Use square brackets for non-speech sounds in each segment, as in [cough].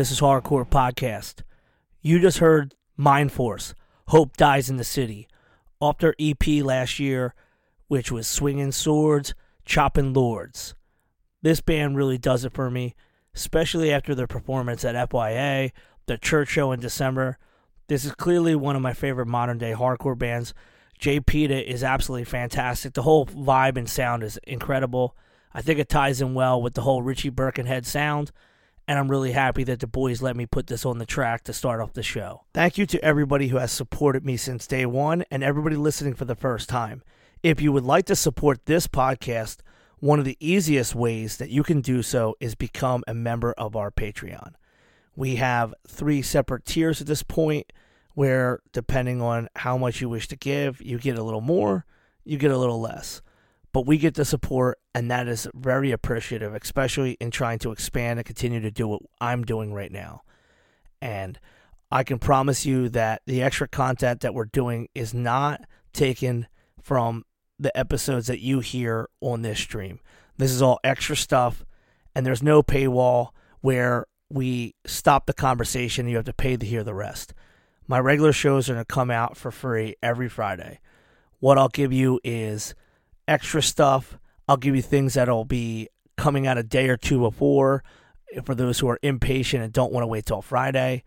This Is Hardcore podcast. You just heard Mind Force, Hope Dies in the City, off their EP last year, which was Swinging Swords, Chopping Lords. This band really does it for me, especially after their performance at FYA, the church show in December. This is clearly one of my favorite modern day hardcore bands. Jay Peta is absolutely fantastic. The whole vibe and sound is incredible. I think it ties in well with the whole Richie Birkenhead sound, and I'm really happy that the boys let me put this on the track to start off the show. Thank you to everybody who has supported me since day one and everybody listening for the first time. If you would like to support this podcast, one of the easiest ways that you can do so is become a member of our Patreon. We have three separate tiers at this point where, depending on how much you wish to give, you get a little more, you get a little less but we get the support, and that is very appreciative, especially in trying to expand and continue to do what I'm doing right now. And I can promise you that the extra content that we're doing is not taken from the episodes that you hear on this stream. This is all extra stuff, and there's no paywall where we stop the conversation you have to pay to hear the rest. My regular shows are going to come out for free every Friday. What I'll give you is extra stuff. I'll give you things that'll be coming out a day or two before eh, for those who are impatient and don't want to wait till Friday.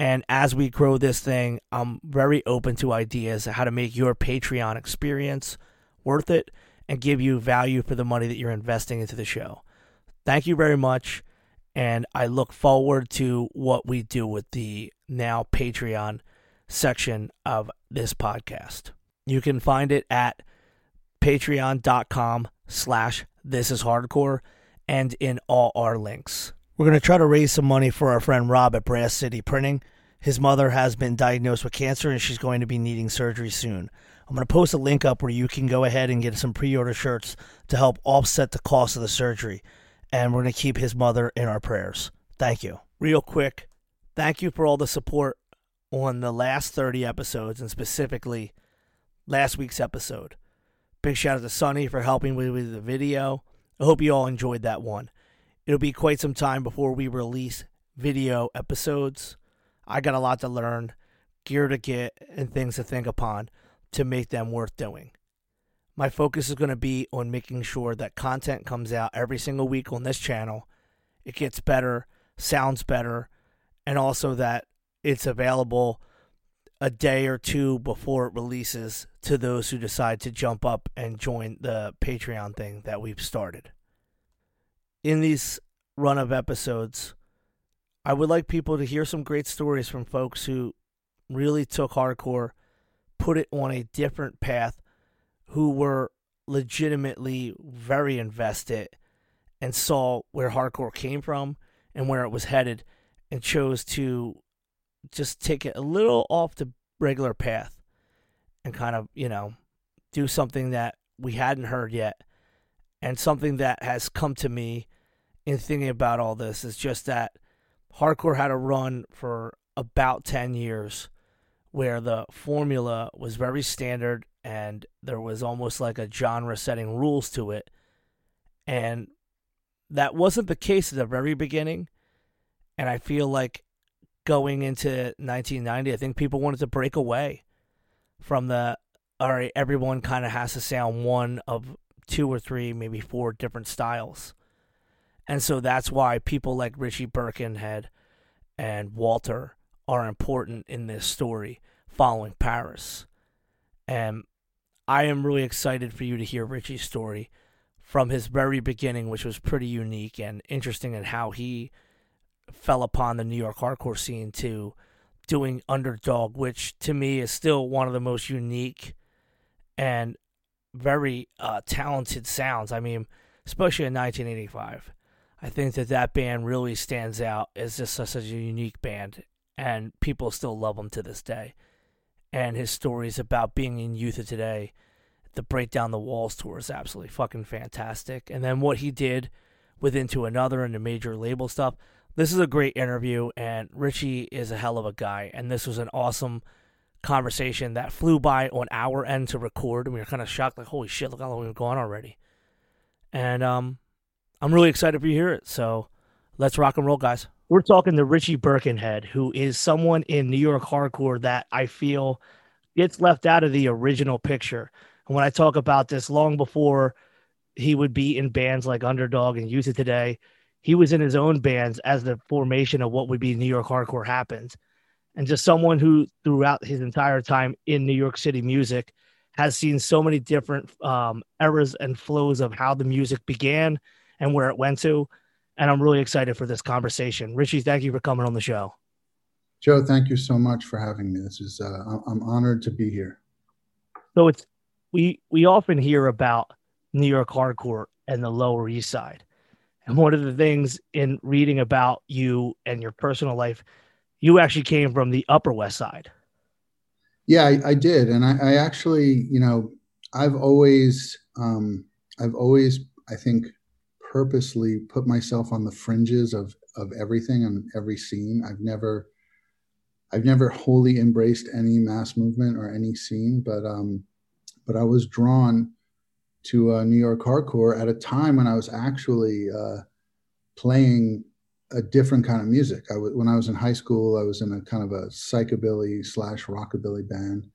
And as we grow this thing, I'm very open to ideas how to make your Patreon experience worth it and give you value for the money that you're investing into the show. Thank you very much. And I look forward to what we do with the now Patreon section of this podcast. You can find it at patreon.com slash this is hardcore and in all our links. We're going to try to raise some money for our friend Rob at Brass City Printing. His mother has been diagnosed with cancer and she's going to be needing surgery soon. I'm going to post a link up where you can go ahead and get some pre order shirts to help offset the cost of the surgery. And we're going to keep his mother in our prayers. Thank you. Real quick, thank you for all the support on the last 30 episodes and specifically last week's episode. Big shout out to Sonny for helping me with the video. I hope you all enjoyed that one. It'll be quite some time before we release video episodes. I got a lot to learn, gear to get, and things to think upon to make them worth doing. My focus is going to be on making sure that content comes out every single week on this channel. It gets better, sounds better, and also that it's available a day or two before it releases to those who decide to jump up and join the Patreon thing that we've started. In these run of episodes, I would like people to hear some great stories from folks who really took hardcore, put it on a different path, who were legitimately very invested and saw where hardcore came from and where it was headed and chose to just take it a little off the regular path and kind of, you know, do something that we hadn't heard yet. And something that has come to me in thinking about all this is just that hardcore had a run for about 10 years where the formula was very standard and there was almost like a genre setting rules to it. And that wasn't the case at the very beginning. And I feel like going into 1990, I think people wanted to break away from the all right, everyone kind of has to sound one of two or three, maybe four different styles. And so that's why people like Richie Birkenhead and Walter are important in this story following Paris. And I am really excited for you to hear Richie's story from his very beginning, which was pretty unique and interesting in how he fell upon the New York hardcore scene to doing Underdog, which to me is still one of the most unique and very uh, talented sounds. I mean, especially in 1985. I think that that band really stands out as just such a unique band, and people still love him to this day. And his stories about being in youth of today, the Break Down the Walls tour is absolutely fucking fantastic. And then what he did with Into Another and the major label stuff, this is a great interview, and Richie is a hell of a guy. And this was an awesome conversation that flew by on our end to record, and we were kind of shocked, like, holy shit, look how long we've gone already. And um, I'm really excited for you to hear it. So let's rock and roll, guys. We're talking to Richie Birkenhead, who is someone in New York hardcore that I feel gets left out of the original picture. And when I talk about this long before he would be in bands like Underdog and Youth of Today, he was in his own bands as the formation of what would be New York hardcore happens. And just someone who throughout his entire time in New York City music has seen so many different um, eras and flows of how the music began and where it went to. And I'm really excited for this conversation. Richie, thank you for coming on the show. Joe, thank you so much for having me. This is uh, I'm honored to be here. So it's we we often hear about New York hardcore and the Lower East Side, and one of the things in reading about you and your personal life, you actually came from the Upper West Side. Yeah, I, I did, and I, I, actually, you know, I've always, um, I've always, I think, purposely put myself on the fringes of of everything and every scene. I've never I've never wholly embraced any mass movement or any scene, but um, but I was drawn to uh, New York hardcore at a time when I was actually uh, playing a different kind of music. I w- when I was in high school, I was in a kind of a psychobilly slash rockabilly band,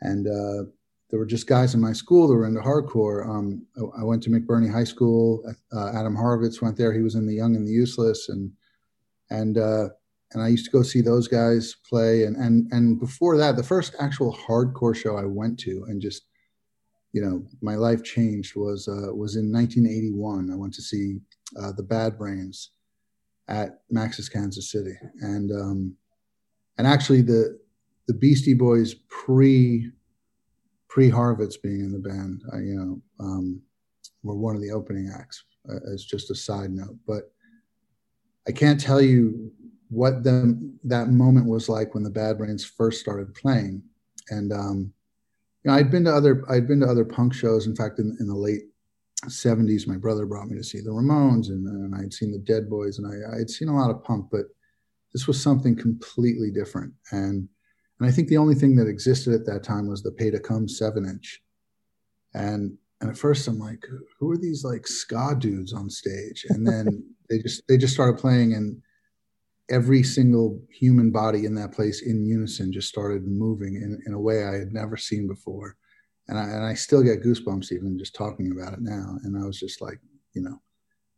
and uh, there were just guys in my school that were into hardcore. Um, I went to McBurney High School. Uh, Adam Horovitz went there. He was in the Young and the Useless, and and uh, and I used to go see those guys play. And and and before that, the first actual hardcore show I went to and just, you know, my life changed was uh, was in 1981. I went to see uh, the Bad Brains at Max's Kansas City, and um, and actually the the Beastie Boys pre pre Horovitz being in the band, you know, um, were one of the opening acts. Uh, as just a side note, but I can't tell you what the, that moment was like when the Bad Brains first started playing. And um, you know, I'd been to other I'd been to other punk shows. In fact, in, in the late '70s, my brother brought me to see the Ramones, and, and I'd seen the Dead Boys, and I had seen a lot of punk, but this was something completely different. And and I think the only thing that existed at that time was the Pay to Cum seven inch. And and at first I'm like, who are these like ska dudes on stage? And then [laughs] they just they just started playing and every single human body in that place in unison just started moving in, in a way I had never seen before. And I, and I still get goosebumps even just talking about it now. And I was just like, you know,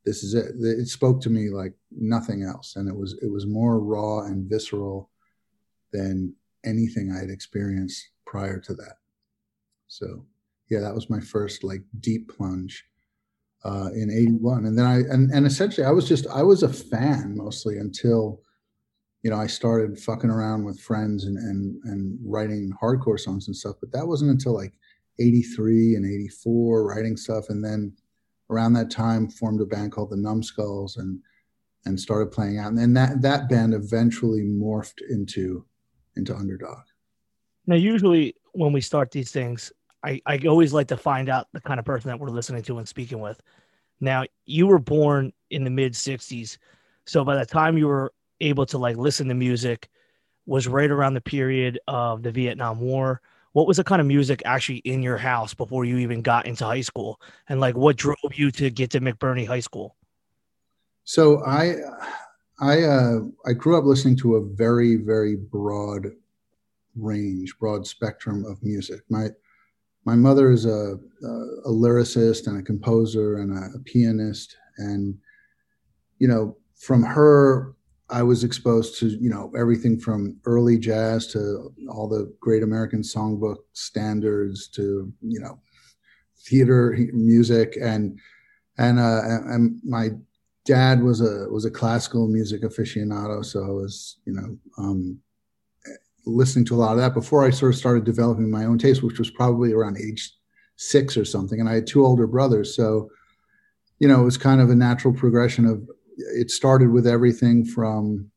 this is it. It spoke to me like nothing else. And it was, it was more raw and visceral than anything I had experienced prior to that. So yeah, that was my first like deep plunge uh, in 81 and then i and, and essentially i was just i was a fan mostly until you know i started fucking around with friends and and and writing hardcore songs and stuff. But that wasn't until like 83 and 84 writing stuff. And then around that time formed a band called the numbskulls and and started playing out. And then that that band eventually morphed into into underdog. Now usually when we start these things I, I always like to find out the kind of person that we're listening to and speaking with. Now, you were born in the mid 60s. So by the time you were able to like listen to music was right around the period of the Vietnam War. What was the kind of music actually in your house before you even got into high school? And like what drove you to get to McBurney High School? So I I uh, I grew up listening to a very very broad range, broad spectrum of music. My my mother is a, a, lyricist and a composer and a, a, pianist. And you know from her i was exposed to you know everything from early jazz to all the great american songbook standards to you know theater music. And and uh, and my dad was a was a classical music aficionado. So i was you know um, listening to a lot of that before I sort of started developing my own taste, which was probably around age six or something. And I had two older brothers. So, you know, it was kind of a natural progression of it started with everything from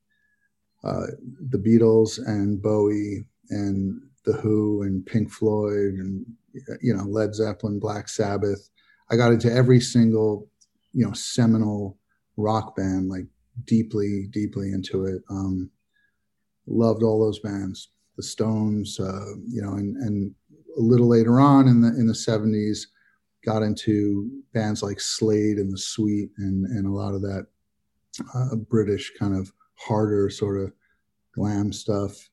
uh, the Beatles and Bowie and The Who and Pink Floyd and, you know, Led Zeppelin, Black Sabbath. I got into every single, you know, seminal rock band, like deeply, deeply into it. Um, loved all those bands, the Stones, uh, you know, and, and a little later on in the in the 70s, got into bands like Slade and the Sweet and and a lot of that uh, British kind of harder sort of glam stuff.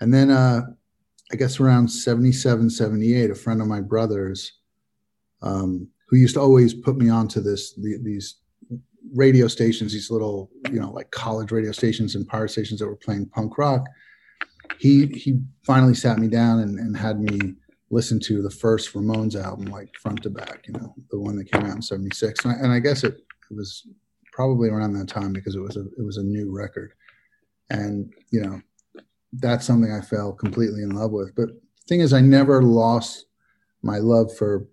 And then uh, I guess around 77, 78, a friend of my brother's um, who used to always put me onto this the, these radio stations, these little, you know, like college radio stations and power stations that were playing punk rock. He he finally sat me down and, and had me listen to the first Ramones album, like front to back, you know, the one that came out in '76. And, and I, guess it, it was probably around that time because it was a it was a new record, and you know, that's something I fell completely in love with. But the thing is, I never lost my love for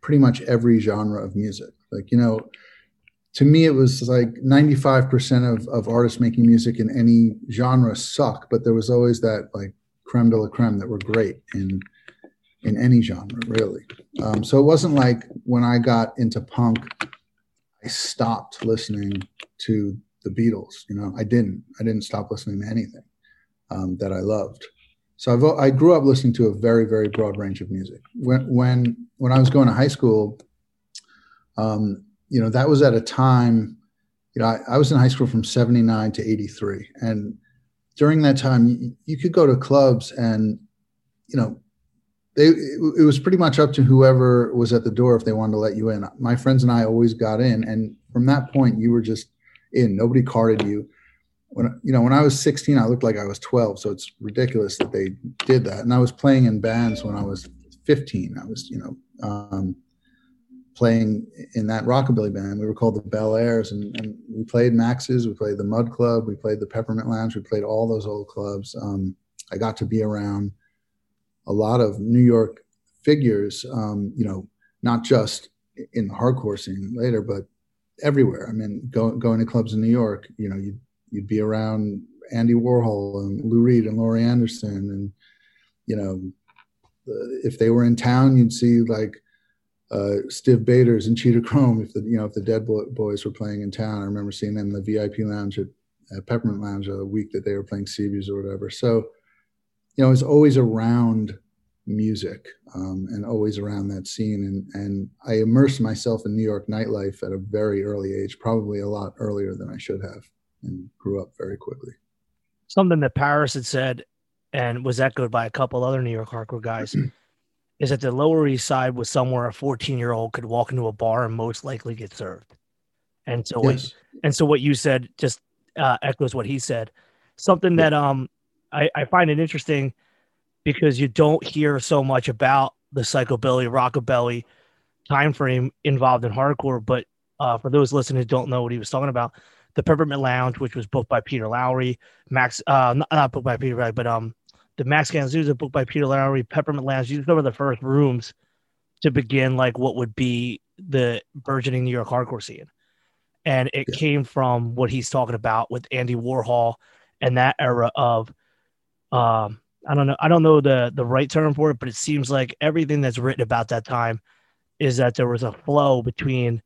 pretty much every genre of music. Like you know, to me, it was like 95% of, of artists making music in any genre suck, but there was always that like creme de la creme that were great in in any genre, really. Um, so it wasn't like when I got into punk, I stopped listening to the Beatles. You know, I didn't. I didn't stop listening to anything um, that I loved. So I've, I grew up listening to a very, very broad range of music. When when when I was going to high school, um, you know, that was at a time, you know, I, I was in high school from 79 to 83. And during that time, you, you could go to clubs and, you know, they, it, was pretty much up to whoever was at the door if they wanted to let you in. My friends and I always got in. And from that point, you were just in. Nobody carded you. When you know, when I was 16, I looked like I was 12. So it's ridiculous that they did that. And I was playing in bands when I was 15. I was, you know, um, playing in that rockabilly band. We were called the Bel Airs, and, and, we played Max's, we played the Mud Club, we played the Peppermint Lounge, we played all those old clubs. Um, I got to be around a lot of New York figures, um, you know, not just in the hardcore scene later, but everywhere. I mean, go, going to clubs in New York, you know, you'd, you'd be around Andy Warhol and Lou Reed and Laurie Anderson, and you know, if they were in town, you'd see like uh, Stiv Bators and Cheetah Chrome if the you know if the Dead Boys were playing in town. I remember seeing them in the VIP lounge at, at Peppermint Lounge a week that they were playing CB's or whatever. So, you know, it's always around music um, and always around that scene. And and I immersed myself in New York nightlife at a very early age, probably a lot earlier than I should have, and grew up very quickly. Something that Paris had said and was echoed by a couple other New York hardcore guys [clears throat] is that the Lower East Side was somewhere a 14 year old could walk into a bar and most likely get served. And so, yes. what, and so what you said just uh, echoes what he said. Something that um I, I find it interesting because you don't hear so much about the psychobilly, rockabilly time frame involved in hardcore. But uh, for those listeners who don't know what he was talking about, the Peppermint Lounge, which was booked by Peter Crowley, Max, uh, not, not booked by Peter, but um, the Max Zuza book by Peter Crowley, Peppermint Lounge. These were the first rooms to begin like what would be the burgeoning New York hardcore scene. And it yeah. came from what he's talking about with Andy Warhol and that era of um I don't know I don't know the the right term for it, but it seems like everything that's written about that time is that there was a flow between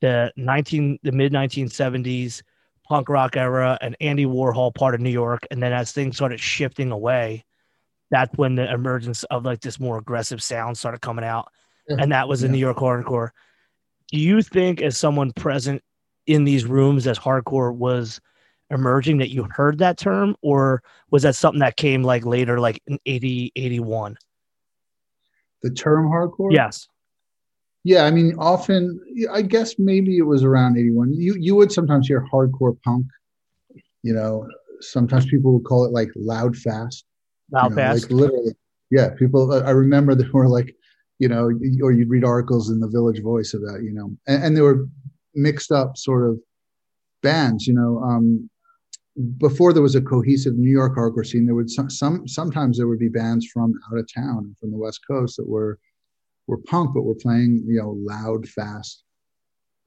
the 19 the mid 1970s punk rock era and Andy Warhol part of New York. And then as things started shifting away, that's when the emergence of like this more aggressive sound started coming out. And that was in yeah. New York hardcore. Do you think, as someone present in these rooms as hardcore was emerging, that you heard that term, or was that something that came like later, like in 80, 81? The term hardcore? Yes. Yeah, I mean, often I guess maybe it was around '81. You you would sometimes hear hardcore punk. You know, sometimes people would call it like loud fast. Loud you know, fast. Like literally, yeah. People. I remember [laughs] there were like, you know, or you'd read articles in the Village Voice about, you know, and, and they were mixed up sort of bands. You know, um, before there was a cohesive New York hardcore scene, there would some, some sometimes there would be bands from out of town, from the West Coast, that were we're punk, but we're playing, you know, loud, fast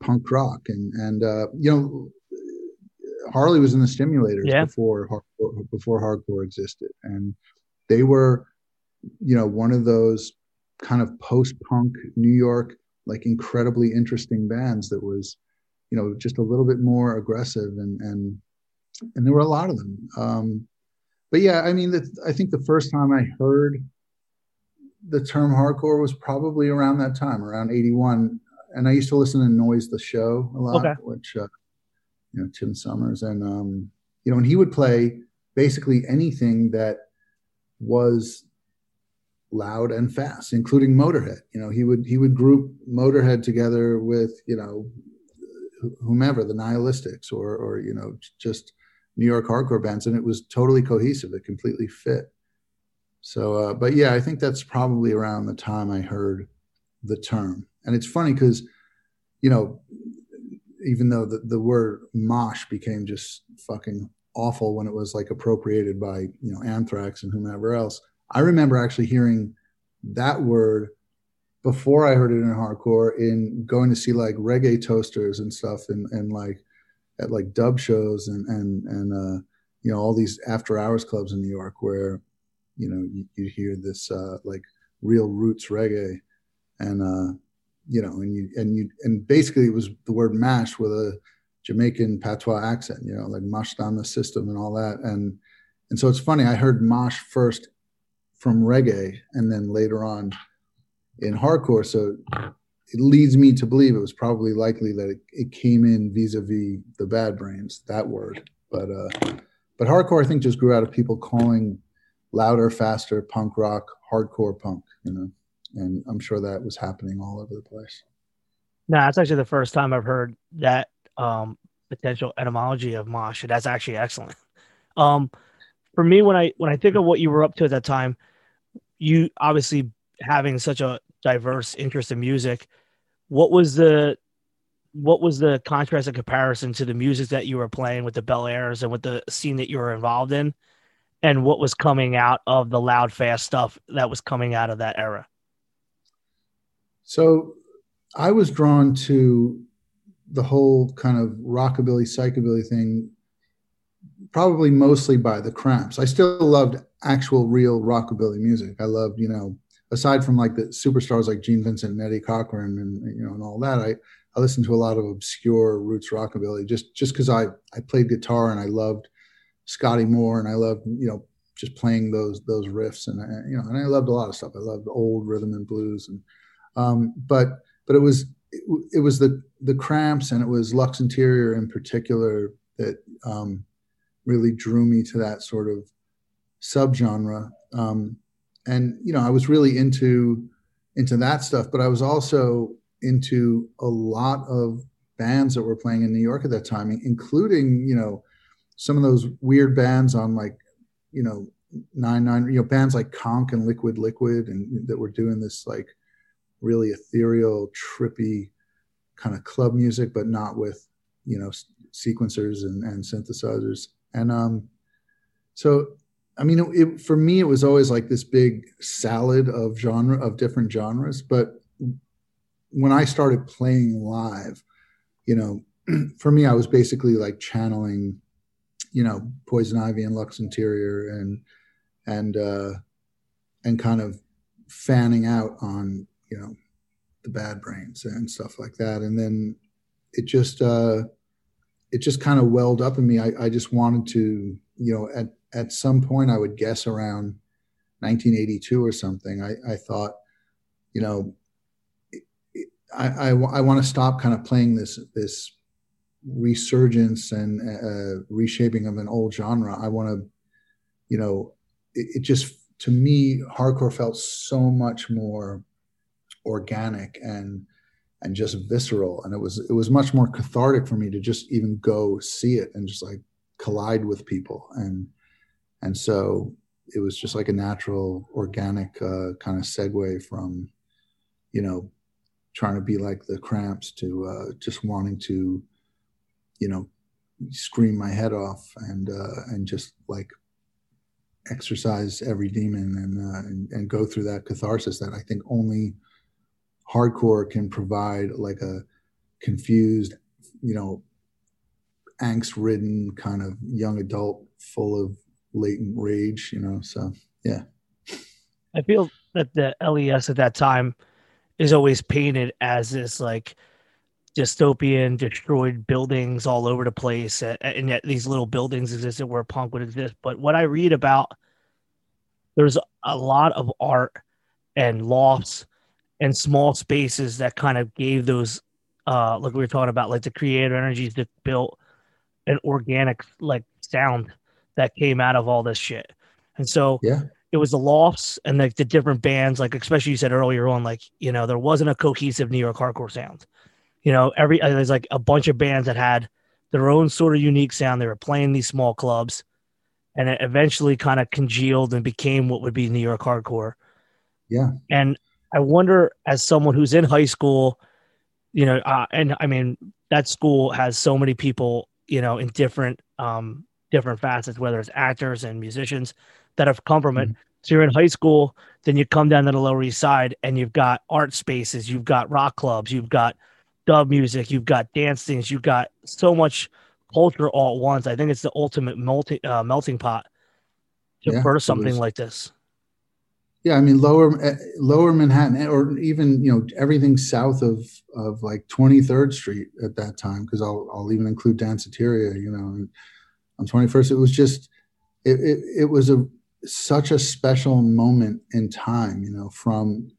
punk rock. And, and, uh, you know, Harley was in the stimulators yeah. before, before hardcore existed. And they were, you know, one of those kind of post-punk New York, like incredibly interesting bands that was, you know, just a little bit more aggressive and, and, and there were a lot of them. Um, but yeah, I mean, the, I think the first time I heard the term hardcore was probably around that time, around 81. And I used to listen to Noise the Show a lot, okay. which, uh, you know, Tim Sommer's. And, um, you know, and he would play basically anything that was loud and fast, including Motorhead. You know, he would he would group Motorhead together with you know whomever the Nihilistics or or you know just New York hardcore bands, and it was totally cohesive. It completely fit. So, uh, but yeah, I think that's probably around the time I heard the term. And it's funny because, you know, even though the, the word mosh became just fucking awful when it was like appropriated by, you know, Anthrax and whomever else, I remember actually hearing that word before I heard it in hardcore in going to see like reggae toasters and stuff and, and like at like dub shows and, and, and, uh, you know, all these after hours clubs in New York where you know you, you hear this uh, like real roots reggae and uh, you know and you and you and basically it was the word mash with a jamaican patois accent you know like mash down the system and all that. And and so it's funny i heard mash first from reggae and then later on in hardcore. So it leads me to believe it was probably likely that it, it came in vis-a-vis the bad brains that word. But uh but hardcore i think just grew out of people calling louder, faster punk rock, hardcore punk, you know, and I'm sure that was happening all over the place. No, that's actually the first time I've heard that um, potential etymology of mosh. That's actually excellent. [laughs] Um, for me, when I when I think of what you were up to at that time, you obviously having such a diverse interest in music. What was the what was the contrast and comparison to the music that you were playing with the Bel Airs and with the scene that you were involved in? And what was coming out of the loud fast stuff that was coming out of that era. So i was drawn to the whole kind of rockabilly psychobilly thing probably mostly by the cramps. I still loved actual real rockabilly music. I loved you know aside from like the superstars like gene vincent and eddie cochran and you know and all that i i listened to a lot of obscure roots rockabilly just just because i i played guitar and i loved Scotty Moore, and I loved you know just playing those those riffs, and I, you know, and I loved a lot of stuff. I loved old rhythm and blues, and um, but but it was it, it, was the the Cramps and it was Lux Interior in particular that um, really drew me to that sort of subgenre. Um, and you know, I was really into into that stuff, but I was also into a lot of bands that were playing in New York at that time, including you know some of those weird bands on like you know nine nine you know bands like Konk and Liquid Liquid and that were doing this like really ethereal trippy kind of club music but not with you know sequencers and, and synthesizers. And um so i mean it, it, for me it was always like this big salad of genre of different genres but when i started playing live you know [clears throat] for me i was basically like channeling you know poison ivy and lux interior and and uh and kind of fanning out on you know the bad brains and stuff like that. And then it just uh it just kind of welled up in me. I, I just wanted to you know at at some point i would guess around 1982 or something i i thought you know I, I, I want to stop kind of playing this this resurgence and uh, reshaping of an old genre. I want to, you know, it, it, just to me, hardcore felt so much more organic and and just visceral, and it was it was much more cathartic for me to just even go see it and just like collide with people, and and so it was just like a natural, organic uh, kind of segue from, you know, trying to be like the Cramps to uh, just wanting to you know, scream my head off and uh, and just like exercise every demon and, uh, and and go through that catharsis that I think only hardcore can provide, like a confused, you know, angst-ridden kind of young adult full of latent rage, you know. So yeah, I feel that the LES at that time is always painted as this like dystopian, destroyed buildings all over the place, and yet these little buildings existed where punk would exist. But what I read about, there's a lot of art and lofts and small spaces that kind of gave those, uh, like we were talking about, like the creative energies that built an organic like sound that came out of all this shit. And so yeah, it was the lofts and like the different bands, like especially you said earlier on, like you know there wasn't a cohesive New York hardcore sound. You know, every uh, there's like a bunch of bands that had their own sort of unique sound. They were playing these small clubs, and it eventually kind of congealed and became what would be New York hardcore. Yeah, and I wonder, as someone who's in high school, you know, uh, and I mean that school has so many people, you know, in different um different facets, whether it's actors and musicians that have come from it. Mm-hmm. So you're in high school, then you come down to the Lower East Side and you've got art spaces, you've got rock clubs, you've got dub music, you've got dance things, you've got so much culture all at once. I think it's the ultimate multi, uh, melting pot to yeah, birth something like this. Yeah, I mean lower eh, lower Manhattan, eh, or even you know everything south of of like Twenty Third Street at that time, because I'll I'll even include Danceteria, you know, on Twenty First. It was just it, it it was a such a special moment in time, you know, from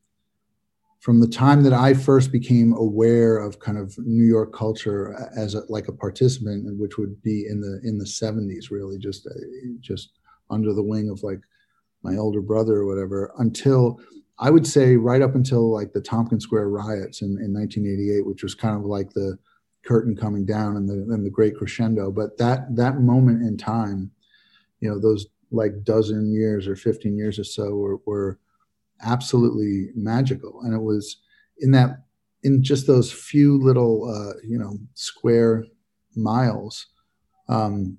from the time that I first became aware of kind of New York culture as a, like a participant, which would be in the in the 70s, really just uh, just under the wing of like my older brother or whatever, until I would say right up until like the Tompkins Square riots in, in 1988, which was kind of like the curtain coming down and the and the great crescendo. But that that moment in time, you know, those like dozen years or 15 years or so were, were absolutely magical. And it was in that, in just those few little, uh, you know, square miles, um,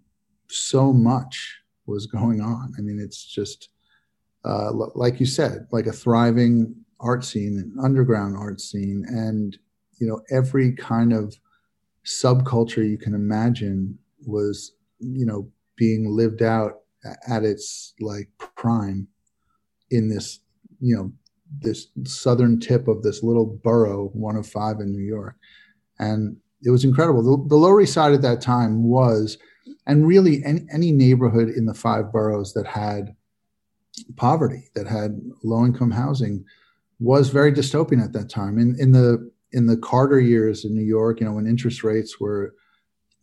so much was going on. I mean, it's just, uh, like you said, like a thriving art scene, an underground art scene, and you know every kind of subculture you can imagine was you know being lived out at its like prime in this you know this southern tip of this little borough, one of five in New York, and it was incredible. The, the Lower East Side at that time was, and really any, any neighborhood in the five boroughs that had poverty, that had low income housing, was very dystopian at that time. In in the in the Carter years in New York, you know, when interest rates were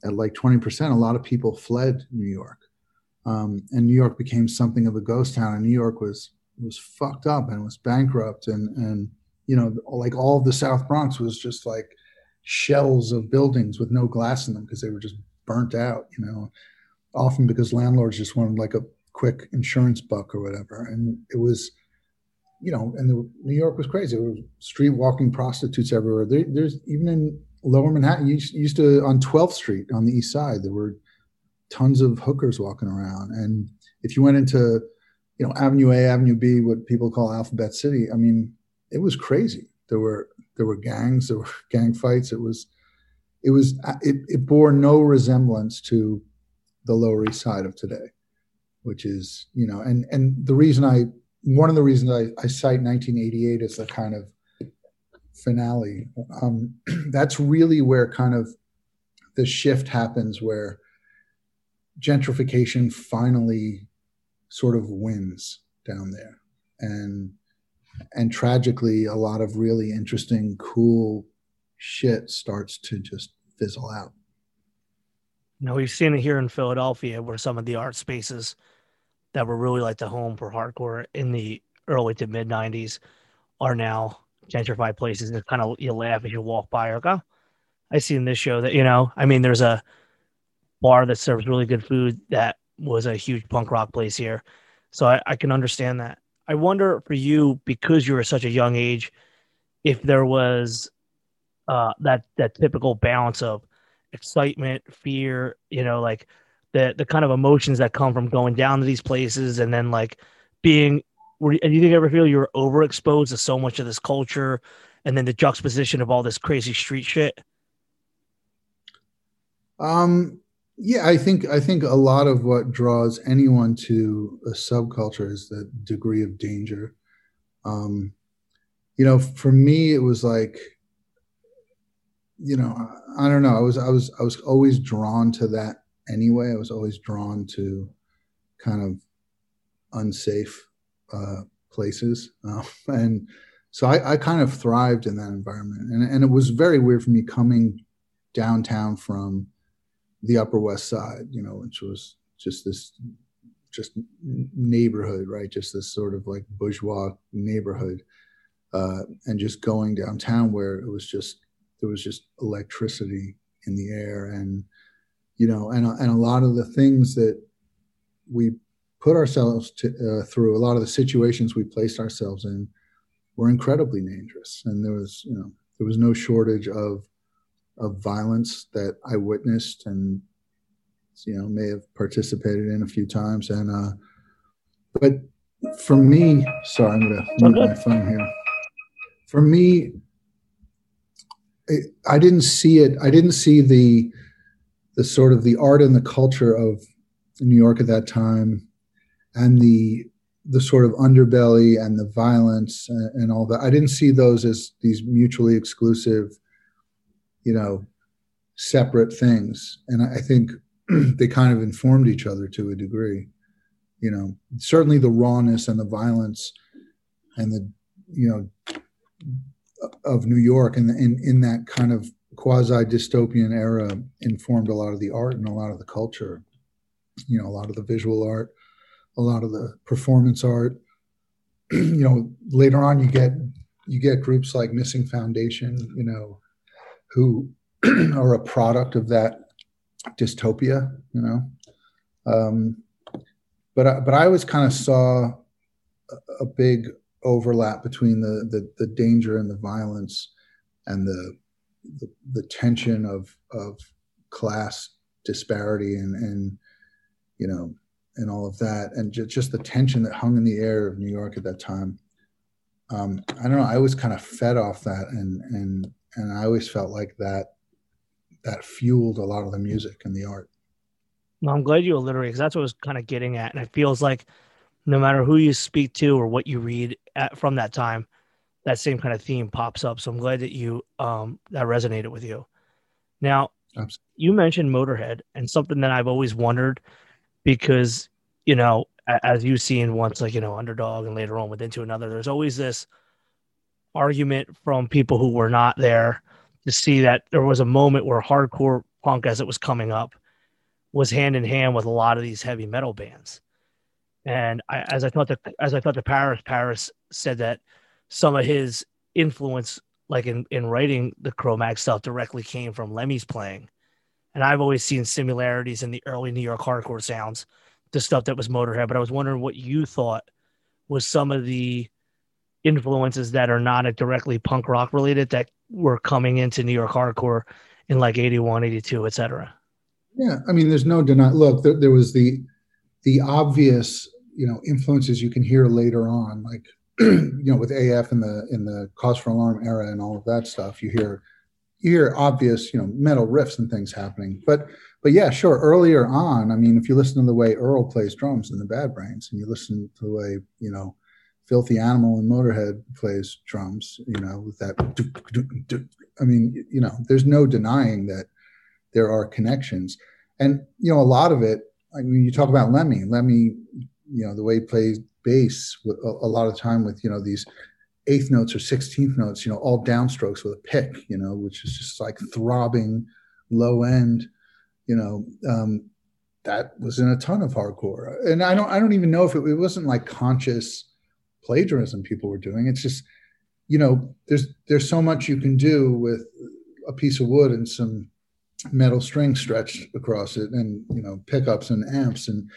at like twenty percent, a lot of people fled New York, um, and New York became something of a ghost town. And New York was was fucked up and it was bankrupt and and you know like all of the south bronx was just like shells of buildings with no glass in them because they were just burnt out you know often because landlords just wanted like a quick insurance buck or whatever. And it was you know and the, new york was crazy. There were street walking prostitutes everywhere. There, there's even in lower manhattan you used to on 12th street on the east side there were tons of hookers walking around. And if you went into you know, Avenue A, Avenue B, what people call Alphabet City. I mean, it was crazy. There were there were gangs, there were [laughs] gang fights. It was it was it, it bore no resemblance to the Lower East Side of today, which is you know, and and the reason I one of the reasons I, I cite 1988 as the kind of finale. Um, [clears throat] that's really where kind of the shift happens, where gentrification finally sort of wins down there. And and tragically a lot of really interesting, cool shit starts to just fizzle out. Now we've seen it here in Philadelphia where some of the art spaces that were really like the home for hardcore in the early to mid nineties are now gentrified places. And kind of you laugh as you walk by or go, oh, I see in this show that, you know, I mean there's a bar that serves really good food that was a huge punk rock place here. So I, I can understand that. I wonder for you, because you were such a young age, if there was uh, that that typical balance of excitement, fear, you know, like the the kind of emotions that come from going down to these places and then like being were and you think you ever feel you were overexposed to so much of this culture and then the juxtaposition of all this crazy street shit? Um yeah, I think I think a lot of what draws anyone to a subculture is the degree of danger. Um, you know, for me, it was like, you know, I don't know. I was I was I was always drawn to that anyway. I was always drawn to kind of unsafe uh, places, uh, [laughs] and so I, I kind of thrived in that environment. And and it was very weird for me coming downtown from the Upper West Side, you know, which was just this just neighborhood, right? Just this sort of like bourgeois neighborhood, uh, and just going downtown where it was just there was just electricity in the air, and you know, and and a lot of the things that we put ourselves to, uh, through, a lot of the situations we placed ourselves in, were incredibly dangerous, and there was you know there was no shortage of of violence that I witnessed and you know may have participated in a few times. And uh but for me sorry i'm gonna move my phone here. For me it, i didn't see it i didn't see the the sort of the art and the culture of new york at that time and the the sort of underbelly and the violence and, and all that. I didn't see those as these mutually exclusive you know separate things and i think [clears throat] they kind of informed each other to a degree. You know, certainly the rawness and the violence and the, you know, of New York and in, in that kind of quasi dystopian era informed a lot of the art and a lot of the culture. You know, a lot of the visual art, a lot of the performance art. [clears throat] you know, later on you get you get groups like Missing Foundation, you know, who [clears throat] are a product of that dystopia, you know. Um, but I, but I always kind of saw a, big overlap between the, the, the danger and the violence and the the, the tension of of class disparity and and you know and all of that and ju- just the tension that hung in the air of New York at that time. Um, I don't know. I was kind of fed off that, and and and I always felt like that that fueled a lot of the music and the art. Well, I'm glad you alliterated because that's what I was kind of getting at, and it feels like no matter who you speak to or what you read at, from that time, that same kind of theme pops up. So I'm glad that you um, that resonated with you. Now, Absolutely. you mentioned Motorhead, and something that I've always wondered because you know, as you've seen once, like you know, Underdog, and later on with Into Another, there's always this argument from people who were not there to see that there was a moment where hardcore punk, as it was coming up, was hand in hand with a lot of these heavy metal bands. And I, as I thought, to, as I thought to Paris, Paris said that some of his influence, like in in writing the Cro-Mag stuff, directly came from Lemmy's playing. And I've always seen similarities in the early New York hardcore sounds to stuff that was Motorhead. But I was wondering what you thought was some of the influences that are not directly punk rock related that were coming into New York hardcore in like 81, 82, etc. Yeah, I mean, there's no denying. Look, there, there, was the the obvious, you know, influences you can hear later on, like [clears throat] you know, with AF in the in the Cause for Alarm era and all of that stuff. You hear you hear obvious, you know, metal riffs and things happening. But but yeah, sure. Earlier on, I mean, if you listen to the way Earl plays drums in the Bad Brains, and you listen to the way you know Filthy Animal and Motorhead plays drums, you know, with that. I mean, you know, there's no denying that there are connections. And, you know, a lot of it, I mean, you talk about Lemmy, Lemmy, you know, the way he plays bass a, a lot of time with, you know, these eighth notes or 16th notes, you know, all downstrokes with a pick, you know, which is just like throbbing low end, you know, um, that was in a ton of hardcore. And I don't, I don't even know if it, it wasn't like conscious, plagiarism people were doing. It's just, you know, there's there's so much you can do with a piece of wood and some metal string stretched across it, and you know, pickups and amps, and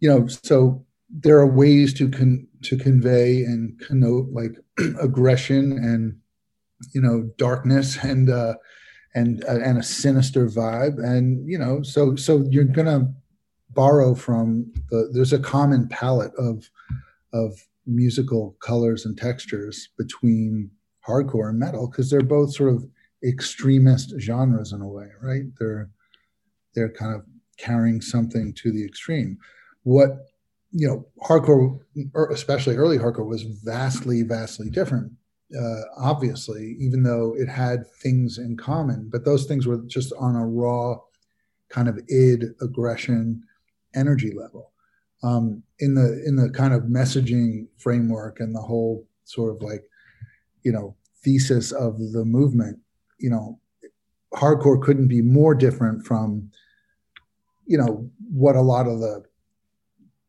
you know, so there are ways to con to convey and connote like [clears throat] aggression and you know darkness and uh, and uh, and a sinister vibe, and you know, so so you're gonna borrow from the there's a common palette of of musical colors and textures between hardcore and metal because they're both sort of extremist genres in a way, right? They're they're kind of carrying something to the extreme. What you know, hardcore, especially early hardcore, was vastly, vastly different. Uh, obviously, even though it had things in common, but those things were just on a raw kind of id aggression energy level um, in the in the kind of messaging framework and the whole sort of like you know thesis of the movement you know hardcore couldn't be more different from you know what a lot of the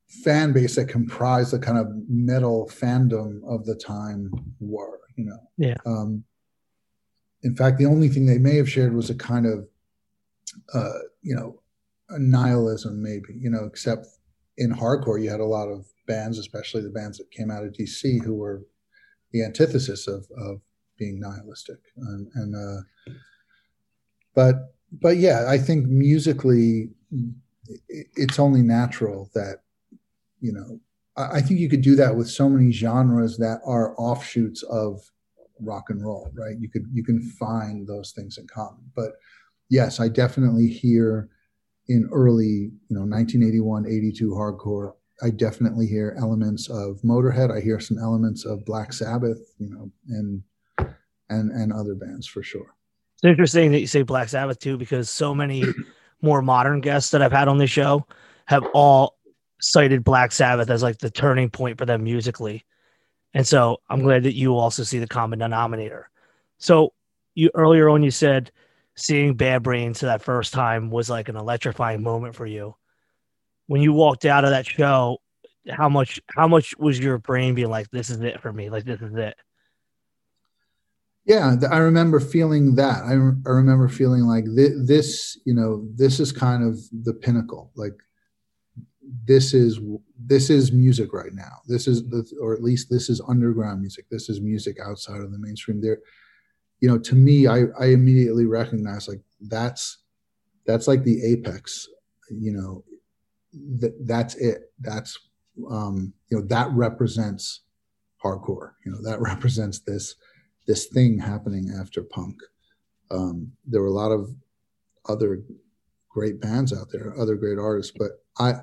fan base that comprised the kind of metal fandom of the time were you know? Yeah. Um in fact the only thing they may have shared was a kind of uh you know a nihilism maybe you know except in hardcore you had a lot of bands especially the bands that came out of dc who were the antithesis of of being nihilistic and, and uh but but yeah i think musically it's only natural that you know I think you could do that with so many genres that are offshoots of rock and roll, right? You could you can find those things in common. But yes, I definitely hear in early, you know, 1981, 82 hardcore, I definitely hear elements of Motorhead. I hear some elements of Black Sabbath, you know, and and and other bands for sure. It's interesting that you say Black Sabbath too, because so many [clears throat] more modern guests that I've had on the show have all cited Black Sabbath as like the turning point for them musically. And so I'm glad that you also see the common denominator. So you earlier on you said seeing Bad Brains for that first time was like an electrifying moment for you. When you walked out of that show, how much how much was your brain being like, this is it for me? Like this is it. Yeah, I remember feeling that. I, I remember feeling like th- this, you know, this is kind of the pinnacle. Like this is this is music right now. This is the, or at least this is underground music. This is music outside of the mainstream. There, you know, to me, I I immediately recognize like that's that's like the apex. You know, that that's it. That's um, you know that represents hardcore. You know that [laughs] represents this this thing happening after punk. Um, there were a lot of other great bands out there, other great artists, but I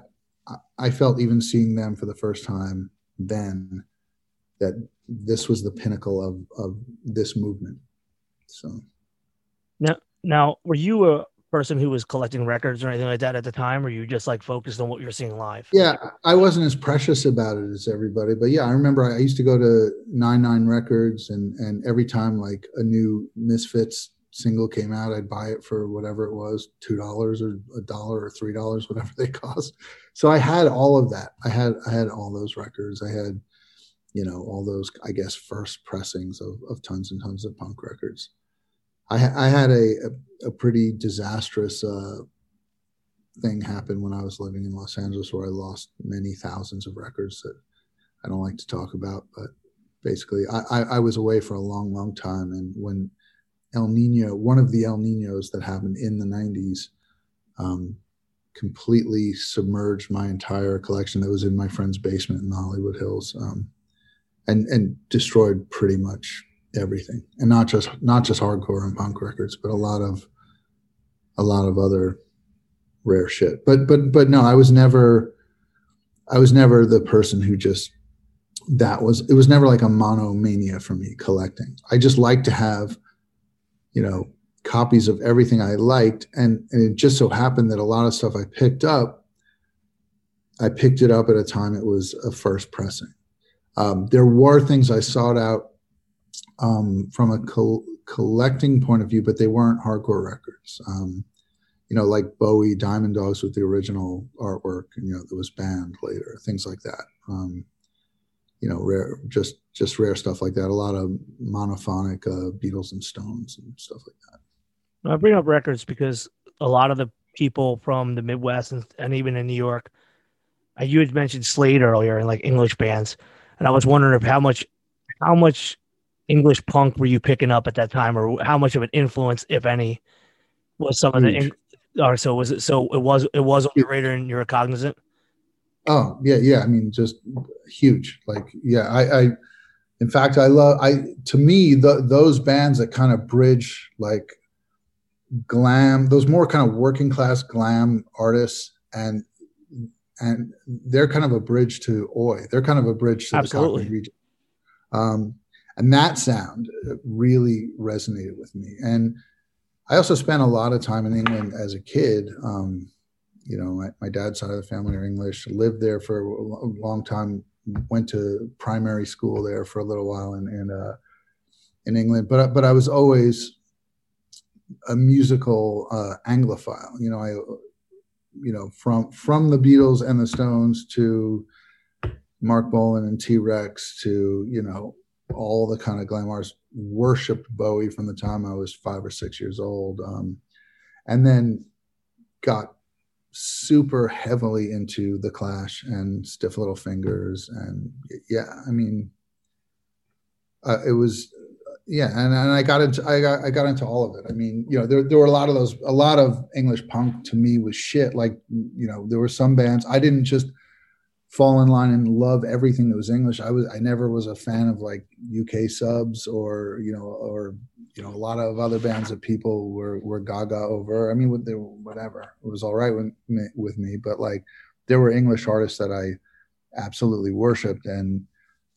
I felt even seeing them for the first time then that this was the pinnacle of of this movement. So now, now were you a person who was collecting records or anything like that at the time, or you just like focused on what you're seeing live? Yeah, I wasn't as precious about it as everybody, but yeah, I remember I used to go to Nine Nine Records, and and every time like a new Misfits single came out, I'd buy it for whatever it was, two dollars or a dollar or three dollars, whatever they [laughs] cost. So I had all of that. I had I had all those records. I had, you know, all those I guess first pressings of, of tons and tons of punk records. I, I had a, a, a pretty disastrous uh, thing happen when I was living in Los Angeles, where I lost many thousands of records that I don't like to talk about. But basically, I, I, I was away for a long, long time, and when El Nino, one of the El Ninos that happened in the 90s, um, completely submerged my entire collection that was in my friend's basement in the Hollywood Hills, um, and and destroyed pretty much everything, and not just not just hardcore and punk records, but a lot of a lot of other rare shit. But but but no, I was never I was never the person who just that was it was never like a monomania for me collecting. I just like to have you know, copies of everything I liked. And, and it just so happened that a lot of stuff I picked up, I picked it up at a time it was a first pressing. Um, there were things I sought out um, from a co- collecting point of view, but they weren't hardcore records. Um, you know, like Bowie, Diamond Dogs with the original artwork, you know, that was banned later, things like that. Um, you know, rare, just just rare stuff like that. A lot of monophonic uh, Beatles and Stones and stuff like that. I bring up records because a lot of the people from the Midwest and, and even in New York, you had mentioned Slade earlier and like English bands, and I was wondering if how much, how much English punk were you picking up at that time, or how much of an influence, if any, was some Huge. of the. Or so was it? So it was. It was on your radar, and you're cognizant. Oh yeah, yeah. I mean, just huge. Like yeah, I, I in fact, I love I to me the, those bands that kind of bridge like glam, those more kind of working class glam artists, and and they're kind of a bridge to Oi. They're kind of a bridge to Absolutely. the Cockney region. Um, and that sound really resonated with me. And I also spent a lot of time in England as a kid. Um, you know, my, my dad's side of the family are English, lived there for a long time, went to primary school there for a little while in, in, uh, in England, but, but I was always a musical uh, Anglophile. You know, I, you know, from from the Beatles and the Stones to Marc Bolan and T Rex to you know all the kind of glam worshipped Bowie from the time I was five or six years old, um, and then got super heavily into the Clash and Stiff Little Fingers, and yeah, I mean, uh, it was yeah, and, and I got into I got I got into all of it. I mean, you know, there there were a lot of those a lot of English punk to me was shit. Like, you know, there were some bands I didn't just fall in line and love everything that was English. I was I never was a fan of like UK subs or you know or you know a lot of other bands that people were were gaga over. I mean, whatever it was all right with me, with me, but like there were English artists that I absolutely worshipped and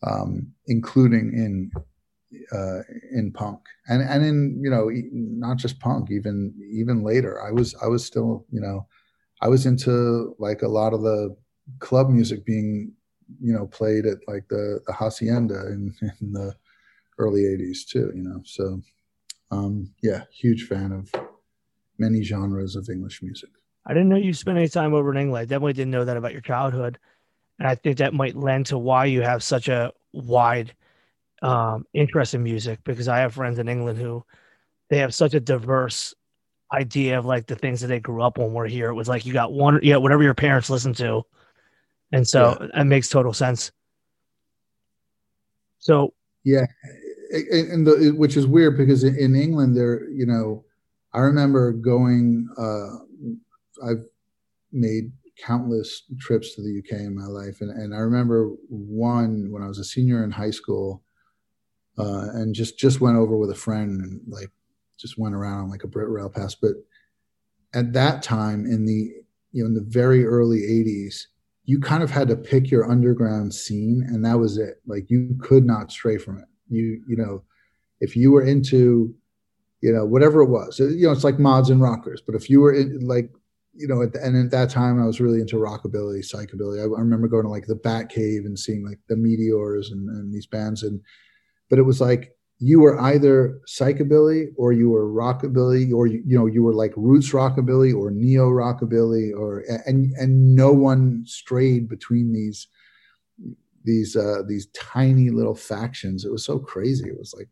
um, including in uh, in punk. And and in you know not just punk even even later. I was i was still you know i was into like a lot of the club music being you know played at like the the hacienda in, in the early 80s too you know. So um yeah huge fan of many genres of english music. I didn't know you spent any time over in england. I definitely didn't know that about your childhood. And i think that might lend to why you have such a wide um, interest in music because I have friends in England who they have such a diverse idea of like the things that they grew up on. Where here it was like you got one, yeah, whatever your parents listened to, and so yeah. it makes total sense. So yeah, and the, which is weird because in England there, you know, I remember going. Uh, I've made countless trips to the UK in my life, and and I remember one when I was a senior in high school uh, and just just went over with a friend and like just went around on like a Brit rail pass. But at that time, in the you know in the very early '80s, you kind of had to pick your underground scene, and that was it. Like you could not stray from it. You you know, if you were into you know whatever it was, you know, it's like mods and rockers. But if you were in, like you know, at the, and at that time I was really into rockabilly, psychobilly. I, I, remember going to like the Bat Cave and seeing like the Meteors and, and these bands, and but it was like you were either psychobilly or you were rockabilly or you, you know you were like roots rockabilly or neo rockabilly or and and no one strayed between these these uh these tiny little factions. It was so crazy. It was like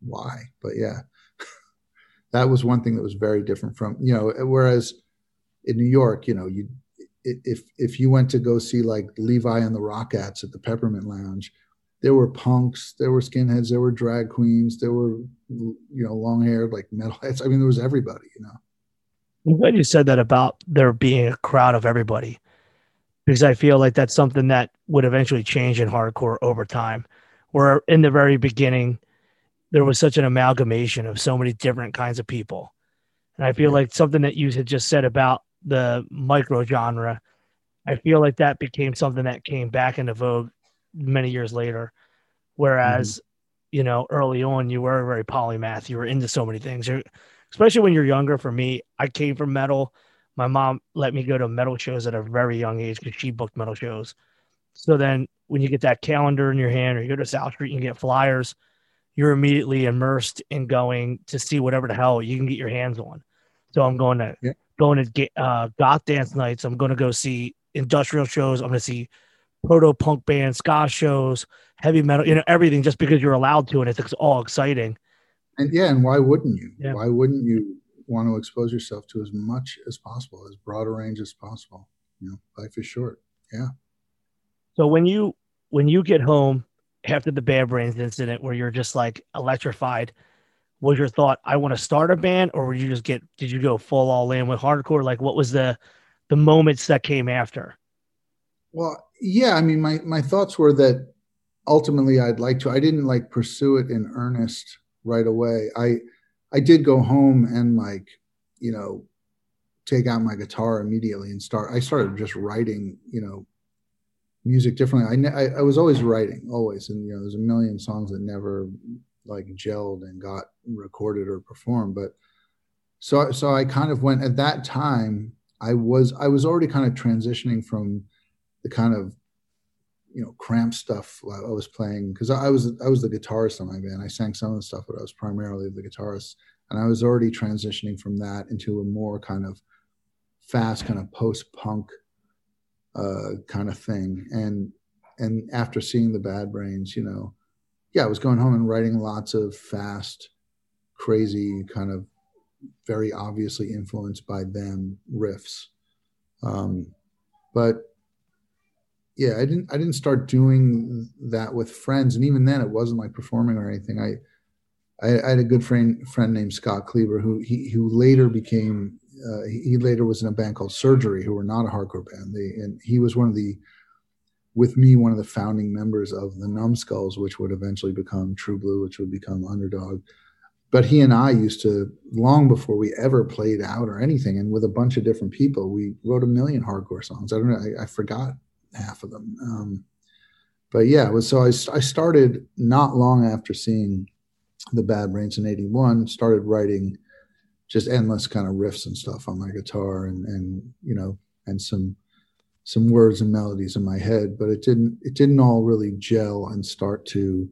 why? But yeah [laughs] that was one thing that was very different from you know whereas in new york you know you if if you went to go see like levi and the Rockats at the peppermint lounge there were punks, there were skinheads, there were drag queens, there were you know long haired like metalheads. I mean, there was everybody. You know. I'm glad you said that about there being a crowd of everybody, because I feel like that's something that would eventually change in hardcore over time. Where in the very beginning, there was such an amalgamation of so many different kinds of people, and I feel like something that you had just said about the micro genre, I feel like that became something that came back into vogue many years later. Whereas, mm-hmm. you know, early on, you were very polymath. You were into so many things. You're, especially when you're younger. For me, I came from metal. My mom let me go to metal shows at a very young age because she booked metal shows. So then, when you get that calendar in your hand, or you go to South Street and you get flyers, you're immediately immersed in going to see whatever the hell you can get your hands on. So I'm going to yeah. going to get uh, goth dance nights. I'm going to go see industrial shows. I'm going to see proto punk bands, ska shows, heavy metal, you know, everything just because you're allowed to and it's all exciting. And yeah, and why wouldn't you? Yeah. Why wouldn't you want to expose yourself to as much as possible, as broad a range as possible? You know, life is short. Yeah. So when you when you get home after the Bad Brains incident where you're just like electrified, was your thought I want to start a band or would you just get did you go full all in with hardcore? Like what was the the moments that came after? Well, yeah, I mean, my my thoughts were that ultimately I'd like to. I didn't like pursue it in earnest right away. I I did go home and like you know take out my guitar immediately and start. I started just writing, you know, music differently. I, I, I was always writing, always, and you know, there's a million songs that never like gelled and got recorded or performed. But so so I kind of went at that time. I was I was already kind of transitioning from the kind of you know cramp stuff I was playing because I was I was the guitarist on my band. I sang some of the stuff, but I was primarily the guitarist, and I was already transitioning from that into a more kind of fast kind of post punk uh, kind of thing. And and after seeing the Bad Brains, you know, yeah, I was going home and writing lots of fast, crazy kind of very obviously influenced by them riffs. Um, but yeah, I didn't I didn't start doing that with friends, and even then, it wasn't like performing or anything. I I, I had a good friend friend named Scott Kleber who he who later became uh, he later was in a band called Surgery, who were not a hardcore band. They and he was one of the with me one of the founding members of the Numbskulls, which would eventually become True Blue, which would become Underdog. But he and I used to long before we ever played out or anything, and with a bunch of different people, we wrote a million hardcore songs. I don't know, I, I forgot half of them. Um, but yeah, was, so I, I started not long after seeing the Bad Brains in '81. Started writing just endless kind of riffs and stuff on my guitar, and and you know, and some some words and melodies in my head. But it didn't it didn't all really gel and start to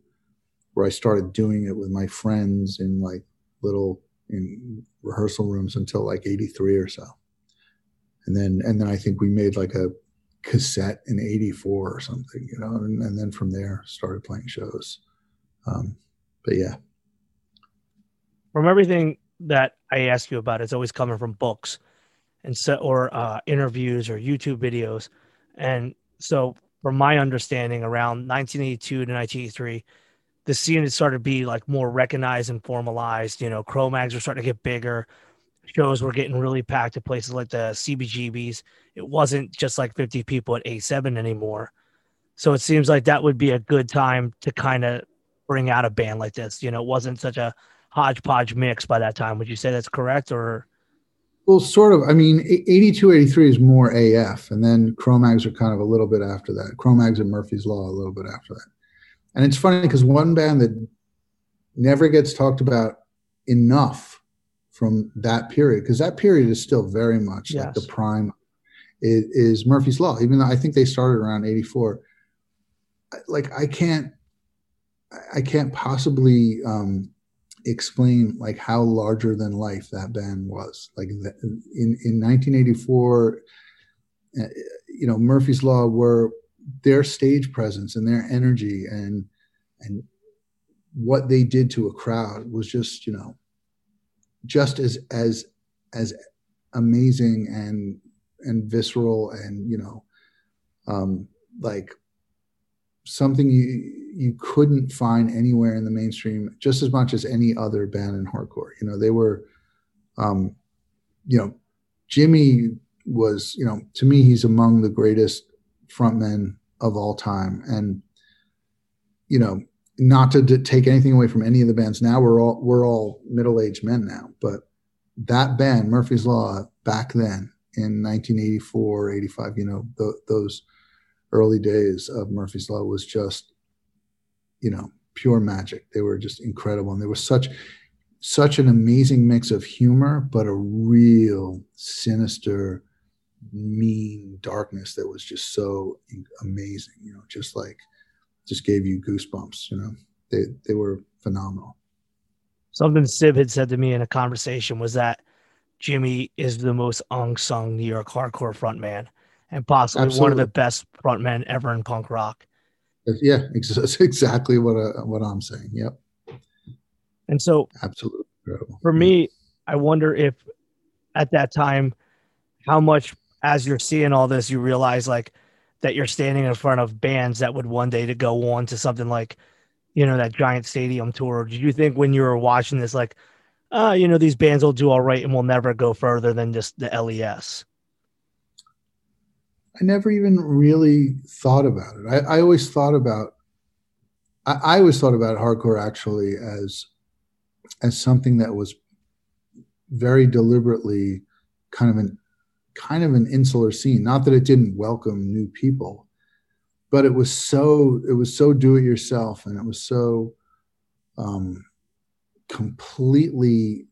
where I started doing it with my friends in like little in rehearsal rooms until like 83 or so. And then and then I think we made like a cassette in 84 or something, you know, and, and then from there started playing shows. Um, but yeah. From everything that I ask you about, it's always coming from books and so, or uh, interviews or YouTube videos. And so from my understanding around 1982 to 1983, the scene had started to be like more recognized and formalized, you know, Cro-Mags were starting to get bigger shows were getting really packed at places like the CBGBs. It wasn't just like 50 people at A7 anymore. So it seems like that would be a good time to kind of bring out a band like this. You know, it wasn't such a hodgepodge mix by that time. Would you say that's correct or? Well, sort of. I mean, 82, 83 is more AF, and then Cro-Mags are kind of a little bit after that. Cro-Mags and Murphy's Law a little bit after that. And it's funny because one band that never gets talked about enough from that period because that period is still very much yes. like the prime is, is, Murphy's Law. Even though I think they started around '84, like I can't, I can't possibly um, explain like how larger than life that band was. Like in in 1984, uh, you know, Murphy's Law were their stage presence and their energy and and what they did to a crowd was just you know just as as as amazing and and visceral and you know um like something you you couldn't find anywhere in the mainstream just as much as any other band in hardcore. You know they were um you know jimmy was you know to me he's among the greatest frontmen of all time. And you know not to take anything away from any of the bands. Now we're all we're all middle-aged men now but that band murphy's law back then in 1984 85 you know th- those early days of murphy's law was just you know pure magic. They were just incredible and there was such such an amazing mix of humor but a real sinister mean darkness that was just so amazing you know just like just gave you goosebumps. You know, they they were phenomenal. Something Sib had said to me in a conversation was that Jimmy is the most unsung New York hardcore frontman and possibly Absolutely. one of the best frontmen ever in punk rock. Yeah, that's exactly what uh, what I'm saying. Yep. And so, absolutely. For me, I wonder if at that time, how much as you're seeing all this, you realize like that you're standing in front of bands that would one day to go on to something like, you know, that giant stadium tour. Did you think when you were watching this, like, uh, you know, these bands will do all right and will never go further than just the LES? I never even really thought about it. I, I always thought about, I, I always thought about hardcore actually as, as something that was very deliberately kind of an kind of an insular scene. Not that it didn't welcome new people, but it was so it was so do it yourself, and it was so um, completely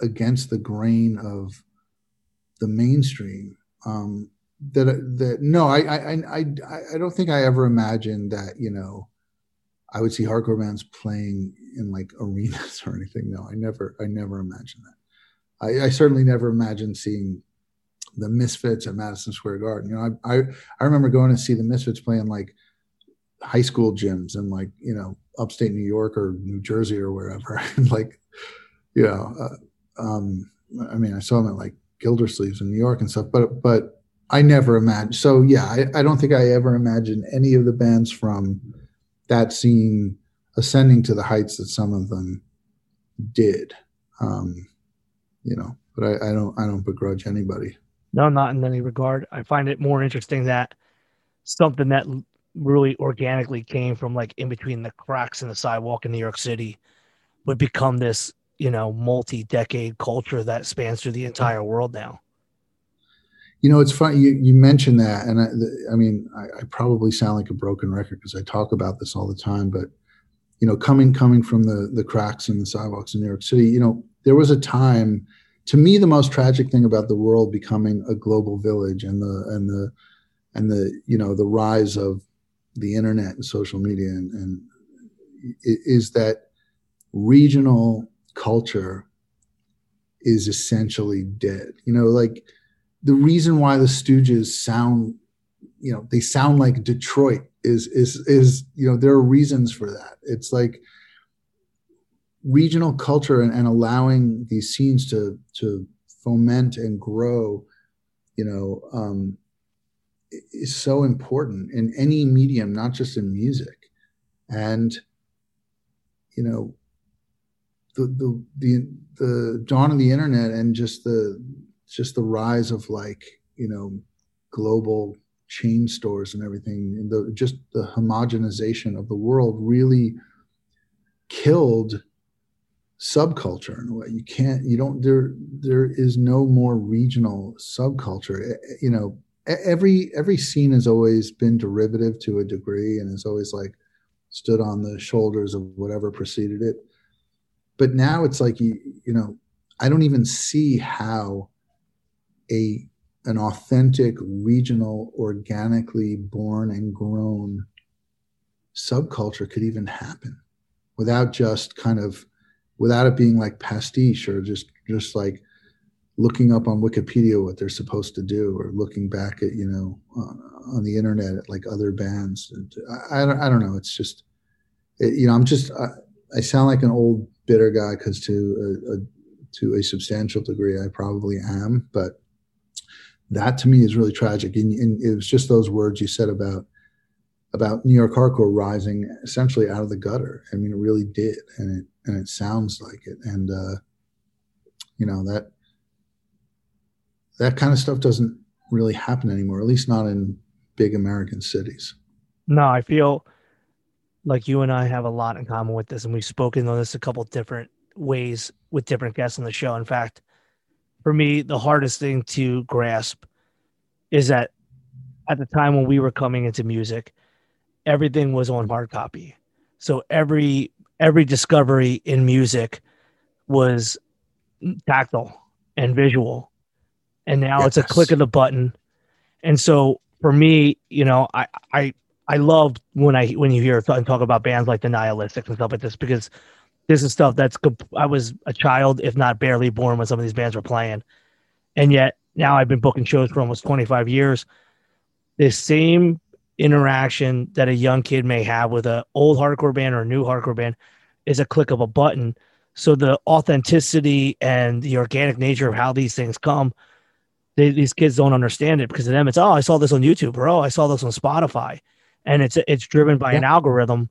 against the grain of the mainstream. Um, that that no, I I I I don't think I ever imagined that you know I would see hardcore bands playing in like arenas [laughs] or anything. No, I never I never imagined that. I, I certainly never imagined seeing the Misfits at Madison Square Garden. You know, I I, I remember going to see the Misfits playing like high school gyms in like you know upstate New York or New Jersey or wherever, [laughs] and like you know, uh, um, I mean, I saw them at like Gildersleeves in New York and stuff, but but I never imagined. So yeah, I, I don't think I ever imagined any of the bands from that scene ascending to the heights that some of them did. Um, you know, but I, I don't I don't begrudge anybody. No, not in any regard. I find it more interesting that something that really organically came from like in between the cracks in the sidewalk in New York City would become this, you know, multi-decade culture that spans through the entire world now. You know, it's funny you, you mentioned that, and I, I mean, I, I probably sound like a broken record because I talk about this all the time. But you know, coming coming from the the cracks in the sidewalks in New York City, you know, there was a time to me the most tragic thing about the world becoming a global village and the and the and the you know the rise of the internet and social media and, and is that regional culture is essentially dead. You know like the reason why the stooges sound you know they sound like detroit is is is you know there are reasons for that. It's like regional culture and, and allowing these scenes to to foment and grow, you know, um, is so important in any medium, not just in music. And you know, the the the the dawn of the internet and just the just the rise of like you know global chain stores and everything and the just the homogenization of the world really killed subculture in a way. You can't, you don't, there, there is no more regional subculture. Eh, eh, you know, every, every scene has always been derivative to a degree and has always like stood on the shoulders of whatever preceded it. But now it's like, you, you know, I don't even see how a, an authentic regional, organically born and grown subculture could even happen without just kind of without it being like pastiche or just just like looking up on Wikipedia what they're supposed to do or looking back at you know on the internet at like other bands. I, I, don't, I don't know. It's just it, you know I'm just I, I, sound like an old bitter guy because to a, a, to a substantial degree I probably am, but that to me is really tragic. And, and it was just those words you said about about New York hardcore rising essentially out of the gutter. I mean, it really did, and it and it sounds like it. And uh, you know that that kind of stuff doesn't really happen anymore, at least not in big American cities. No, I feel like you and I have a lot in common with this, and we've spoken on this a couple different ways with different guests on the show. In fact, for me, the hardest thing to grasp is that at the time when we were coming into music, everything was on hard copy. So every every discovery in music was tactile and visual. And now yes. it's a click of the button. And so for me, you know, I I I love when I when you hear and talk about bands like the Nihilistics and stuff like this because this is stuff that's good. I was a child, if not barely born, when some of these bands were playing, and yet now I've been booking shows for almost 25 years. This same interaction that a young kid may have with an old hardcore band or a new hardcore band is a click of a button. So the authenticity and the organic nature of how these things come, they, these kids don't understand it because to them it's oh I saw this on YouTube or oh I saw this on Spotify, and it's it's driven by yeah. an algorithm,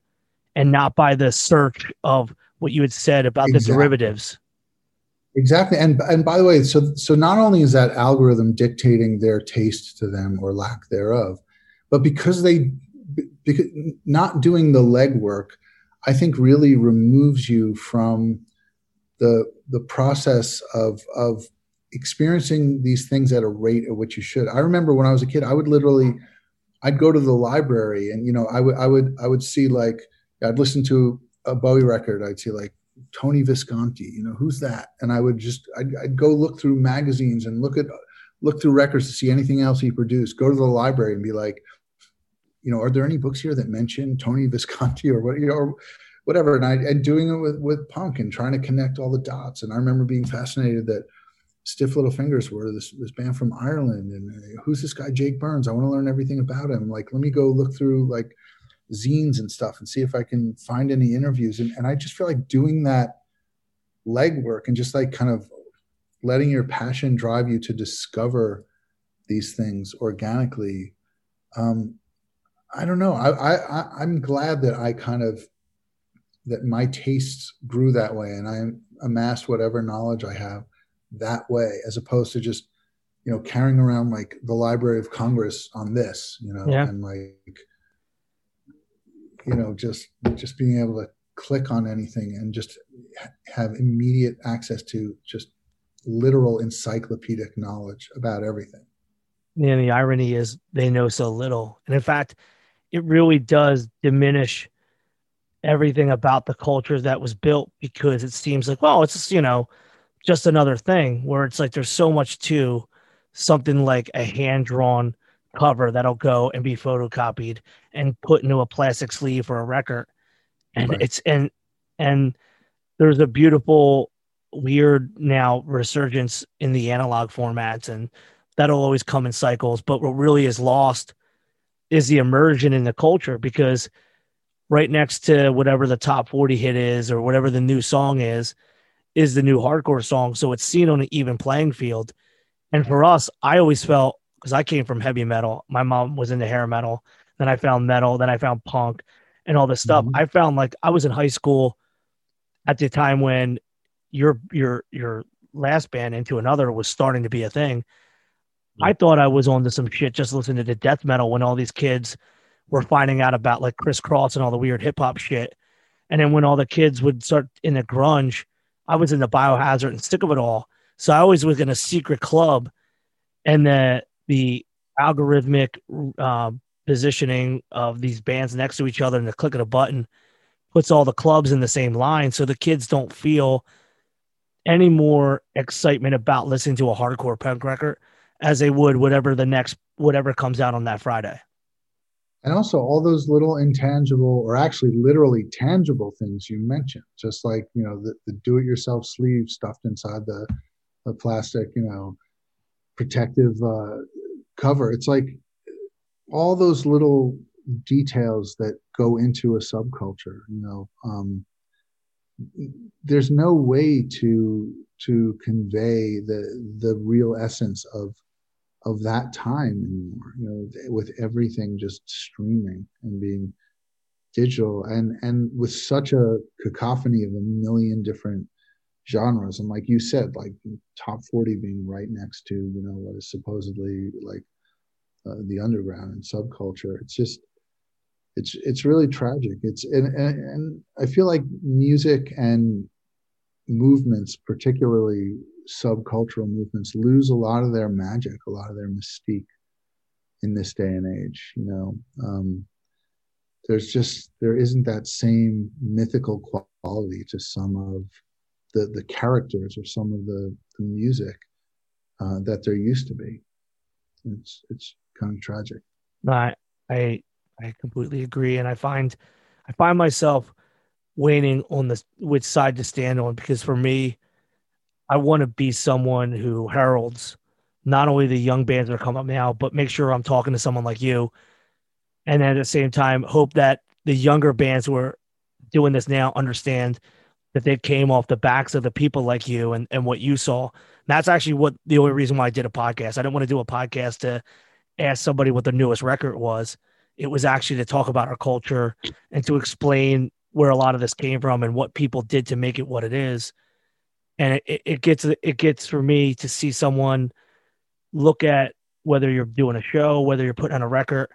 and not by the search of what you had said about exactly. the derivatives. Exactly, and and by the way, so so not only is that algorithm dictating their taste to them or lack thereof, but because they because not doing the legwork, I think really removes you from the the process of of experiencing these things at a rate at which you should. I remember when I was a kid, I would literally I'd go to the library and you know I would I would I would see like I'd listen to a Bowie record. I'd see like Tony Visconti. You know who's that? And I would just I'd, I'd go look through magazines and look at look through records to see anything else he produced. Go to the library and be like, you know, are there any books here that mention Tony Visconti or what, you know, or whatever? And I and doing it with with punk and trying to connect all the dots. And I remember being fascinated that Stiff Little Fingers were this this band from Ireland, and uh, who's this guy Jake Burns? I want to learn everything about him. Like, let me go look through like zines and stuff and see if I can find any interviews. And, and I just feel like doing that legwork and just like kind of letting your passion drive you to discover these things organically. Um, I don't know. I, I I'm glad that I kind of that my tastes grew that way and I amassed whatever knowledge I have that way, as opposed to just you know carrying around like the Library of Congress on this, you know, yeah. and like you know just just being able to click on anything and just have immediate access to just literal encyclopedic knowledge about everything. Yeah, the irony is they know so little, and in fact, it really does diminish everything about the culture that was built because it seems like, well, it's just, you know, just another thing where it's like there's so much to something like a hand drawn cover that'll go and be photocopied and put into a plastic sleeve for a record. And right. it's and and there's a beautiful weird now resurgence in the analog formats and that'll always come in cycles. But what really is lost is the immersion in the culture because right next to whatever the top 40 hit is or whatever the new song is is the new hardcore song. So it's seen on an even playing field. And for us i always felt because i came from heavy metal my mom was into hair metal then i found metal then i found punk and all this stuff. Mm-hmm. i found like i was in high school at the time when your your your last band into another was starting to be a thing I thought I was on to some shit just listening to death metal when all these kids were finding out about like Kris Kross and all the weird hip hop shit. And then when all the kids would start in the grunge, I was in the biohazard and sick of it all. So I always was in a secret club, and the the algorithmic uh, positioning of these bands next to each other and the click of a button puts all the clubs in the same line, so the kids don't feel any more excitement about listening to a hardcore punk record as they would whatever the next whatever comes out on that Friday. And also all those little intangible or actually literally tangible things you mentioned, just like, you know, the, the do-it-yourself sleeve stuffed inside the, the plastic, you know, protective uh, cover. It's like all those little details that go into a subculture, you know, um, there's no way to to convey the the real essence of of that time anymore you know with everything just streaming and being digital and and with such a cacophony of a million different genres. And like you said like top 40 being right next to you know what is supposedly like uh, the underground and subculture. It's just it's it's really tragic. It's and, and and i feel like music and movements particularly subcultural movements lose a lot of their magic, a lot of their mystique in this day and age. You know, um, there's just there isn't that same mythical quality to some of the the characters or some of the, the music uh, that there used to be. It's it's kind of tragic. I I I completely agree, and I find I find myself waiting on the which side to stand on because for me I want to be someone who heralds not only the young bands that are coming up now, but make sure I'm talking to someone like you. And at the same time, hope that the younger bands who are doing this now understand that they came off the backs of the people like you and, and what you saw. And that's actually what the only reason why I did a podcast. I didn't want to do a podcast to ask somebody what the newest record was. It was actually to talk about our culture and to explain where a lot of this came from and what people did to make it what it is and it, it gets it gets for me to see someone look at whether you're doing a show, whether you're putting on a record.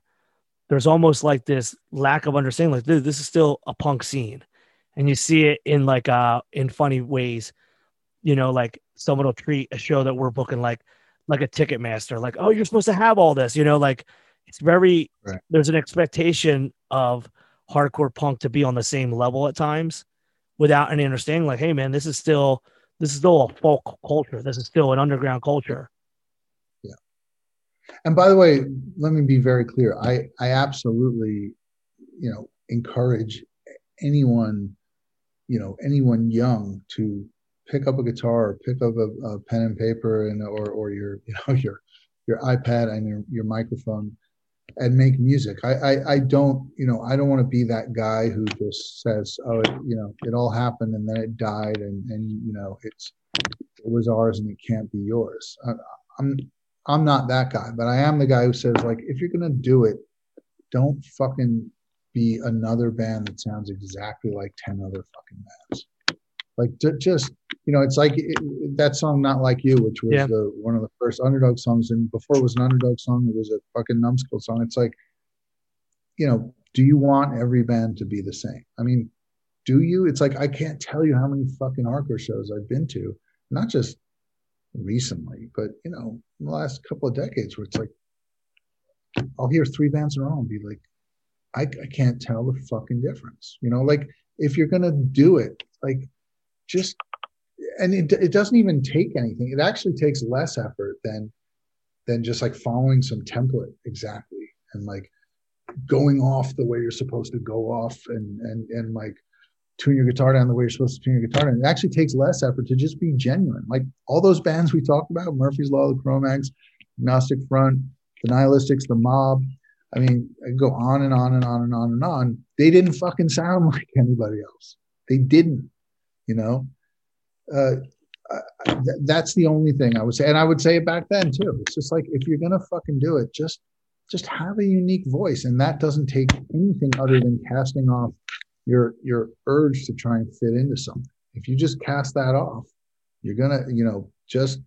There's almost like this lack of understanding. Like this, this is still a punk scene, and you see it in like uh in funny ways. You know, like someone will treat a show that we're booking like like a ticket master, like oh you're supposed to have all this. You know, like it's very right. there's an expectation of hardcore punk to be on the same level at times without any understanding like hey man this is still this is still a folk culture. This is still an underground culture. Yeah. And by the way, let me be very clear. I I absolutely, you know, encourage anyone, you know, anyone young to pick up a guitar or pick up a, a pen and paper and or or your [laughs] you know your your iPad and your your microphone and make music. I, I, I don't, you know, I don't want to be that guy who just says, oh, it, you know, it all happened and then it died and, and, you know, it's, it was ours and it can't be yours. I, I'm, I'm not that guy, but I am the guy who says like, if you're going to do it, don't fucking be another band that sounds exactly like 10 other fucking bands. Like just, you know, it's like it, that song, Not Like You, which was yeah. the, one of the first underdog songs. And before it was an underdog song, it was a fucking numbskull song. It's like, you know, do you want every band to be the same? I mean, do you? It's like, I can't tell you how many fucking hardcore shows I've been to, not just recently, but, you know, in the last couple of decades where it's like, I'll hear three bands in a row and be like, I, I can't tell the fucking difference. You know, like if you're gonna do it, like just and it, it doesn't even take anything. It actually takes less effort than than just like following some template exactly and like going off the way you're supposed to go off and and and like tune your guitar down the way you're supposed to tune your guitar down. It actually takes less effort to just be genuine. Like all those bands we talked about, Murphy's Law, the Cro-Mags, Agnostic Front, the Nihilistics, the Mob, I mean, I go on and on and on and on and on. They didn't fucking sound [laughs] like anybody else. They didn't, you know. Uh, th- that's the only thing I would say, and I would say it back then too. It's just like if you're gonna fucking do it, just just have a unique voice, and that doesn't take anything other than casting off your your urge to try and fit into something. If you just cast that off, you're gonna, you know, just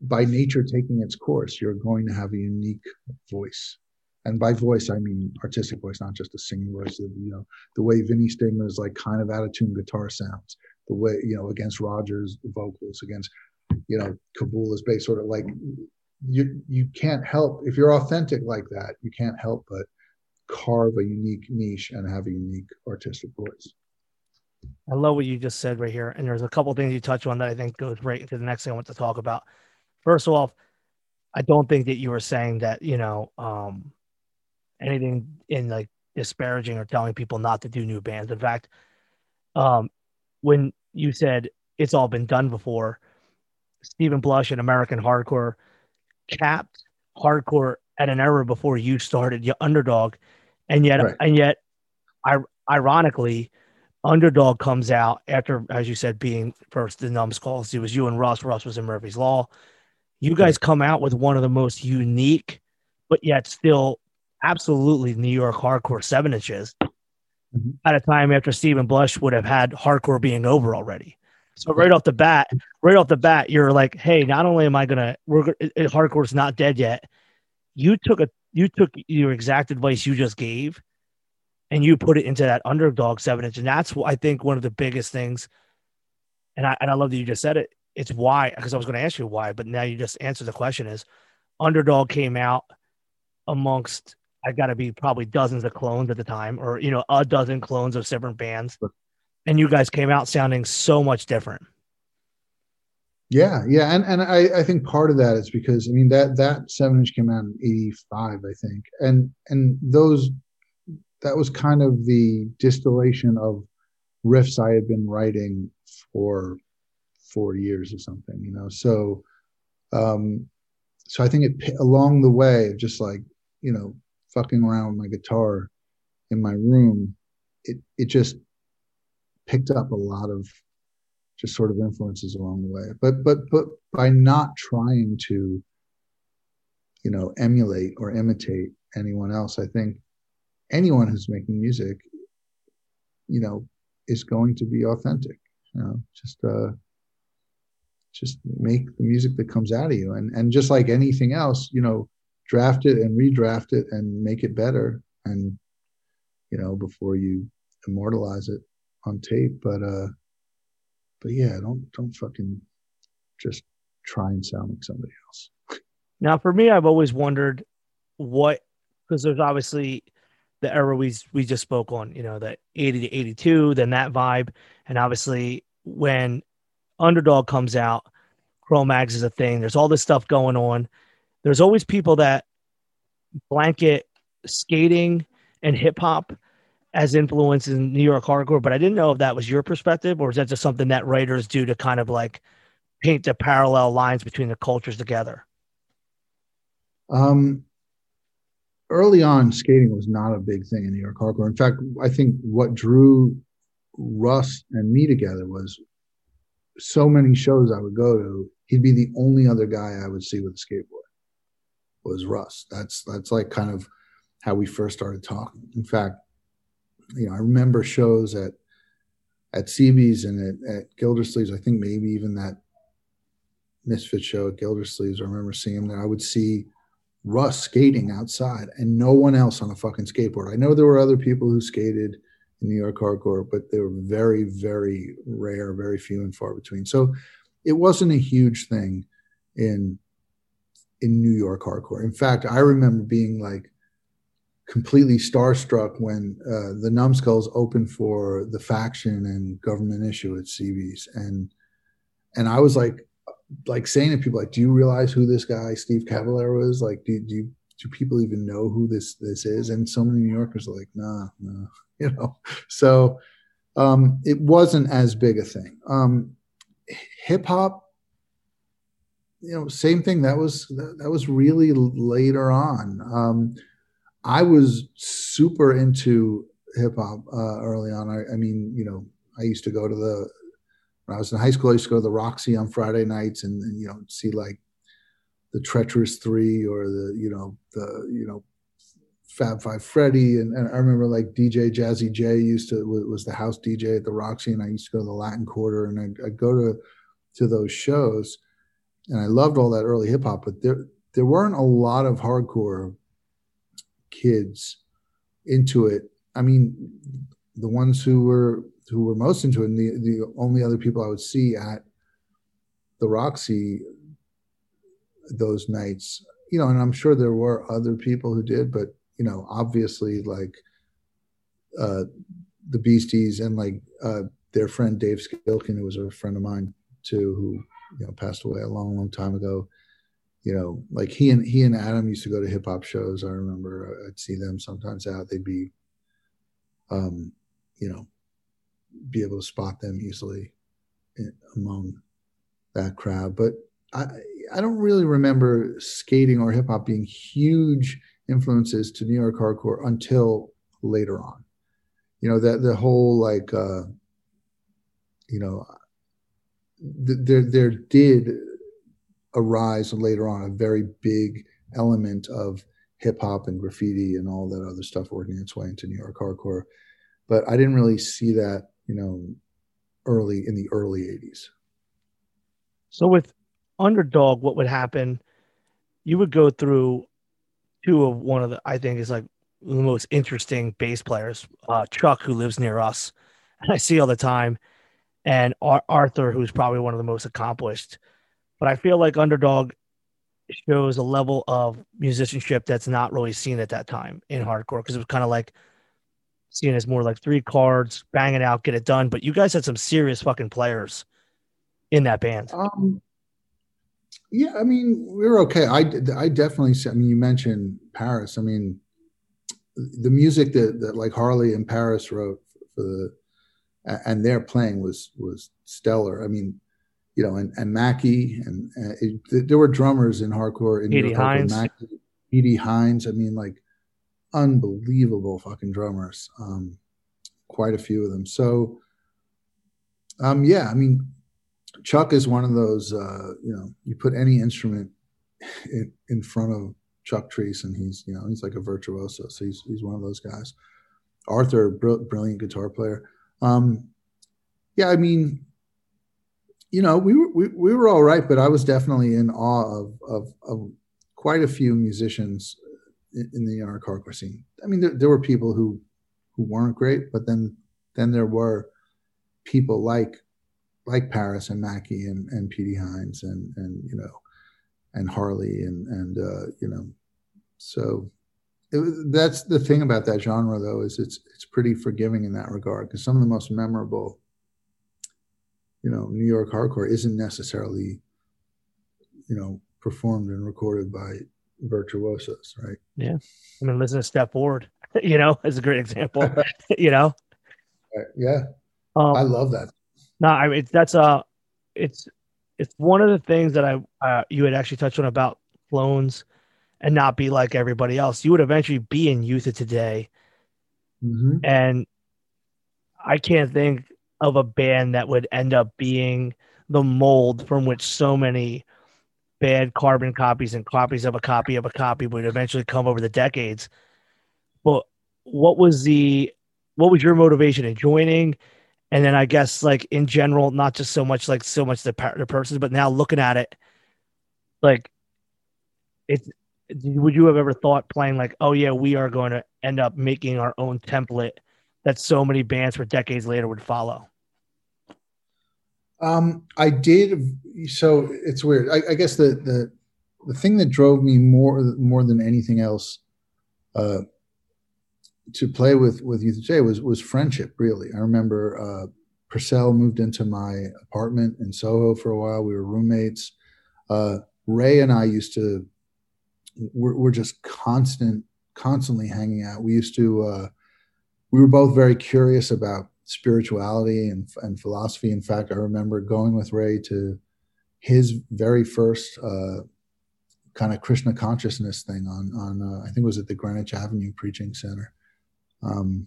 by nature taking its course, you're going to have a unique voice and by voice I mean artistic voice, not just a singing voice. You know, the way Vinnie Stigma's like kind of out of tune guitar sounds, the way you know against Rogers vocals, against you know Kabula's bass, sort of like you you can't help if you're authentic like that, you can't help but carve a unique niche and have a unique artistic voice. I love what you just said right here, and there's a couple things you touch on that I think goes right into the next thing I want to talk about. First of all, I don't think that you were saying that you know um, anything in like disparaging or telling people not to do new bands. In fact, um, when you said it's all been done before, Steven Blush and American Hardcore capped hardcore at an era before you started your underdog, and yet right. and yet, I, ironically, underdog comes out after, as you said, being first the numbskulls. It was you and Russ. Russ was in Murphy's Law. You guys come out with one of the most unique, but yet still absolutely New York hardcore seven inches mm-hmm. at a time after Steven Blush would have had hardcore being over already. So right off the bat, right off the bat, you're like, hey, not only am I gonna we're hardcore's not dead yet. You took a you took your exact advice you just gave, and you put it into that underdog seven inch, and that's I think one of the biggest things. And I and I love that you just said it. It's why because I was going to ask you why, but now you just answered the question. Is underdog came out amongst I got to be probably dozens of clones at the time, or you know, a dozen clones of different bands, and you guys came out sounding so much different. Yeah, yeah, and and I, I think part of that is because I mean that that seven inch came out in '85, I think, and and those that was kind of the distillation of riffs I had been writing for four years or something, you know. So, um, so I think it along the way, just like you know, fucking around with my guitar in my room, it it just picked up a lot of just sort of influences along the way. But but but by not trying to, you know, emulate or imitate anyone else, I think anyone who's making music, you know, is going to be authentic. You know, just uh just make the music that comes out of you. And and just like anything else, you know, draft it and redraft it and make it better and you know before you immortalize it on tape. But uh but yeah don't don't fucking just try and sound like somebody else. Now for me i've always wondered what because there's obviously the era we we just spoke on you know the 80 to 82 then that vibe. And obviously when underdog comes out Cro-Mags is a thing. There's all this stuff going on there's always people that blanket skating and hip hop as influence in New York hardcore, but I didn't know if that was your perspective or is that just something that writers do to kind of like paint the parallel lines between the cultures together? Um, early on, skating was not a big thing in New York hardcore. In fact, I think what drew Russ and me together was so many shows I would go to. He'd be the only other guy I would see with a skateboard. Was Russ? That's that's like kind of how we first started talking. In fact, you know, I remember shows at at CB's and at, at Gildersleeves. I think maybe even that Misfit show at Gildersleeves. I remember seeing him there. I would see Russ skating outside and no one else on a fucking skateboard. I know there were other people who skated in New York hardcore, but they were very, very rare, very few and far between. So it wasn't a huge thing in in New York hardcore. In fact, I remember being like completely starstruck when uh, the Numbskulls opened for the faction and government issue at CB's, and and I was like, like saying to people like, "Do you realize who this guy Steve Caballero is? Like, do, do you do people even know who this this is?" And so many New Yorkers are like, "Nah, nah," [laughs] you know. So um, it wasn't as big a thing. Um, Hip hop, you know, same thing. That was that, was really later on. Um, I was super into hip hop uh, early on. I, I, mean, you know, I used to go to the when I was in high school. I used to go to the Roxy on Friday nights and, and you know see like the Treacherous Three or the you know the you know Fab Five Freddy and, and I remember like DJ Jazzy Jay used to was the house DJ at the Roxy and I used to go to the Latin Quarter and I'd, I'd go to to those shows and I loved all that early hip hop, but there there weren't a lot of hardcore kids into it. I mean, the ones who were who were most into it, and the the only other people I would see at the Roxy those nights, you know, and I'm sure there were other people who did, but you know, obviously like uh, the Beasties and like uh, their friend Dave Skilken, who was a friend of mine too, who you know passed away a long, long time ago you know, like he and he and Adam used to go to hip hop shows. I remember I'd see them sometimes out. They'd be, um, you know, be able to spot them easily in, among that crowd. But I I don't really remember skating or hip hop being huge influences to New York hardcore until later on. You know that the whole like, uh, you know, there there did arise later on, a very big element of hip hop and graffiti and all that other stuff working its way into New York hardcore. But I didn't really see that, you know, early in the early 80s. So with Underdog, what would happen? You would go through two of one of the, I think is like the most interesting bass players, uh, Chuck, who lives near us, and I see all the time, and Ar- Arthur, who's probably one of the most accomplished but I feel like Underdog shows a level of musicianship that's not really seen at that time in hardcore because it was kind of like seen as more like three cards, bang it out, get it done. But you guys had some serious fucking players in that band. Um, yeah, I mean, we are okay. I, I definitely, I mean, you mentioned Parris. I mean, the music that, that like Harley and Parris wrote for the, and their playing was, was stellar. I mean, you know, and, and Mackie, and, and it, there were drummers in hardcore. In Edie Hines. Mackie, Petey Hines. I mean, like unbelievable fucking drummers. Um, quite a few of them. So, um, yeah, I mean, Chuck is one of those. Uh, you know, you put any instrument in, in front of Chuck Treece, and he's you know he's like a virtuoso. So he's he's one of those guys. Arthur, brilliant guitar player. Um, yeah, I mean, you know, we were we, we were all right, but I was definitely in awe of of, of quite a few musicians in, in the hardcore scene. I mean, there, there were people who who weren't great, but then then there were people like like Parris and Mackie and and Petey Hines and and you know and Harley and and uh, you know so it, that's the thing about that genre though is it's it's pretty forgiving in that regard because some of the most memorable you know, New York hardcore isn't necessarily, you know, performed and recorded by virtuosos, right? Yeah. I mean, listen to Step Forward. [laughs] you know, is a great example. [laughs] you know. Yeah. Um, I love that. No, I mean that's a, uh, it's it's one of the things that I uh, you had actually touched on about clones and not be like everybody else. You would eventually be in youth of today, mm-hmm. and I can't think of a band that would end up being the mold from which so many bad carbon copies and copies of a copy of a copy would eventually come over the decades. But what was the what was your motivation in joining? And then I guess like in general, not just so much like so much the the persons, but now looking at it, like it's would you have ever thought playing like, oh yeah, we are going to end up making our own template that so many bands for decades later would follow? Um, I did. So it's weird. I, I, guess the the the thing that drove me more more than anything else uh, to play with with Youth Today was was friendship. Really, I remember uh, Porcell moved into my apartment in Soho for a while. We were roommates. Uh, Ray and I used to we're, we're just constant constantly hanging out. We used to uh, we were both very curious about spirituality and, and philosophy. In fact, I remember going with Ray to his very first uh, kind of Krishna consciousness thing on on uh, I think it was at the Greenwich Avenue Preaching Center, um,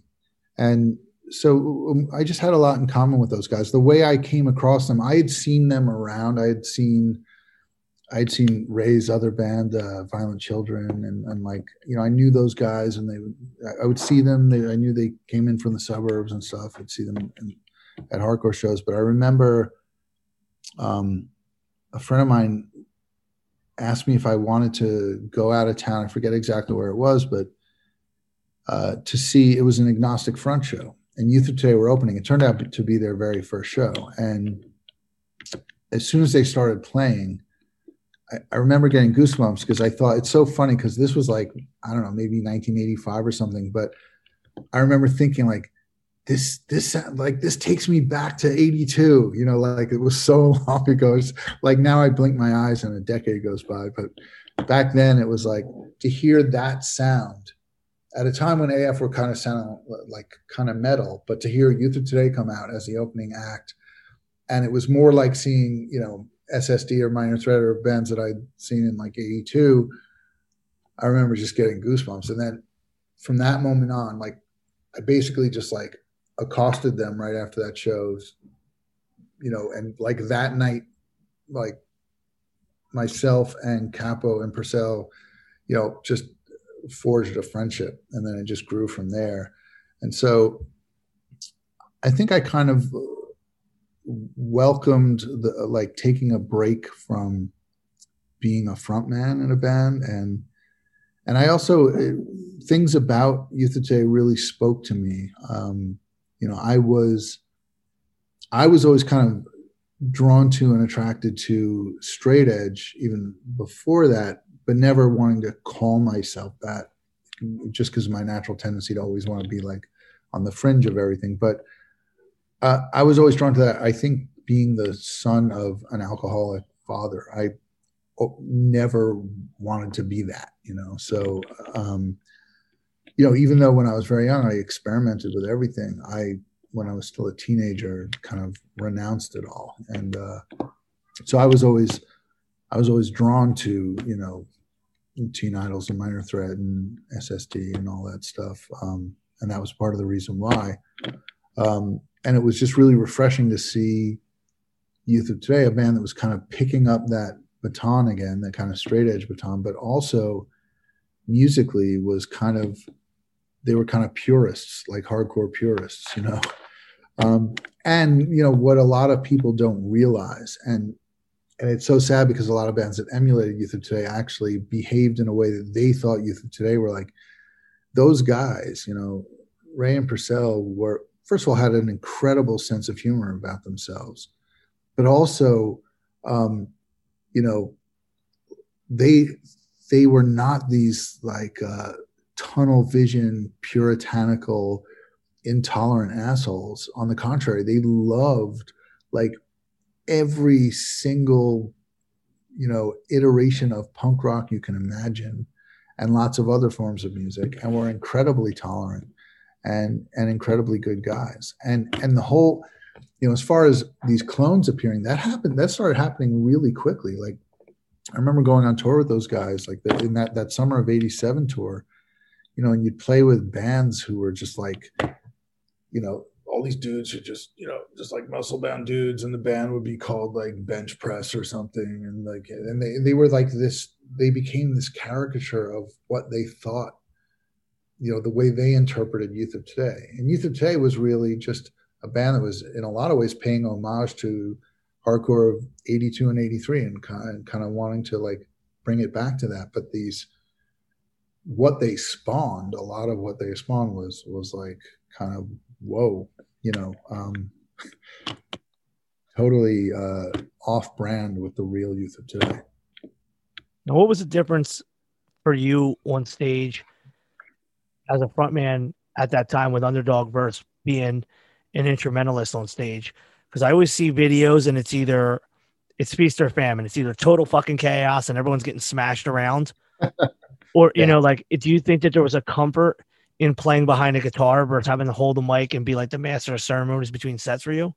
and so um, I just had a lot in common with those guys. The way I came across them, I had seen them around. I had seen I'd seen Ray's other band, uh, Violent Children, and, and like you know, I knew those guys, and they I would see them. They, I knew they came in from the suburbs and stuff. I'd see them in, at hardcore shows. But I remember um, a friend of mine asked me if I wanted to go out of town. I forget exactly where it was, but uh, to see it was an agnostic front show, and Youth of Today were opening. It turned out to be their very first show, and as soon as they started playing I, remember getting goosebumps because I thought it's so funny because this was like I don't know maybe 1985 or something, but I remember thinking like this this like this takes me back to 82 you know like it was so [laughs] long ago. It's like now i blink my eyes and a decade goes by but back then it was like to hear that sound at a time when af were kind of sounding like kind of metal but to hear youth of today come out as the opening act and it was more like seeing you know SSD or Minor Threat or bands that I'd seen in like 82, I remember just getting goosebumps. And then from that moment on, like I basically just like accosted them right after that shows, you know, and like that night, like myself and Cappo and Porcell, you know, just forged a friendship and then it just grew from there. And so I think I kind of welcomed the like taking a break from being a frontman in a band and and I also uh, things about Today really spoke to me. Um, you know, I was I was always kind of drawn to and attracted to straight edge even before that, but never wanting to call myself that just because my natural tendency to always want to be like on the fringe of everything. But uh, I was always drawn to that. I think being the son of an alcoholic father, I never wanted to be that, you know. So, um, you know, even though when I was very young, I experimented with everything. I, when I was still a teenager, kind of renounced it all, and uh, so I was always, I was always drawn to, you know, Teen Idles and Minor Threat and SSD and all that stuff, um, and that was part of the reason why. Um, and it was just really refreshing to see Youth of Today, a band that was kind of picking up that baton again, that kind of straight edge baton, but also musically was kind of they were kind of purists, like hardcore purists, you know. [laughs] Um, and you know what a lot of people don't realize, and and it's so sad because a lot of bands that emulated Youth of Today actually behaved in a way that they thought Youth of Today were like those guys. You know, Ray and Porcell were first of all had an incredible sense of humor about themselves but also um, you know they they were not these like uh, tunnel vision puritanical intolerant assholes. On the contrary they loved like every single you know iteration of punk rock you can imagine and lots of other forms of music, and were incredibly tolerant and and incredibly good guys. And and the whole, you know, as far as these clones appearing, that happened. That started happening really quickly. Like I remember going on tour with those guys, like the, in that that summer of '87 tour, you know, and you'd play with bands who were just like, you know, all these dudes who just, you know, just like muscle bound dudes, and the band would be called like Bench Press or something, and like, and they they were like this. They became this caricature of what they thought, you know, the way they interpreted Youth of Today, and Youth of Today was really just a band that was in a lot of ways paying homage to hardcore of 82 and 83 and kind of, kind of wanting to like bring it back to that. But these what they spawned a lot of what they spawned was was like kind of whoa you know um [laughs] totally uh off brand with the real youth of today. Now what was the difference for you on stage as a frontman at that time with underdog verse being an instrumentalist on stage because I always see videos and it's either it's feast or famine. It's either total fucking chaos and everyone's getting smashed around, [laughs] or you yeah. know, like, do you think that there was a comfort in playing behind a guitar versus having to hold the mic and be like the master of ceremonies between sets for you?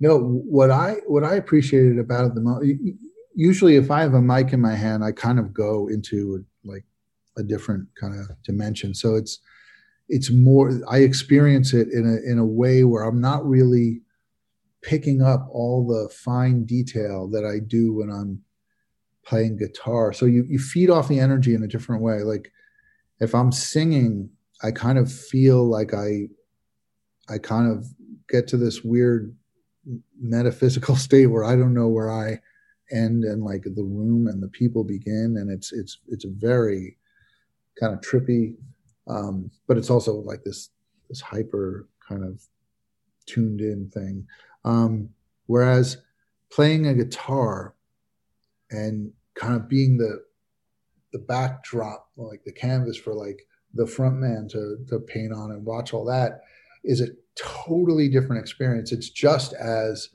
No, what I what I appreciated about it the most. Usually, if I have a mic in my hand, I kind of go into a different kind of dimension. So it's it's more. I experience it in a in a way where I'm not really picking up all the fine detail that I do when I'm playing guitar. So you you feed off the energy in a different way. Like if I'm singing, I kind of feel like I I kind of get to this weird metaphysical [laughs] state where I don't know where I end and like the room and the people begin and it's it's it's very kind of trippy um but it's also like this this hyper kind of tuned in thing um, whereas playing a guitar and kind of being the the backdrop, like the canvas for like the front man to to paint on and watch all that is a totally different experience. It's just as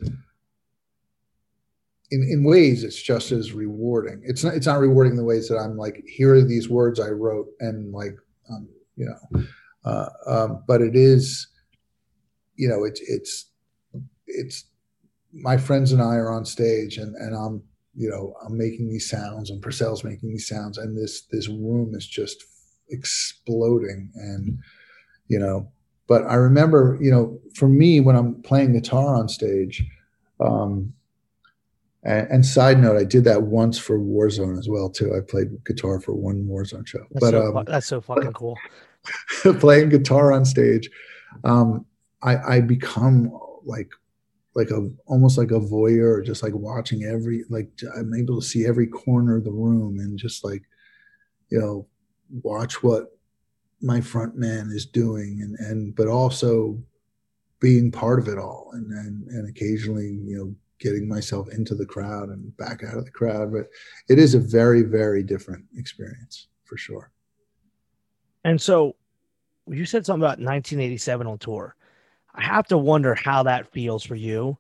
in, in ways it's just as rewarding. It's not it's not rewarding the ways that I'm like, here are these words I wrote and like um, you know uh, um, but it is you know it's it's it's my friends and I are on stage and, and I'm, you know, I'm making these sounds and Porcell's making these sounds and this, this room is just exploding. And, you know, but I remember, you know, for me, when I'm playing guitar on stage, um, and, and, side note, I did that once for Warzone as well too. I played guitar for one Warzone show. That's but so, um, that's so fucking cool. [laughs] playing guitar on stage, um, I, I become like like a almost like a voyeur, just like watching every like I'm able to see every corner of the room and just like you know watch what my front man is doing and and but also being part of it all and and, and occasionally you know getting myself into the crowd and back out of the crowd but it is a very very different experience for sure and so you said something about 1987 on tour I have to wonder how that feels for you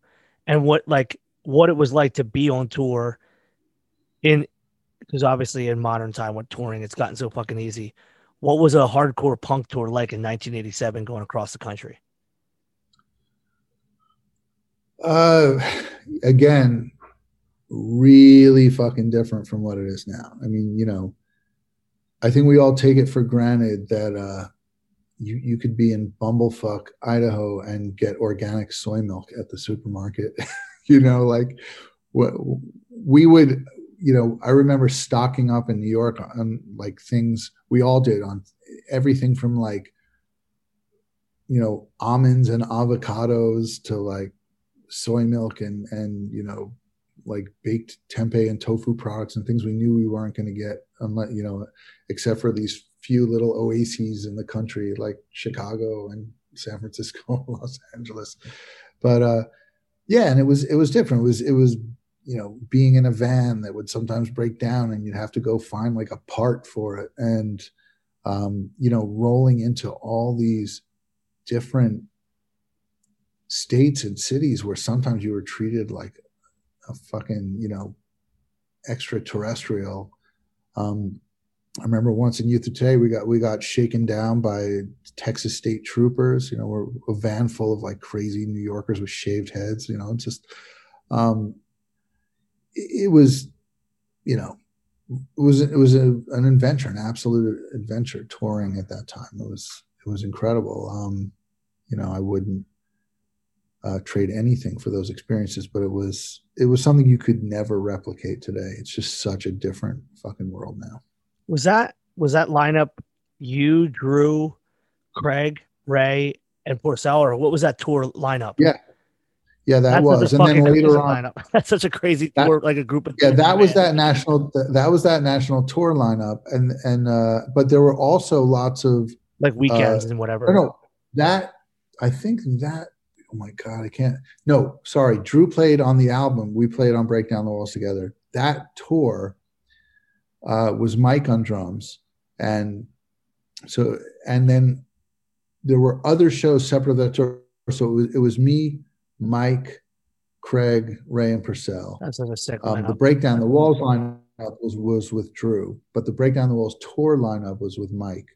and what like what it was like to be on tour in because obviously in modern time with touring it's gotten so fucking easy. What was a hardcore punk tour like in 1987 going across the country? Uh again, really fucking different from what it is now. I mean, you know, I think we all take it for granted that uh you you could be in Bumblefuck, Idaho, and get organic soy milk at the supermarket. [laughs] you know, like what we would. You know, I remember stocking up in New York on like things we all did on everything from like you know almonds and avocados to like soy milk and and you know like baked tempeh and tofu products and things we knew we weren't going to get unless you know except for these few little oases in the country like Chicago and San Francisco, [laughs] Los Angeles. But uh, yeah, and it was it was different. It was it was you know being in a van that would sometimes break down and you'd have to go find like a part for it and um, you know rolling into all these different states and cities where sometimes you were treated like a fucking you know extraterrestrial um, I remember once in Youth of Today, we got we got shaken down by Texas State troopers. You know, we're a van full of like crazy New Yorkers with shaved heads. You know, it's just um, it, it was, you know, it was it was a, an adventure, an absolute adventure touring at that time. It was it was incredible. Um, you know, I wouldn't uh, trade anything for those experiences, but it was it was something you could never replicate today. It's just such a different fucking world now. Was that was that lineup you, Drew, Craig, Ray, and Porcell, or what was that tour lineup? Yeah, yeah, that That's was. And then later on, lineup. [laughs] That's such a crazy that, tour, like a group of yeah. That was that national. That was that national tour lineup, and and uh, but there were also lots of like weekends uh, and whatever. No, that I think that. Oh my god, I can't. No, sorry. Drew played on the album. We played on Break Down the Walls together. That tour uh, was Mike on drums, and so and then there were other shows separate of that tour. So it was, it was me, Mike, Craig, Ray, and Porcell. That's a sick um, The Breakdown the Walls lineup was was with Drew, but the Breakdown the Walls tour lineup was with Mike.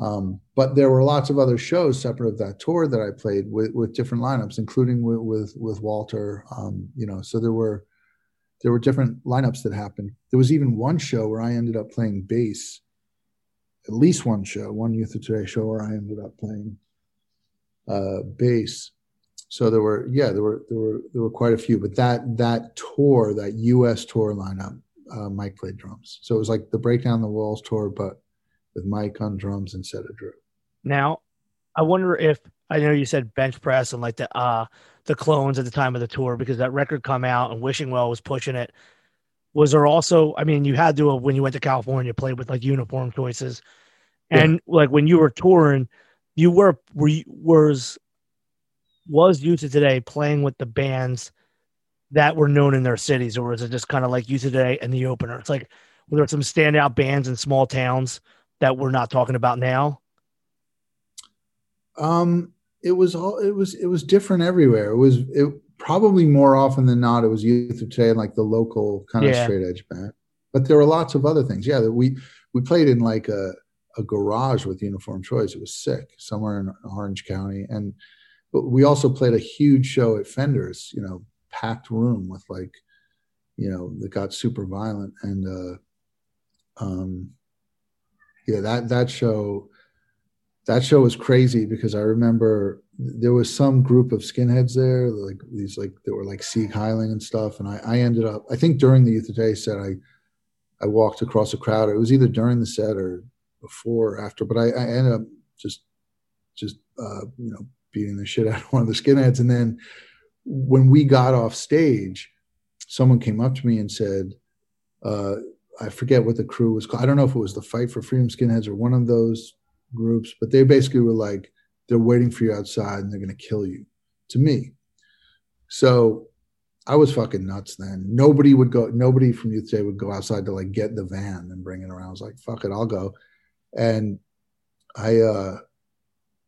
Um, but there were lots of other shows separate of that tour that I played with, with different lineups, including with with, with Walter. Um, you know, so there were there were different lineups that happened. There was even one show where I ended up playing bass. At least one show, one Youth of Today show where I ended up playing uh, bass. So there were, yeah, there were there were there were quite a few. But that that tour, that U.S. tour lineup, uh, Mike played drums. So it was like the Breakdown the Walls tour, but with Mike on drums instead of Drew. Now, I wonder if I know you said bench press and like the uh the clones at the time of the tour because that record come out and Wishing Well was pushing it. Was there also? I mean, you had to when you went to California play with like uniform choices, and yeah. like when you were touring, you were were you, was was Youth to Today playing with the bands that were known in their cities, or was it just kind of like of Today and the opener? It's like were there some standout bands in small towns that we're not talking about now? Um, it was all it was it was different everywhere. It was it probably more often than not it was youth of today and like the local kind of straight edge band. But there were lots of other things. Yeah, that we we played in like a a garage with uniform choice. It was sick somewhere in Orange County, and but we also played a huge show at Fenders. You know, packed room with like you know that got super violent and uh um yeah that that show that show was crazy because I remember there was some group of skinheads there, like these like that were like Sieg Heiling and stuff. And I, I ended up, I think during the Youth of Today set, I I walked across a crowd. It was either during the set or before or after, but I, I ended up just just uh, you know beating the shit out of one of the skinheads. And then when we got off stage, someone came up to me and said, uh, I forget what the crew was called. I don't know if it was the Fight for Freedom Skinheads or one of those groups, but they basically were like, they're waiting for you outside and they're going to kill you to me. So I was fucking nuts then. Nobody would go, nobody from Youth Day would go outside to like get the van and bring it around. I was like, fuck it, I'll go. And I, uh,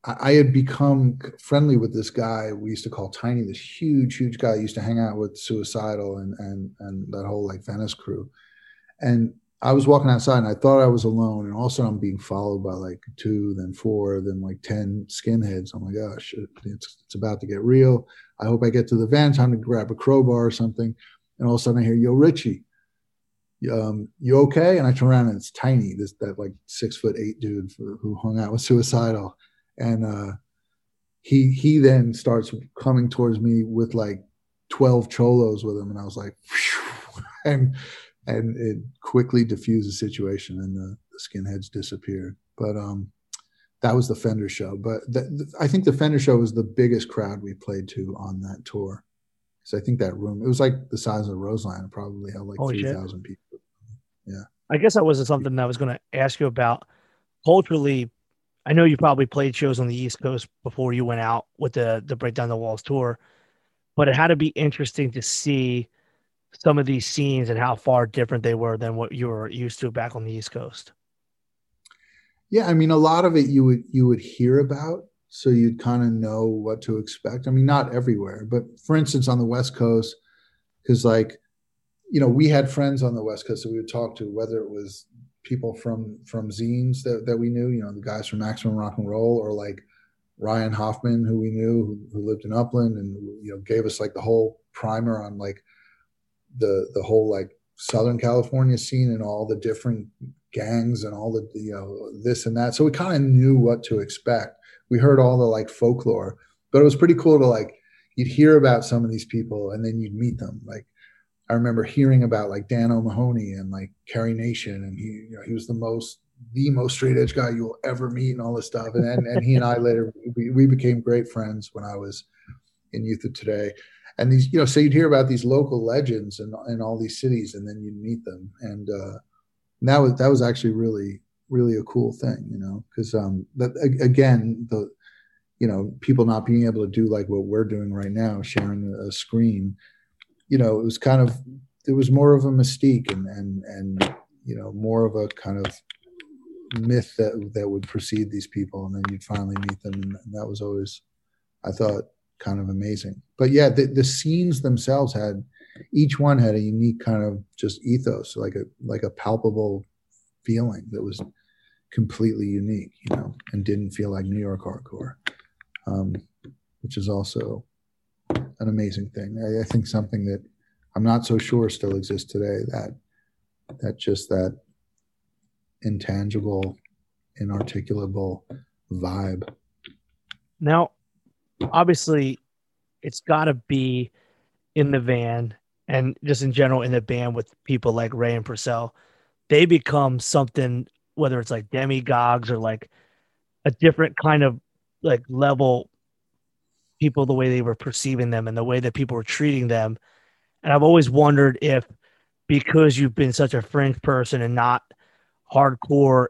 I had become friendly with this guy we used to call Tiny, this huge, huge guy. Used to hang out with Suicidal and and and that whole like Venice crew. And I was walking outside and I thought I was alone, and all of a sudden I'm being followed by like two, then four, then like ten skinheads. Oh my gosh, it's it's about to get real. I hope I get to the van, time to grab a crowbar or something. And all of a sudden I hear, "Yo, Richie, um, you okay?" And I turn around and it's Tiny, this that like six foot eight dude for, who hung out with Suicidal, and uh, he he then starts coming towards me with like twelve cholos with him, and I was like, [laughs] and and it quickly diffused the situation and the, the skinheads disappeared. But um, that was the Fender show. But the, the, I think the Fender show was the biggest crowd we played to on that tour. Because I think that room, it was like the size of Roseland, It probably held like 3,000 people. Yeah. I guess that wasn't something I was going to ask you about. Culturally, I know you probably played shows on the East Coast before you went out with the the Break Down the Walls tour, but it had to be interesting to see – some of these scenes and how far different they were than what you were used to back on the East Coast? Yeah, I mean, a lot of it you would you would hear about, so you'd kind of know what to expect. I mean, not everywhere, but for instance, on the West Coast, because like, you know, we had friends on the West Coast that we would talk to, whether it was people from from zines that, that we knew, you know, the guys from Maximum Rock and Roll or like Ryan Hoffman, who we knew, who, who lived in Upland and you know gave us like the whole primer on like the the whole like Southern California scene and all the different gangs and all the you know this and that. So we kind of knew what to expect. We heard all the like folklore, but it was pretty cool to like you'd hear about some of these people and then you'd meet them. Like I remember hearing about like Dan O'Mahony and like Carry Nation, and he you know he was the most the most straight edge guy you'll ever meet and all this stuff. And and, and he and I later we, we became great friends when I was in Youth of Today. And these, you know, so you'd hear about these local legends in, in all these cities, and then you'd meet them. And uh, that was that was actually really really a cool thing, you know, because um, that again the you know people not being able to do like what we're doing right now, sharing a screen. You know, it was kind of it was more of a mystique and and and you know more of a kind of myth that that would precede these people, and then you'd finally meet them, and that was always, I thought, kind of amazing. But yeah, the, the scenes themselves had each one had a unique kind of just ethos, like a like a palpable feeling that was completely unique, you know, and didn't feel like New York hardcore, um, which is also an amazing thing. I, I, think something that I'm not so sure still exists today. That that just that intangible, inarticulable vibe. Now, obviously, it's got to be in the van and just in general in the band with people like Ray and Porcell, they become something, whether it's like demigods or like a different kind of like level people, the way they were perceiving them and the way that people were treating them. And I've always wondered if because you've been such a fringe person and not hardcore,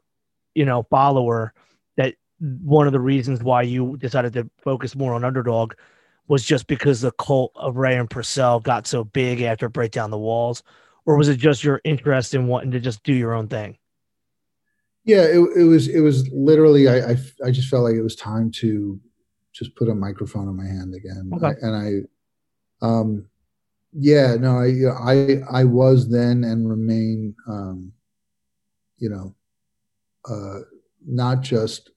you know, follower, that one of the reasons why you decided to focus more on underdog was just because the cult of Ray and Porcell got so big after Break Down the Walls, or was it just your interest in wanting to just do your own thing? Yeah, it, it was. It was literally. I, I, I just felt like it was time to just put a microphone in my hand again, okay. I, and I, um, yeah, no, I, I, I was then and remain, um, you know, uh, not just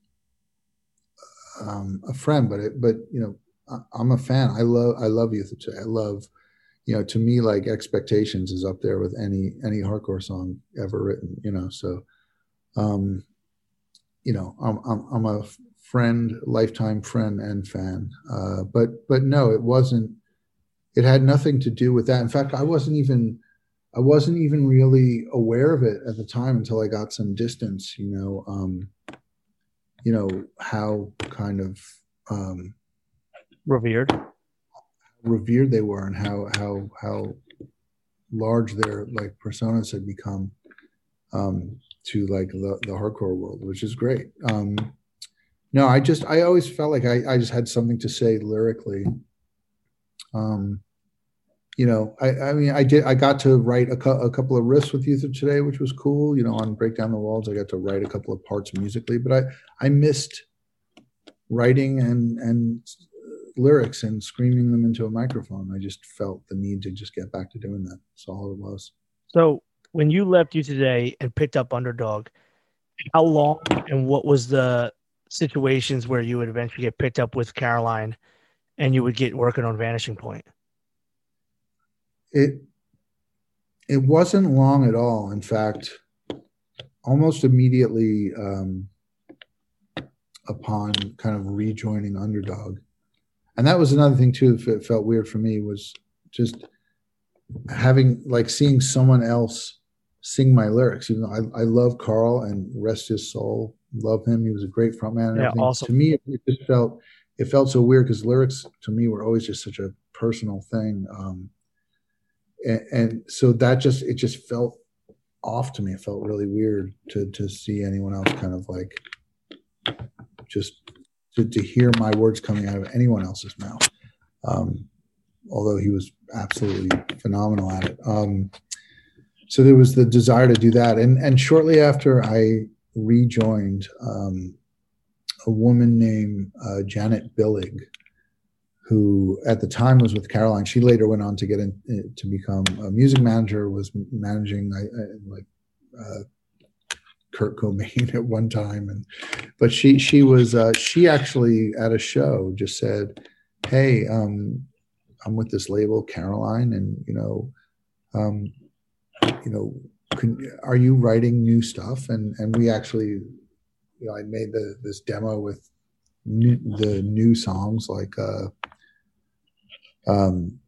um, a friend, but it, but you know, I'm a fan. I love I love Youth Today. I love, you know, to me like Expectations is up there with any any hardcore song ever written. You know, so, um, you know, I'm I'm, I'm a friend, lifetime friend and fan. Uh, but but no, it wasn't. It had nothing to do with that. In fact, I wasn't even I wasn't even really aware of it at the time until I got some distance. You know, um, you know how kind of um, revered revered they were and how how how large their like personas had become um, to like the, the hardcore world, which is great. Um, no, I just I always felt like I, I just had something to say lyrically. Um, you know, I, I mean, I did. I got to write a, a couple of riffs with of Today, which was cool. You know, on Break Down the Walls, I got to write a couple of parts musically, but I I missed writing and and lyrics and screaming them into a microphone. I just felt the need to just get back to doing that. That's all it was. So when you left you Today and picked up Underdog, how long and what was the situations where you would eventually get picked up with Caroline and you would get working on Vanishing Point? It it wasn't long at all. In fact, almost immediately um, upon kind of rejoining Underdog, and that was another thing too that felt weird for me was just having like seeing someone else sing my lyrics. Even though I, I love Carl and rest his soul, love him. He was a great frontman. And yeah, everything. awesome. To me, it just felt it felt so weird because lyrics to me were always just such a personal thing. Um, and, and so that just it just felt off to me. It felt really weird to to see anyone else kind of like just to, to hear my words coming out of anyone else's mouth. Um, although he was absolutely phenomenal at it. Um, so there was the desire to do that, and and shortly after I rejoined, um, a woman named uh, Janet Billig, who at the time was with Caroline. She later went on to get in to become a music manager. Was managing I, I, like uh, Kurt Cobain [laughs] at one time, and but she she was uh, she actually at a show just said, "Hey, um, I'm with this label, Caroline, and you know, um, you know, can, are you writing new stuff?" And and we actually, you know, I made the this demo with new, the new songs like uh, um,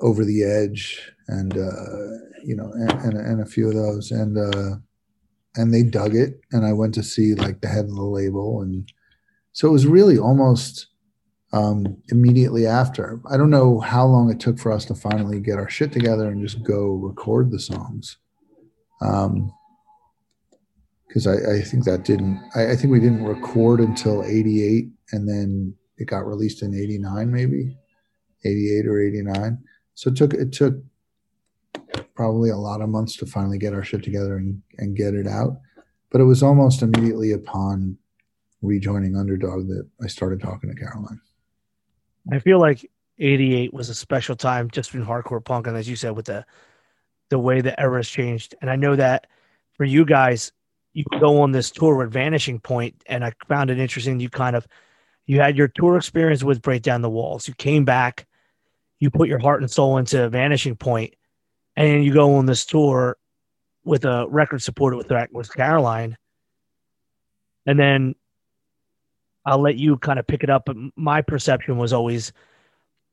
over the edge and uh, you know and, and, and, a few of those and uh, and they dug it and i went to see like the head of the label and so it was really almost um, immediately after. I don't know how long it took for us to finally get our shit together and just go record the songs um because I, I, think that didn't I, I think we didn't record until 88 and then it got released in 89 maybe 88 or 89 so it took it took probably a lot of months to finally get our shit together and, and get it out. But it was almost immediately upon rejoining Underdog that I started talking to Caroline. I feel like 88 was a special time just in hardcore punk. And as you said, with the, the way the era has changed. And I know that for you guys, you go on this tour with Vanishing Point, and I found it interesting. You kind of, you had your tour experience with Break Down the Walls. You came back, you put your heart and soul into Vanishing Point, and you go on this tour with a record supported with with Caroline, and then I'll let you kind of pick it up. But my perception was always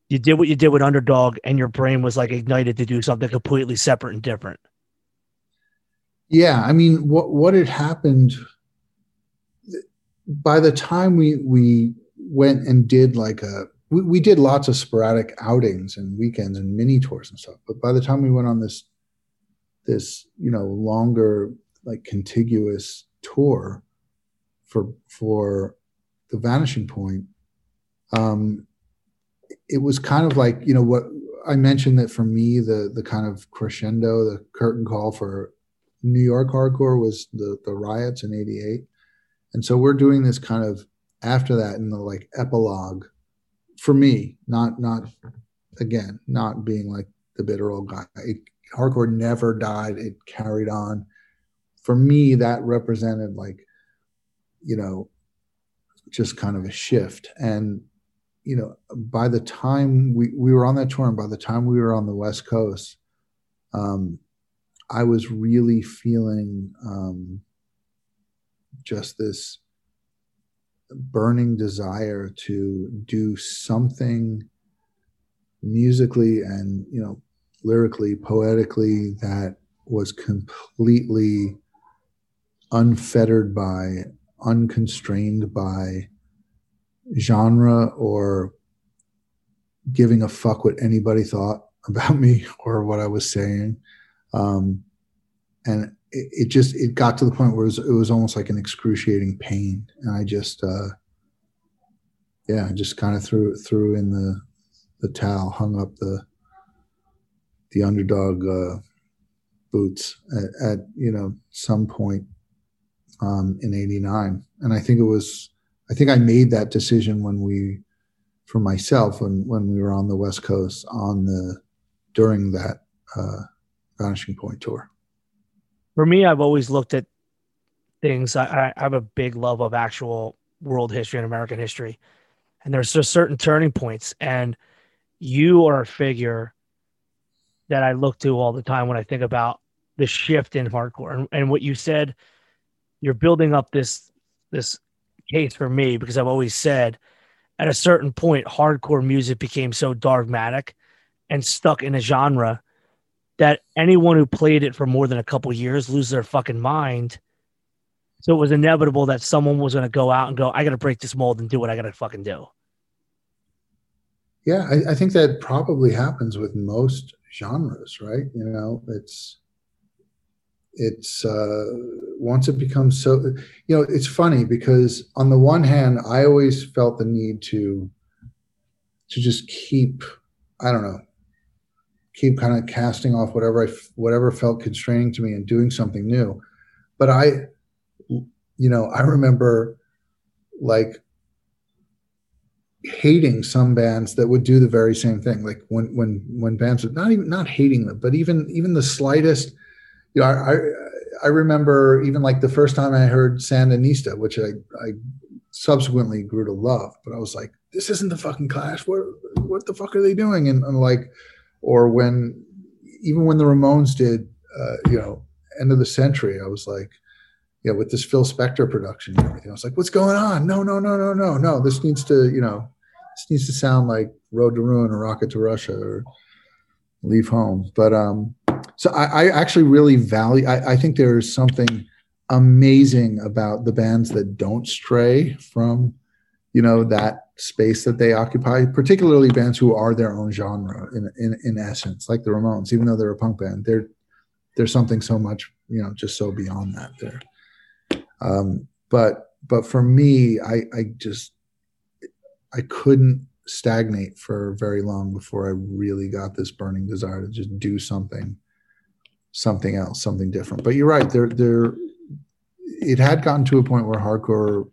you did what you did with Underdog, and your brain was like ignited to do something completely separate and different. Yeah, I mean, what what had happened by the time we we went and did like a we, we did lots of sporadic outings and weekends and mini tours and stuff. But by the time we went on this this you know longer like contiguous tour for for the vanishing point um it was kind of like you know what i mentioned that for me the the kind of crescendo the curtain call for new york hardcore was the the riots in 88 and so we're doing this kind of after that in the like epilogue for me, not not again, not being like the bitter old guy. It, hardcore never died; it carried on. For me, that represented like, you know, just kind of a shift. And you know, by the time we we were on that tour, and by the time we were on the West Coast, um, I was really feeling um, just this burning desire to do something musically and you know lyrically poetically that was completely unfettered by unconstrained by genre or giving a fuck what anybody thought [laughs] about me or what I was saying. Um, and it, it, just it got to the point where it was, it was almost like an excruciating pain, and I just uh, yeah, I just kind of threw threw in the the towel, hung up the the underdog uh, boots at, at, you know some point um, in '89, and I think it was I think I made that decision when we for myself when when we were on the West Coast on the during that uh, Vanishing Point tour for me, I've always looked at things. I, I have a big love of actual world history and American history, and there's just certain turning points. And you are a figure that I look to all the time when I think about the shift in hardcore. And, and what you said, you're building up this this case for me because I've always said at a certain point, hardcore music became so dogmatic and stuck in a genre that anyone who played it for more than a couple years lose their fucking mind. So it was inevitable that someone was going to go out and go, I got to break this mold and do what I got to fucking do. Yeah, I, I, think that probably happens with most genres, right? You know, it's it's uh, once it becomes so, you know, it's funny because on the one hand, I always felt the need to to just keep, I don't know, keep kind of casting off whatever I whatever felt constraining to me and doing something new. But I, you know, I remember like hating some bands that would do the very same thing. Like when when when bands would not even not hating them, but even even the slightest, you know, I I remember even like the first time I heard Sandinista, which I, I subsequently grew to love, but I was like, this isn't the fucking Clash. What what the fuck are they doing? And, and like, or when even when the Ramones did, uh, you know, end of the century, I was like, yeah, with this Phil Spector production and everything, I was like, what's going on? No, no, no, no, no, no. This needs to, you know, this needs to sound like Road to Ruin or Rocket to Russia or Leave Home. But um, so I, I actually really value. I, I think there is something amazing about the bands that don't stray from, you know, that space that they occupy. Particularly bands who are their own genre in in, in essence, like the Ramones. Even though they're a punk band, they're there's something so much, you know, just so beyond that there. Um, but but for me, I I just I couldn't stagnate for very long before I really got this burning desire to just do something something else, something different. But you're right, there there it had gotten to a point where hardcore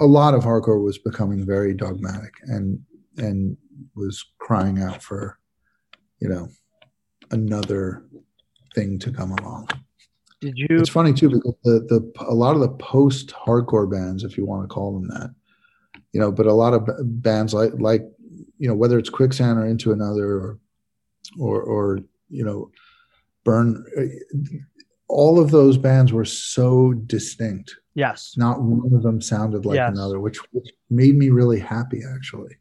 a lot of hardcore was becoming very dogmatic and and was crying out for you know another thing to come along. Did you? It's funny too because the the a lot of the post hardcore bands, if you want to call them that, you know, but a lot of bands like like you know whether it's Quicksand or Into Another or or or you know burn eh, all of those bands were so distinct. Yes. Not one of them sounded like yes. another which, which made me really happy actually.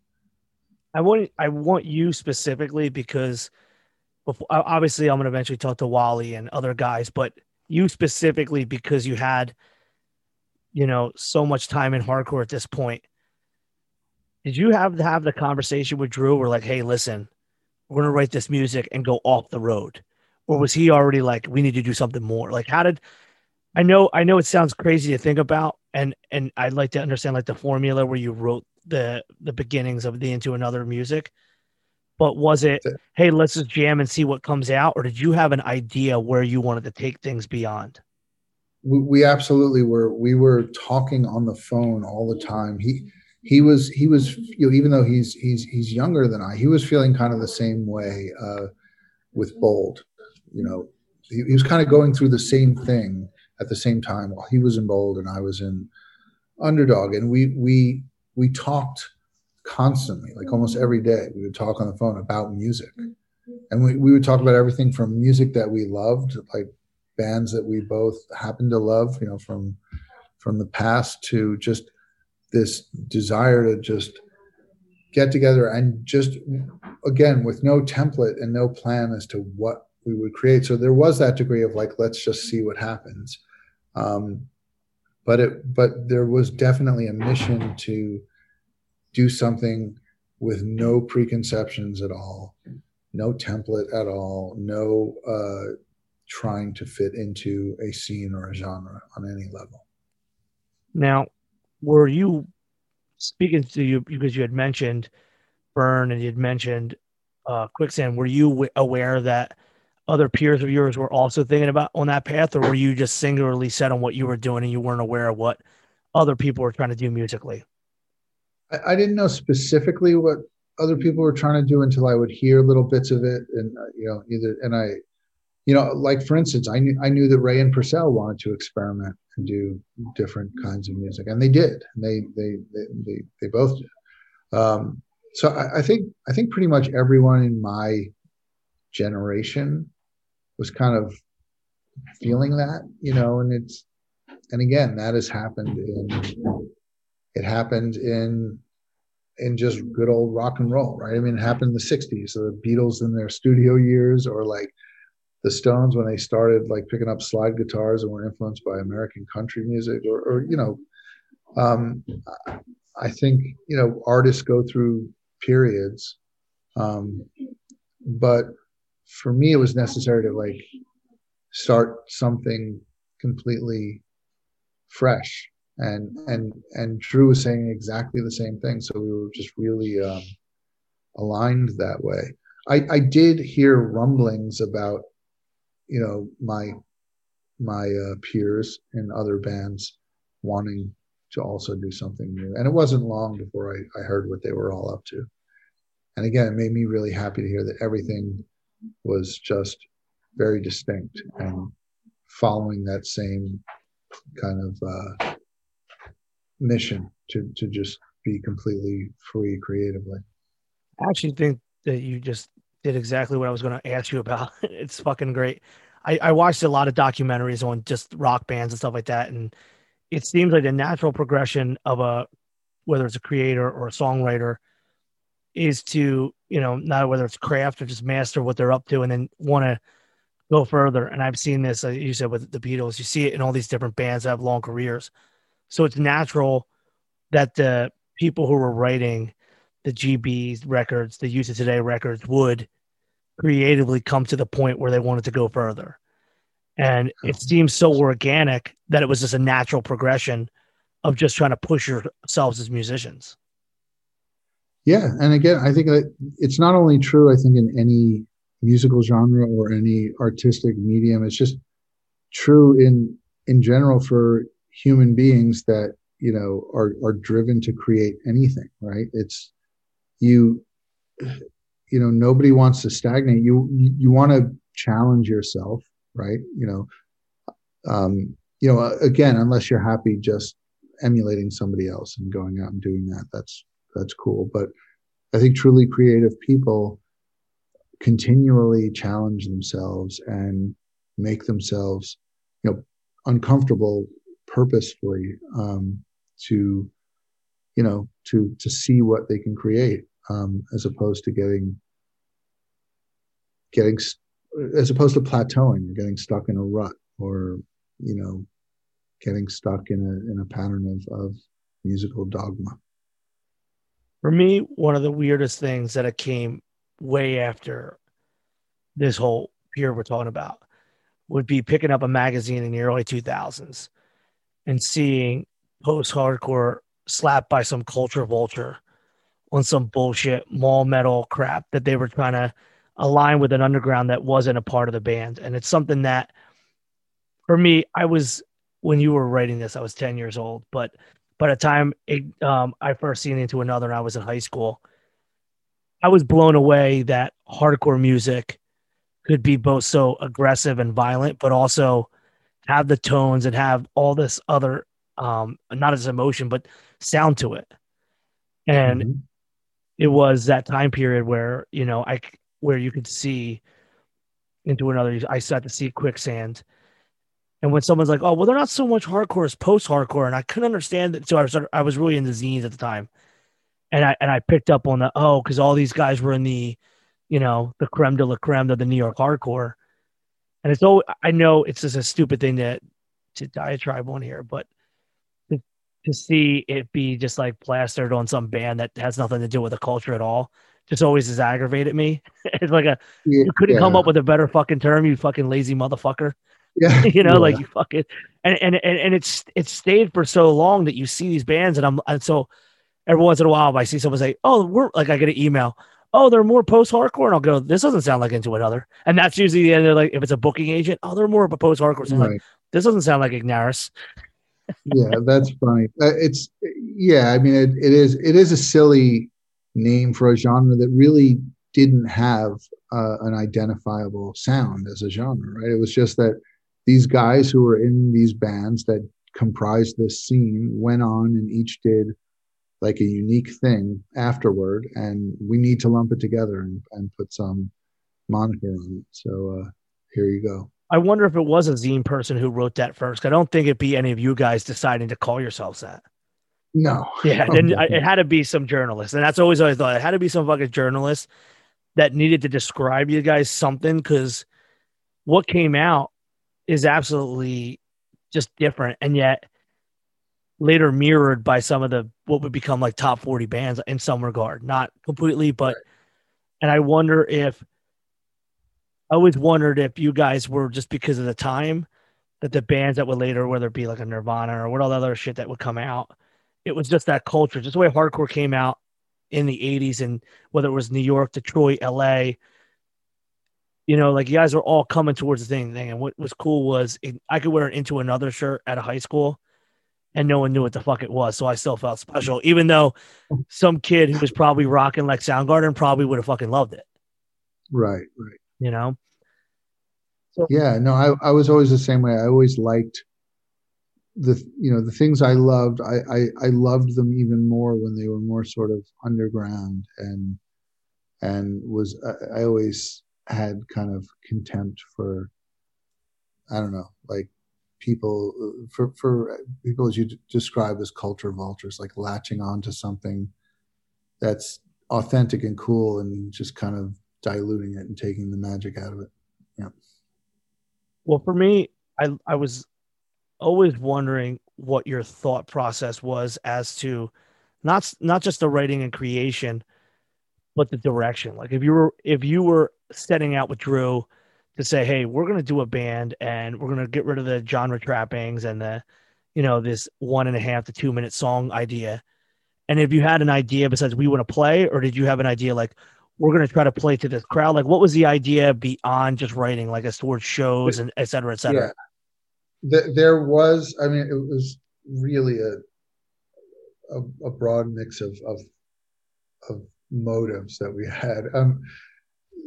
I want i want you specifically because before, obviously i'm going to eventually talk to wally and other guys but you specifically because you had you know so much time in hardcore at this point. Did you have to have the conversation with drew where like hey listen we're going to write this music and go off the road or was he already like we need to do something more? Like how did i know i know it sounds crazy to think about and and i'd like to understand like the formula where you wrote the the beginnings of the into another music but was it hey let's just jam and see what comes out or did you have an idea where you wanted to take things beyond? We, we absolutely were we were talking on the phone all the time. He he was he was you know even though he's he's he's younger than i he was feeling kind of the same way uh, with bold you know, he, he was kind of going through the same thing at the same time while he was in bold and I was in underdog, and we we we talked constantly, like almost every day. We would talk on the phone about music, and we we would talk about everything from music that we loved, like bands that we both happened to love, you know, from from the past to just this desire to just get together and just again with no template and no plan as to what we would create. So there was that degree of like, let's just see what happens. Um, but it, but there was definitely a mission to do something with no preconceptions at all, no template at all, no uh, trying to fit into a scene or a genre on any level. Now, were you speaking to you because you had mentioned Burn and you had mentioned uh, Quicksand? Were you aware that other peers of yours were also thinking about on that path, or were you just singularly set on what you were doing and you weren't aware of what other people were trying to do musically? I, I didn't know specifically what other people were trying to do until I would hear little bits of it, and uh, you know, either and I, you know, like for instance, I knew I knew that Ray and Porcell wanted to experiment and do different kinds of music, and they did. And they they they they, they both did. Um, so I, I think I think pretty much everyone in my generation was kind of feeling that, you know, and it's, and again, that has happened in, it happened in, in just good old rock and roll, right? I mean, it happened in the 60s. So the Beatles in their studio years, or like the Stones when they started like picking up slide guitars and were influenced by American country music, or, or you know, um, I think, you know, artists go through periods. Um, but for me, it was necessary to like start something completely fresh. And and and Drew was saying exactly the same thing. So we were just really um, aligned that way. I, I did hear rumblings about, you know, my my uh, peers in other bands wanting to also do something new. And it wasn't long before I, I heard what they were all up to. And again, it made me really happy to hear that everything was just very distinct and following that same kind of uh, mission to to just be completely free creatively. I actually think that you just did exactly what I was going to ask you about. [laughs] it's fucking great. I, I watched a lot of documentaries on just rock bands and stuff like that, and it seems like the natural progression of a whether it's a creator or a songwriter is to you know not whether it's craft or just master what they're up to and then want to go further. And i've seen this like you said with the beatles. You see it in all these different bands that have long careers. So it's natural that the people who were writing the gb's records the Youth of Today records would creatively come to the point where they wanted to go further. And hmm. it seems so organic that it was just a natural progression of just trying to push yourselves as musicians yeah and again i think that it's not only true i think in any musical genre or any artistic medium. It's just true in in general for human beings that you know are are driven to create anything right? It's you you know nobody wants to stagnate. You you, want to challenge yourself right? You know um you know again unless you're happy just emulating somebody else and going out and doing that that's that's cool. But I think truly creative people continually challenge themselves and make themselves, you know, uncomfortable purposefully um, to, you know, to to see what they can create, um, as opposed to getting getting as opposed to plateauing or getting stuck in a rut or you know getting stuck in a in a pattern of, of musical dogma for me, one of the weirdest things that it came way after this whole period we're talking about would be picking up a magazine in the early 2000s and seeing post hardcore slapped by some culture vulture on some bullshit mall metal crap that they were trying to align with an underground that wasn't a part of the band. And it's something that for me, I was when you were writing this, I was 10 years old, but by the time it, um, I first seen into another and I was in high school, I was blown away that hardcore music could be both so aggressive and violent, but also have the tones and have all this other, um, not as emotion, but sound to it. And mm-hmm. it was that time period where, you know, I, where you could see into another, I started to see quicksand and when someone's like, "Oh, well, they're not so much hardcore as post-hardcore," and I couldn't understand that, so I was I was really into zines at the time, and I and I picked up on the oh, because all these guys were in the, you know, the creme de la creme of the New York hardcore, and it's all I know it's just a stupid thing to to diatribe on here, but to, to see it be just like plastered on some band that has nothing to do with the culture at all just always has aggravated me. [laughs] it's like a yeah, you couldn't yeah. come up with a better fucking term, you fucking lazy motherfucker. [laughs] Yeah. you know, yeah. like you fucking and, and and and it's it's stayed for so long that you see these bands and I'm and so every once in a while I see someone say, Oh, we're like I get an email, oh, they're more post hardcore, and I'll go, This doesn't sound like into another. And that's usually the end of like if it's a booking agent, oh, they're more of a post hardcore. So right. like, this doesn't sound like Ignaris. yeah, that's funny. Uh, it's yeah, I mean it, it is it is a silly name for a genre that really didn't have uh, an identifiable sound as a genre, right? It was just that these guys who were in these bands that comprised this scene went on and each did like a unique thing afterward and we need to lump it together and, and put some moniker on it. So uh, here you go. I wonder if it was a zine person who wrote that first. I don't think it'd be any of you guys deciding to call yourselves that. No. [laughs] Yeah then [laughs] it had to be some journalist and that's always what i thought. It had to be some fucking journalist that needed to describe you guys something because what came out is absolutely just different and yet later mirrored by some of the what would become like top 40 bands in some regard not completely but and i wonder if i always wondered if you guys were just because of the time that the bands that would later whether it be like a nirvana or what all the other shit that would come out it was just that culture just the way hardcore came out in the 80s and whether it was new york detroit la you know, like you guys were all coming towards the same thing. And what was cool was it, I could wear it into another shirt at a high school and no one knew what the fuck it was. So I still felt special, even though some kid who was probably rocking like Soundgarden probably would have fucking loved it. Right, right. You know? So, yeah, no, I, I was always the same way. I always liked the you know the things I loved. I, I I loved them even more when they were more sort of underground and and was I, I always had kind of contempt for I don't know like people for for people as you describe as culture vultures like latching on to something that's authentic and cool and just kind of diluting it and taking the magic out of it. Yeah. Well for me i i was always wondering what your thought process was as to not not just the writing and creation but the direction like if you were if you were setting out with drew to say, hey, we're going to do a band and we're going to get rid of the genre trappings and the, you know, this one and a half to two minute song idea. And if you had an idea besides we want to play, or did you have an idea like we're going to try to play to this crowd? Like, what was the idea beyond just writing, like as towards shows and et cetera, et cetera? Yeah. There was, I mean, it was really a, a, a broad mix of, of, of motives that we had. Um,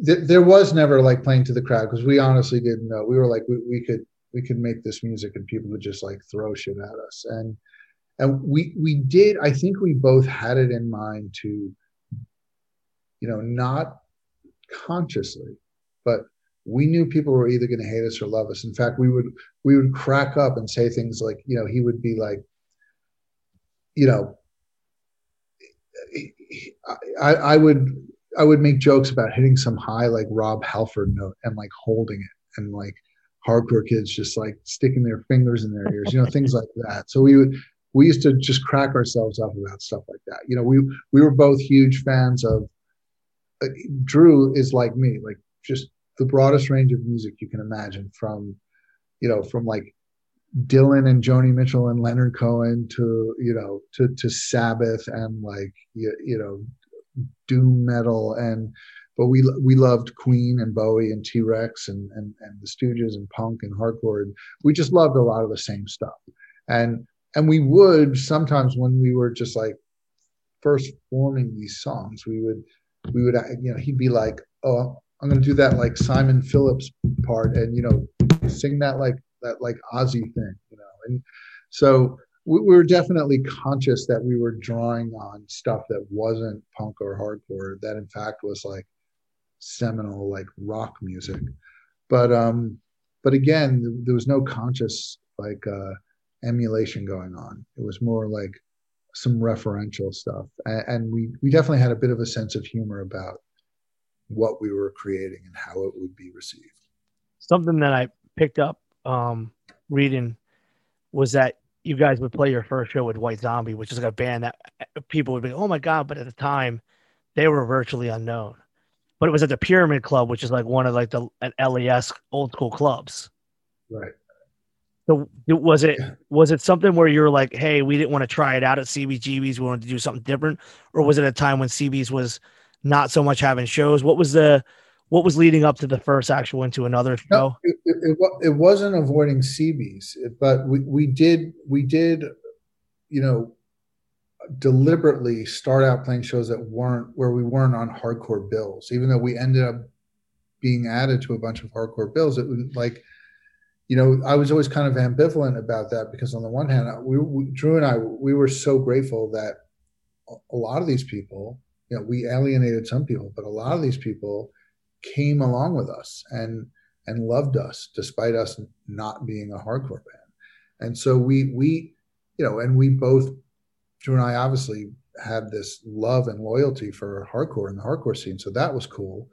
there was never like playing to the crowd because we honestly didn't know. We were like, we, we could we could make this music and people would just like throw shit at us. And and we we did. I think we both had it in mind to, you know, not consciously, but we knew people were either going to hate us or love us. In fact, we would we would crack up and say things like, you know, he would be like, you know, I, I would I would make jokes about hitting some high like Rob Halford note and like holding it and like hardcore kids just like sticking their fingers in their ears, you know, things like that. So we would we used to just crack ourselves up about stuff like that. You know, we we were both huge fans of uh, Drew is like me, like just the broadest range of music you can imagine from you know, from like Dylan and Joni Mitchell and Leonard Cohen to you know to to Sabbath and like you, you know doom metal and but we we loved Queen and Bowie and T Rex and, and and the Stooges and punk and hardcore. And we just loved a lot of the same stuff. And and we would sometimes when we were just like first forming these songs, we would we would uh, you know he'd be like, oh, I'm to do that like Simon Phillips part, and you know sing that like that like Ozzy thing, you know. And so we, were definitely conscious that we were drawing on stuff that wasn't punk or hardcore that in fact was like seminal like rock music. But um but again there was no conscious like uh emulation going on. It was more like some referential stuff. And, and we we definitely had a bit of a sense of humor about what we were creating and how it would be received. Something that i picked up um reading was that you guys would play your first show with White Zombie, which is like a band that people would be, oh my god! But at the time, they were virtually unknown. But it was at the Pyramid Club, which is like one of like the an LES old school clubs. Right. So was it was it something where you're like, hey, we didn't want to try it out at CBGB's, we wanted to do something different, or was it a time when CB's was not so much having shows? What was the what was leading up to the first actual into another show? No, it, it, it, wasn't avoiding CBs, but we, we did we did, you know, deliberately start out playing shows that weren't where we weren't on hardcore bills, even though we ended up being added to a bunch of hardcore bills. It was like, you know, I was always kind of ambivalent about that because on the one hand, we, we Drew and I we were so grateful that a lot of these people, you know, we alienated some people, but a lot of these people came along with us and and loved us despite us not being a hardcore band. And so we we you know, and we both Drew and I obviously had this love and loyalty for hardcore and the hardcore scene, so that was cool.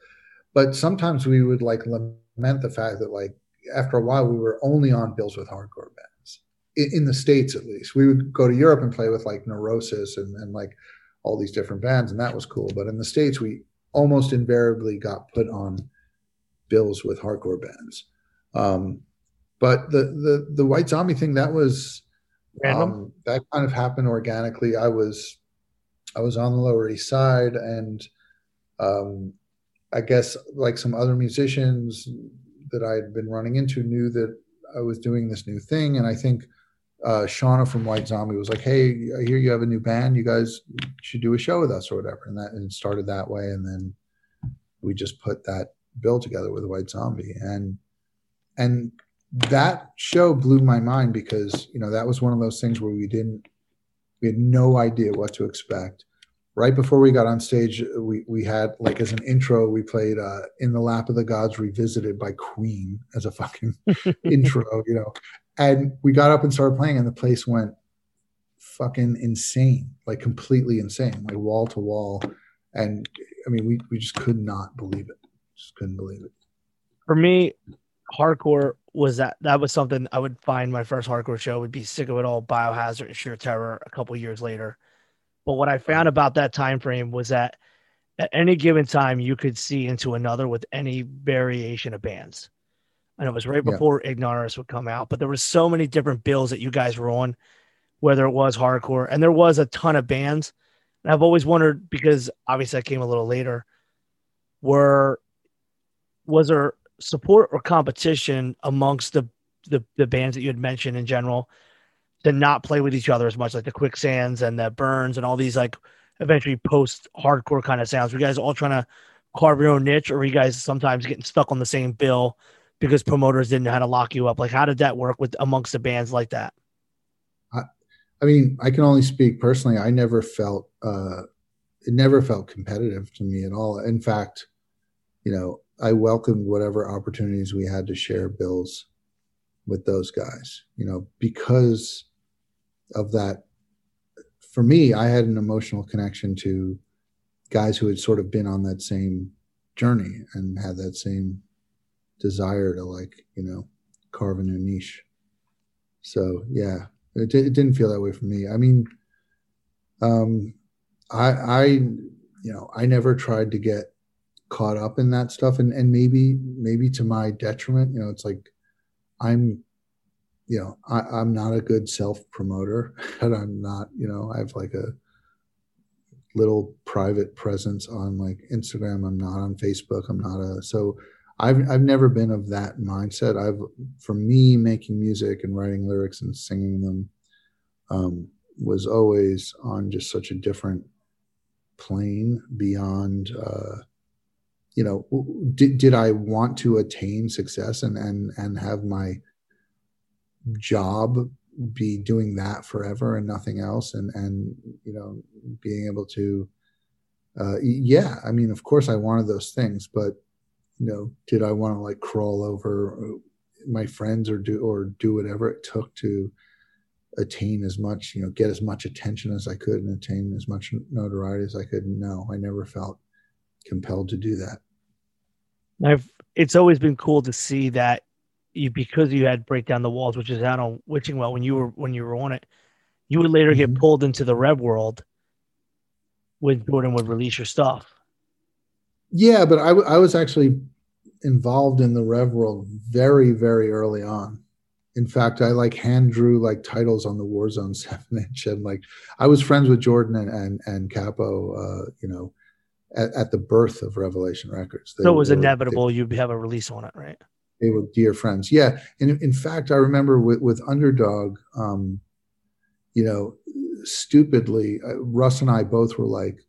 But sometimes we would like lament the fact that like after a while we were only on bills with hardcore bands in, in the states at least. We would go to Europe and play with like Neurosis and, and like all these different bands, and that was cool. But in the states, we almost invariably got put on bills with hardcore bands. Um, but the the the White Zombie thing that was um, that kind of happened organically. I was I was on the Lower East Side, and um, I guess like some other musicians that I had been running into knew that I was doing this new thing, and I think uh, Shauna from White Zombie was like, "Hey, I hear you have a new band. You guys should do a show with us or whatever." And that and it started that way, and then we just put that bill together with White Zombie, and and that show blew my mind because you know that was one of those things where we didn't we had no idea what to expect right before we got on stage we we had like as an intro we played uh in the lap of the gods revisited by queen as a fucking [laughs] intro you know and we got up and started playing and the place went fucking insane like completely insane like wall to wall and i mean we we just could not believe it just couldn't believe it for me hardcore was that that was something I would find my first hardcore show would be sick of it all biohazard and sheer terror a couple years later. But what I found about that time frame was that at any given time you could see into another with any variation of bands. And it was right before yeah. Ignaurus would come out, but there was so many different bills that you guys were on, whether it was hardcore, and there was a ton of bands. And I've always wondered because obviously I came a little later. Were was there support or competition amongst the, the the bands that you had mentioned in general to not play with each other as much, like the Quicksands and the Burns and all these like eventually post hardcore kind of sounds. Were you guys all trying to carve your own niche, or were you guys sometimes getting stuck on the same bill because promoters didn't know how to lock you up? Like, how did that work with amongst the bands like that? I, I mean, I can only speak personally. I never felt uh, it never felt competitive to me at all. In fact, you know, I welcomed whatever opportunities we had to share bills with those guys, you know, because of that. For me, I had an emotional connection to guys who had sort of been on that same journey and had that same desire to like, you know, carve a new niche. So yeah, it, it didn't feel that way for me. I mean, um, I, I, you know, I never tried to get caught up in that stuff and and maybe maybe to my detriment you know it's like i'm you know I, i'm not a good self promoter [laughs] and i'm not you know i have like a little private presence on like instagram i'm not on facebook i'm not a so i've i've never been of that mindset. I've for me making music and writing lyrics and singing them um, was always on just such a different plane beyond uh, you know did, did i want to attain success and and and have my job be doing that forever and nothing else and and you know being able to uh, yeah i mean of course i wanted those things but you know did i want to like crawl over uh, my friends or do or do whatever it took to attain as much you know get as much attention as i could and attain as much notoriety as i could no i never felt compelled to do that. I've it's always been cool to see that you because you had break down the walls, which is out on Wishingwell when you were when you were on it, you would later mm-hmm. get pulled into the Rev world when Jordan would release your stuff. Yeah, but I, I was actually involved in the Rev world very very early on. In fact, I like hand drew like titles on the Warzone [laughs] seven inch, and like I was friends with Jordan and and, and Cappo, uh, you know, at, at the birth of Revelation Records. They, so it was inevitable they, you'd have a release on it, right? They were dear friends. Yeah. And in fact, I remember with, with Underdog, um, you know, stupidly, uh, Russ and I both were like,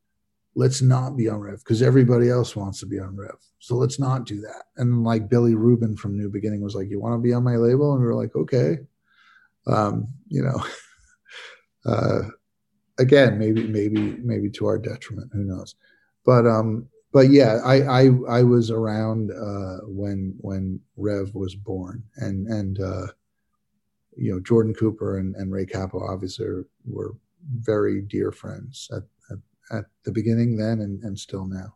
let's not be on Rev because everybody else wants to be on Rev. So let's not do that. And like Billy Rubin from New Beginning was like, you want to be on my label? And we were like, okay. Um, you know, [laughs] uh, again, maybe, maybe, maybe to our detriment, who knows? but um, but yeah, I I, I was around uh, when when Rev was born, and and uh, you know Jordan Cooper and, and Ray Cappo obviously were very dear friends at, at, the beginning then and, and still now.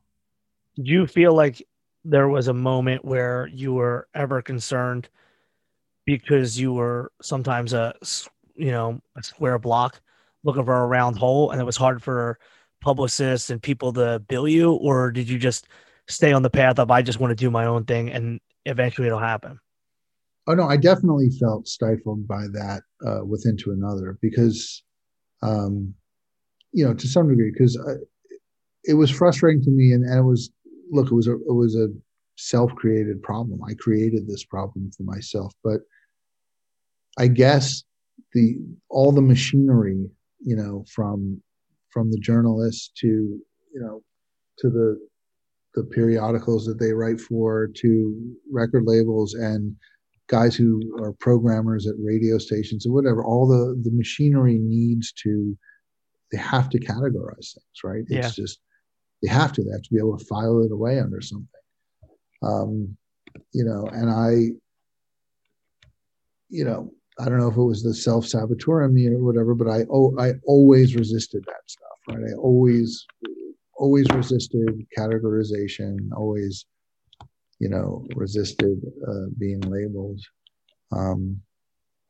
Did you feel like there was a moment where you were ever concerned because you were sometimes a you know a square block looking for a round hole and it was hard for publicists and people to bill you, or did you just stay on the path of I just want to do my own thing and eventually it'll happen? Oh no, I definitely felt stifled by that uh, with Into Another because, um, you know, to some degree, because uh, it was frustrating to me, and, and it was look, it was a it was a self-created problem. I created this problem for myself, but I guess the all the machinery, you know, from from the journalists to you know to the the periodicals that they write for to record labels and guys who are programmers at radio stations or whatever all the the machinery needs to they have to categorize things right? It's Yeah. just they have to they have to be able to file it away under something. Um you know and i you know i don't know if it was the self-saboteur in me or whatever but i oh i always resisted that stuff right? I always always resisted categorization always you know resisted uh, being labeled. Um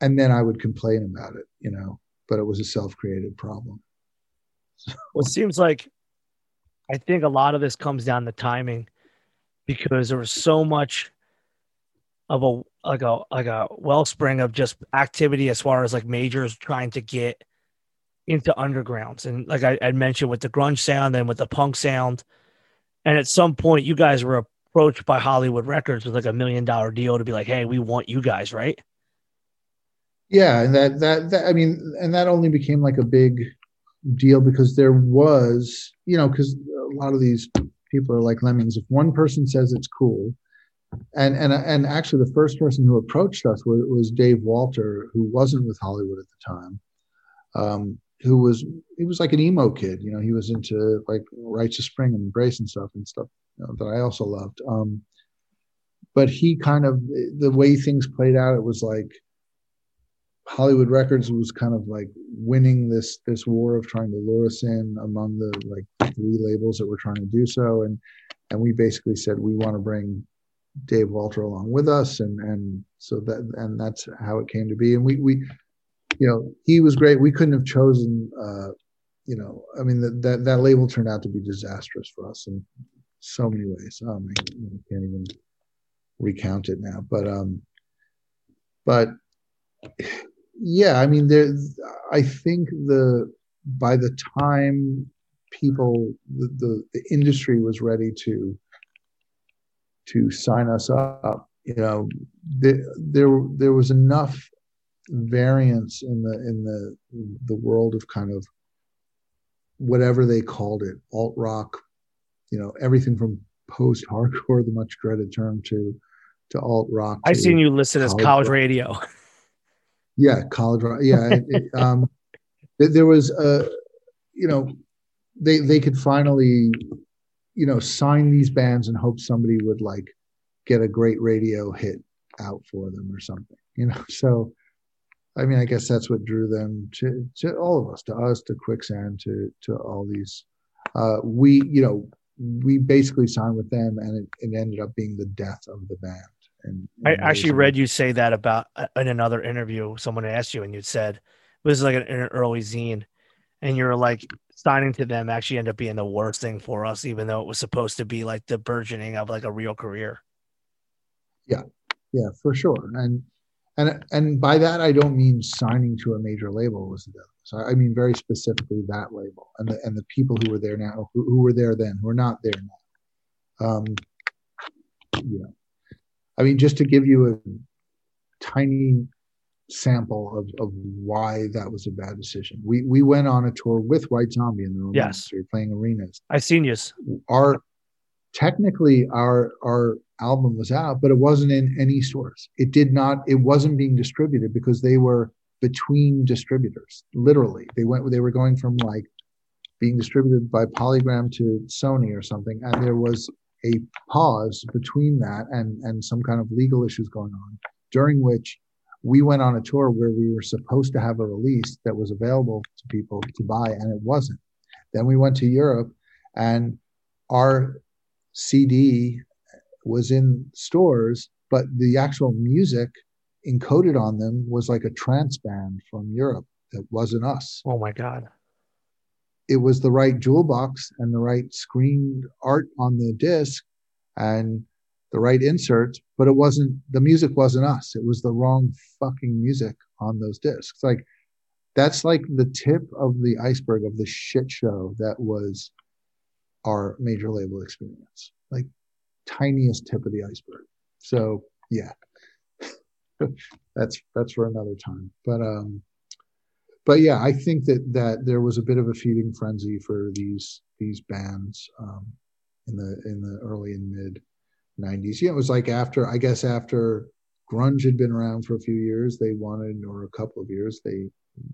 and then i would complain about it you know but it was a self-created problem Well, it seems like I think a lot of this comes down to timing because there was so much of a like a like a wellspring of just activity as far as like majors trying to get into undergrounds. And like I, I mentioned with the grunge sound and with the punk sound and at some point you guys were approached by Hollywood Records with like a million dollar deal to be like hey we want you guys right? Yeah and that, that that i mean and that only became like a big deal because there was you know because a lot of these people are like lemmings. If one person says it's cool and and and actually the first person who approached us was, was dave walter who wasn't with hollywood at the time um who was he was like an emo kid you know he was into like of spring and embrace and stuff and stuff you know, that i also loved um but he kind of the way things played out it was like Hollywood Records was kind of like winning this this war of trying to lure us in among the like three labels that were trying to do so, and and we basically said we want to bring Dave Walter along with us, and and so that and that's how it came to be, and we we you know he was great. We couldn't have chosen, uh, you know, I mean that that that label turned out to be disastrous for us in so many ways. Um, I can't even recount it now, but um, but yeah i mean there i think the by the time people the, the, the industry was ready to to sign us up you know there there, there was enough variance in the in the the world of kind of whatever they called it alt rock you know everything from post hardcore the much dreaded term to to alt rock I've seen you listed as college college radio yeah college rock yeah it, it, [laughs] um there was a you know they they could finally you know sign these bands and hope somebody would like get a great radio hit out for them or something you know? [laughs] So i mean i guess that's what drew them to to all of us to us to quicksand to to all these uh we you know we basically signed with them and it, it ended up being the death of the band and I and actually read you say that about uh, in another interview. Someone asked you, and you said it was like an, an early zine, and you're like signing to them actually ended up being the worst thing for us, even though it was supposed to be like the burgeoning of like a real career. yeah yeah, for sure and and and by that i don't mean signing to a major label was the devil so i mean very specifically that label and the and the people who were there now who, who were there then who are not there now um you know i mean just to give you a tiny sample of of why that was a bad decision we we went on a tour with white zombie in the room Yes. we were playing arenas I've seen you. our technically our our album was out but it wasn't in any stores it did not it wasn't being distributed because they were between distributors literally they went they were going from like being distributed by polygram to sony or something and there was a pause between that and and some kind of legal issues going on during which we went on a tour where we were supposed to have a release that was available to people to buy and it wasn't then we went to europe and our CD was in stores, but the actual music encoded on them was like a trance band from Europe that wasn't us. Oh my god. It was the right jewel box and the right screen art on the disc and the right inserts, but it wasn't the music wasn't us. It was the wrong fucking music on those discs. Like that's like the tip of the iceberg of the shit show that was our major label experience like tiniest tip of the iceberg so yeah [laughs] that's that's for another time but um but yeah i think that that there was a bit of a feeding frenzy for these these bands um in the in the early and mid 90s yeah it was like after i guess after grunge had been around for a few years. They wanted, or a couple of years, they,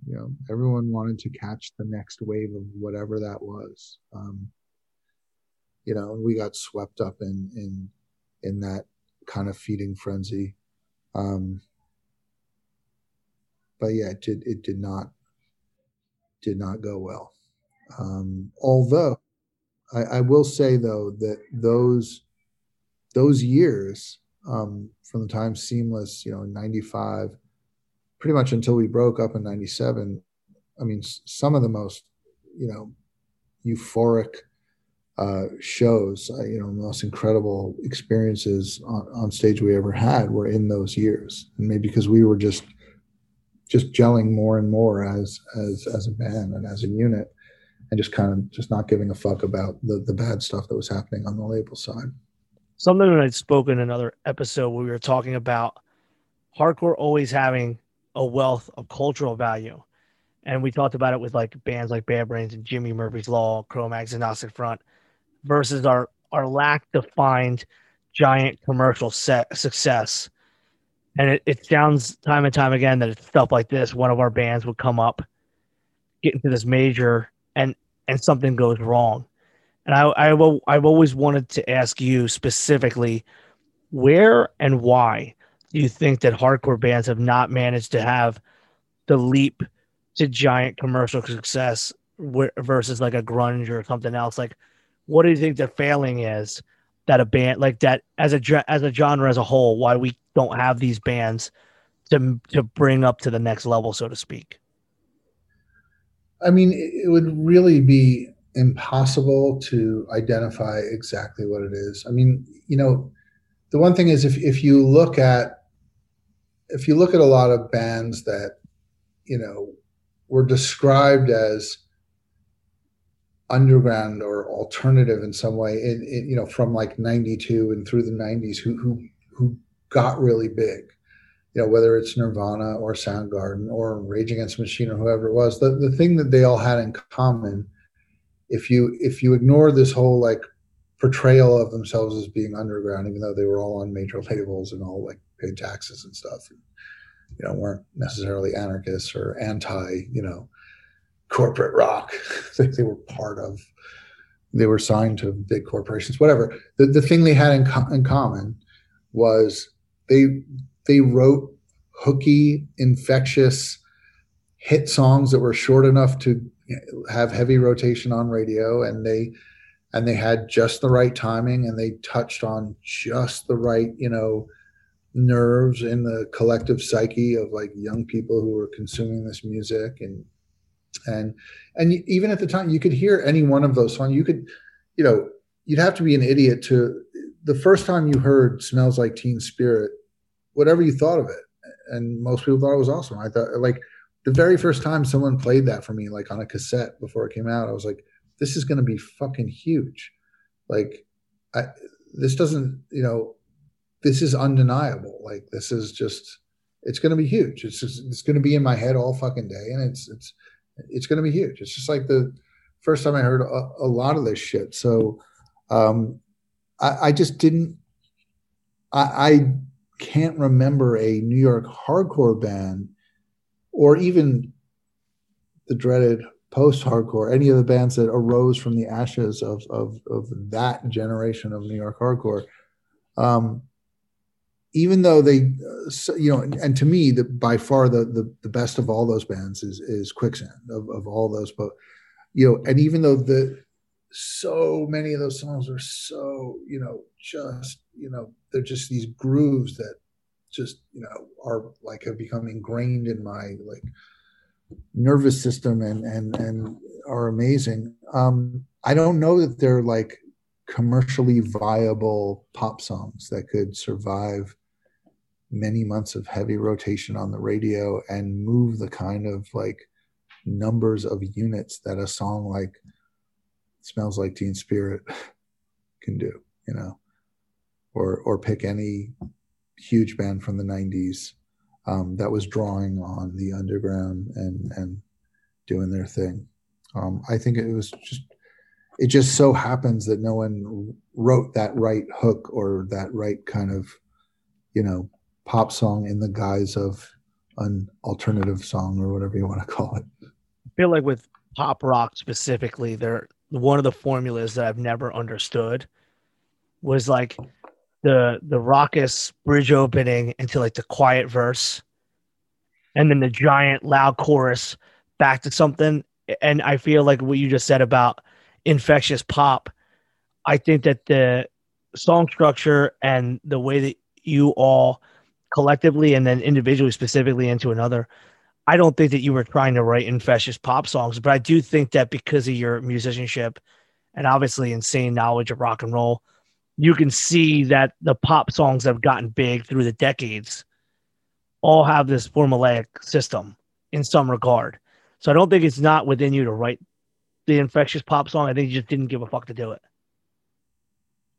you know, everyone wanted to catch the next wave of whatever that was. Um, you know, we got swept up in in in that kind of feeding frenzy. Um, but yeah, it did it did not did not go well. Um, although I, I, will say though that those those years um, from the time Seemless, you know, in '95, pretty much until we broke up in '97. I mean, some of the most, you know, euphoric uh, shows, uh, you know, most incredible experiences on, on stage we ever had were in those years, and maybe because we were just just gelling more and more as as as a band and as a unit and just kind of just not giving a fuck about the the bad stuff that was happening on the label side. Something that i'd spoken in another episode where we were talking about hardcore always having a wealth of cultural value. And we talked about it with like bands like bad brains and jimmy murphy's law cro-mags and Agnostic front versus our our lack to find giant commercial set success and it, it sounds time and time again that it's stuff like this. One of our bands would come up, get into this major, and and something goes wrong. And I, I will, I've always wanted to ask you specifically, where and why do you think that hardcore bands have not managed to have the leap to giant commercial success versus like a grunge or something else? Like, what do you think the failing is that a band like that as a as a genre as a whole? Why we don't have these bands to to bring up to the next level, so to speak? I mean, it would really be impossible to identify exactly what it is. I mean, you know, the one thing is if if you look at if you look at a lot of bands that you know were described as underground or alternative in some way in, in, you know from like 92 and through the 90s who who who got really big. You know, whether it's Nirvana or Soundgarden or Rage Against Machine or whoever it was, the, the thing that they all had in common, if you if you ignore this whole like portrayal of themselves as being underground, even though they were all on major labels and all like paid taxes and stuff, and, you know, weren't necessarily anarchists or anti, you know, corporate rock. [laughs] they, they were part of, they were signed to big corporations, whatever. The, the thing they had in, co- in common was they they wrote hooky, infectious hit songs that were short enough to have heavy rotation on radio, and they and they had just the right timing, and they touched on just the right, you know, nerves in the collective psyche of like young people who were consuming this music. And and and even at the time you could hear any one of those songs. You could you know you'd have to be an idiot to the first time you heard smells like teen spirit whatever you thought of it and most people thought it was awesome. I thought like the very first time someone played that for me like on a cassette before it came out i was like this is going to be fucking huge. Like i this doesn't you know this is undeniable. Like this is just it's going to be huge. It's just it's going to be in my head all fucking day and it's it's it's going to be huge. It's just like the first time i heard a, a lot of this shit. So um I, I just didn't. I, I can't remember a New York hardcore band, or even the dreaded post-hardcore, any of the bands that arose from the ashes of of, of that generation of New York hardcore. Um, even though they, uh, you know, and, and, to me, the by far the, the, the best of all those bands is is Quicksand of, of all those, but you know, and even though the so many of those songs are so you know just you know they're just these grooves that just you know are like have become ingrained in my like nervous system and and and are amazing. Um i don't know that they're like commercially viable pop songs that could survive many months of heavy rotation on the radio and move the kind of like numbers of units that a song like smells like teen spirit can do you know or or pick any huge band from the 90s um, that was drawing on the underground and and doing their thing um, i think it was just it just so happens that no one wrote that right hook or that right kind of you know pop song in the guise of an alternative song or whatever you want to call it. I feel like with pop rock specifically, they're one of the formulas that I've never understood was like the the raucous bridge opening into like the quiet verse and then the giant loud chorus back to something. And i feel like what you just said about infectious pop i think that the song structure and the way that you all collectively and then individually specifically into another i don't think that you were trying to write infectious pop songs but i do think that because of your musicianship and obviously insane knowledge of rock and roll you can see that the pop songs have gotten big through the decades all have this formulaic system in some regard. So I don't think it's not within you to write the infectious pop song. I think you just didn't give a fuck to do it.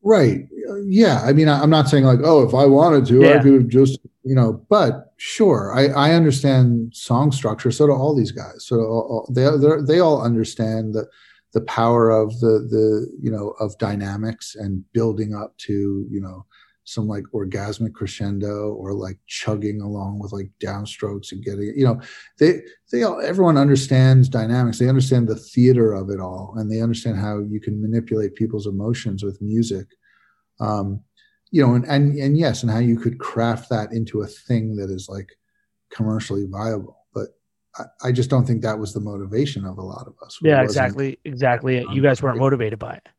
Right. Yeah. I mean, I'm not saying like, oh, if I wanted to, yeah. I could just, you know, but sure, I, I understand song structure. So do all these guys. So uh, uh, they, they all understand that the power of the the you know of dynamics and building up to you know some like orgasmic crescendo or like chugging along with like downstrokes and getting you know they they all everyone understands dynamics they understand the theater of it all and they understand how you can manipulate people's emotions with music um you know and and, and yes and how you could craft that into a thing that is like commercially viable but I, I just don't think that was the motivation of a lot of us. Yeah, exactly, exactly. You guys weren't motivated by it.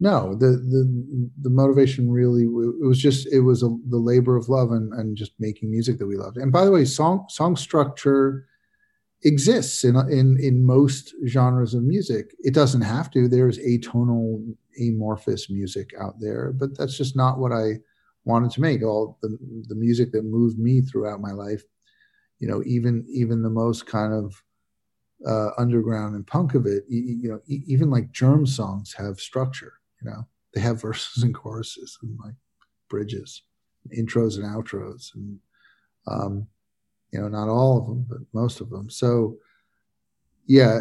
No, the the the motivation really it was just it was a, the labor of love and and just making music that we loved. And by the way, song song structure exists in in in most genres of music. It doesn't have to. There's atonal, amorphous music out there, but that's just not what I wanted to make. All the the music that moved me throughout my life you know even even the most kind of uh, underground and punk of it you, you know even like germ songs have structure you know they have verses and choruses and like bridges intros and outros and um, you know not all of them but most of them so yeah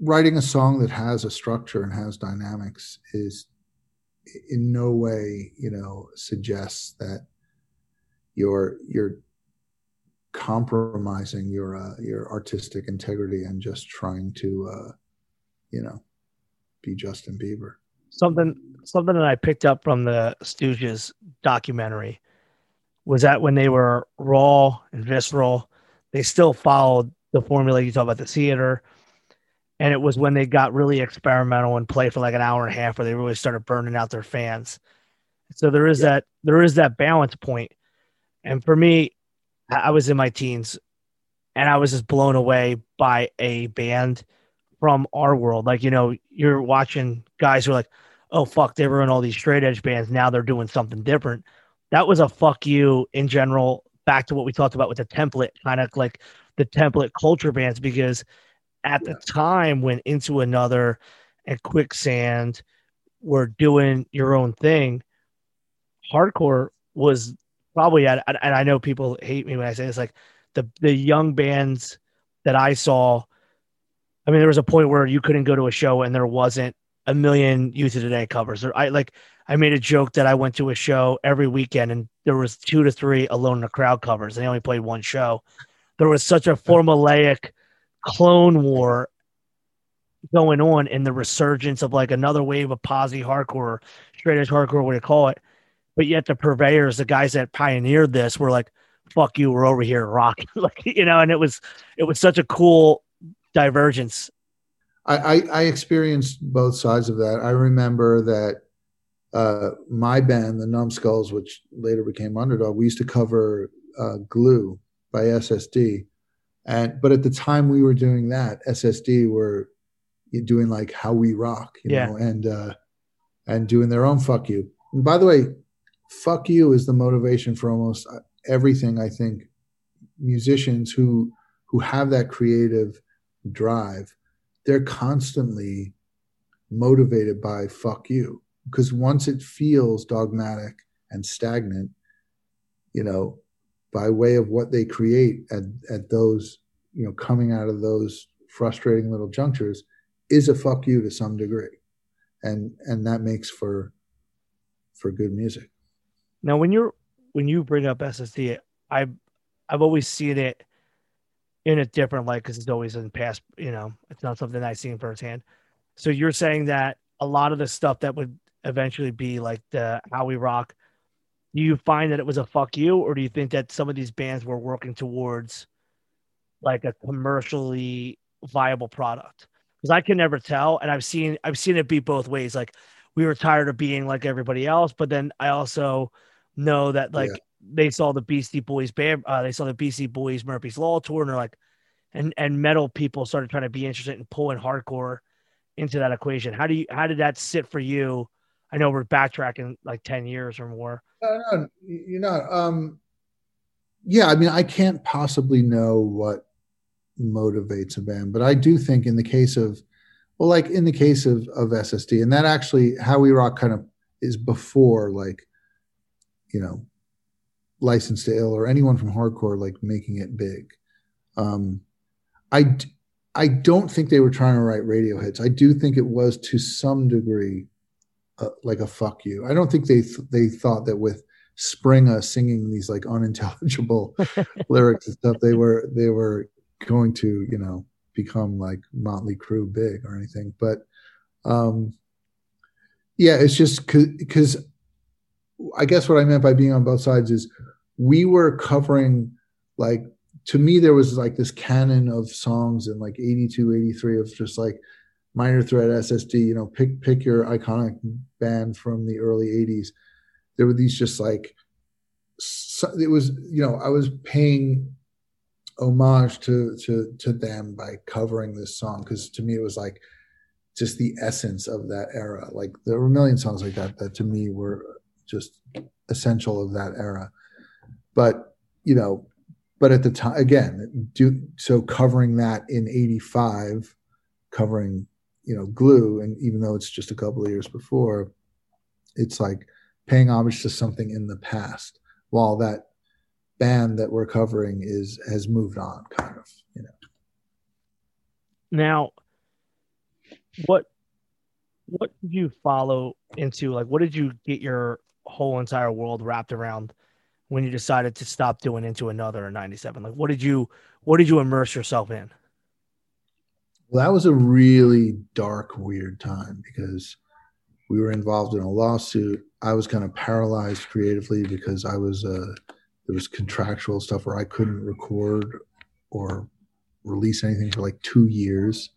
writing a song that has a structure and has dynamics is in no way you know suggests that you're you're compromising your uh, your artistic integrity and just trying to uh, you know be Justin Bieber. Something something that I picked up from the Stooges documentary was that when they were raw and visceral, they still followed the formula you talk about the theater. And it was when they got really experimental and played for like an hour and a half where they really started burning out their fans. So there is yeah. that there is that balance point. And for me, I was in my teens and I was just blown away by a band from our world. Like, you know, you're watching guys who are like, oh, fuck, they were in all these straight edge bands. Now they're doing something different. That was a fuck you in general, back to what we talked about with the template, kind of like the template culture bands, because at the time when Into Another and Quicksand were doing your own thing, hardcore was probably at, and I know people hate me when I say this, like the the young bands that I saw. I mean, there was a point where you couldn't go to a show and there wasn't a million Youth of Today covers. Or I like I made a joke that I went to a show every weekend and there was two to three Alone in the Crowd covers. And they only played one show. There was such a formulaic clone war going on in the resurgence of like another wave of posi hardcore, straight edge hardcore, what do you call it? but yet the purveyors, the guys that pioneered this, were like, "Fuck you, we're over here rocking," [laughs] like you know. And it was it was such a cool divergence. I, I, I experienced both sides of that. I remember that uh, my band, the Numbskulls, which later became Underdog, we used to cover uh, "Glue" by SSD, and but at the time we were doing that, SSD were doing like "How We Rock," you yeah. know, and uh, and doing their own "Fuck You." And by the way, fuck you is the motivation for almost everything i think musicians who who have that creative drive they're constantly motivated by fuck you. Because once it feels dogmatic and stagnant you know by way of what they create at, at those you know coming out of those frustrating little junctures is a fuck you to some degree. And and that makes for for good music. Now, when you're when you bring up SSD, I I've always seen it in a different light because it's always in past. You know, it's not something I've seen firsthand. So you're saying that a lot of the stuff that would eventually be like the how we rock. Do you find that it was a fuck you, or do you think that some of these bands were working towards like a commercially viable product? Because I can never tell, and I've seen I've seen it be both ways. Like we were tired of being like everybody else, but then I also know that like yeah. They saw the Beastie Boys band, uh, they saw the Beastie Boys Murphy's Law tour, and they're like, and and metal people started trying to be interested in pulling hardcore into that equation. How do you how did that sit for you? I know we're backtracking like ten years or more. No, no, you're not. Um, yeah, I mean, I can't possibly know what motivates a band, but I do think in the case of, well, like in the case of of SSD, and that actually how we rock kind of is before like you know, Licensed to Ill or anyone from hardcore like making it big. Um, I I don't think they were trying to write radio hits. I do think it was to some degree uh, like a fuck you. I don't think they th- they thought that with Springa singing these like unintelligible [laughs] lyrics and stuff, they were they were going to you know become like Motley Crue big or anything. But um, yeah, it's just because I guess what I meant by being on both sides is we were covering like to me there was like this canon of songs in like 82 83 of just like minor threat ssd you know pick pick your iconic band from the early 80s there were these just like so it was you know i was paying homage to to to them by covering this song because to me it was like just the essence of that era like there were a million songs like that that to me were just essential of that era. But you know, but at the time again, do so covering that in '85, covering you know glue, and even though it's just a couple of years before, it's like paying homage to something in the past, while that band that we're covering is has moved on, kind of, you know. Now, what what did you follow into? Like, what did you get your whole entire world wrapped around when you decided to stop doing into another in 97 like what did you what did you immerse yourself in? Well that was a really dark weird time because we were involved in a lawsuit. I was kind of paralyzed creatively because i was uh there was contractual stuff where i couldn't record or release anything for like two years.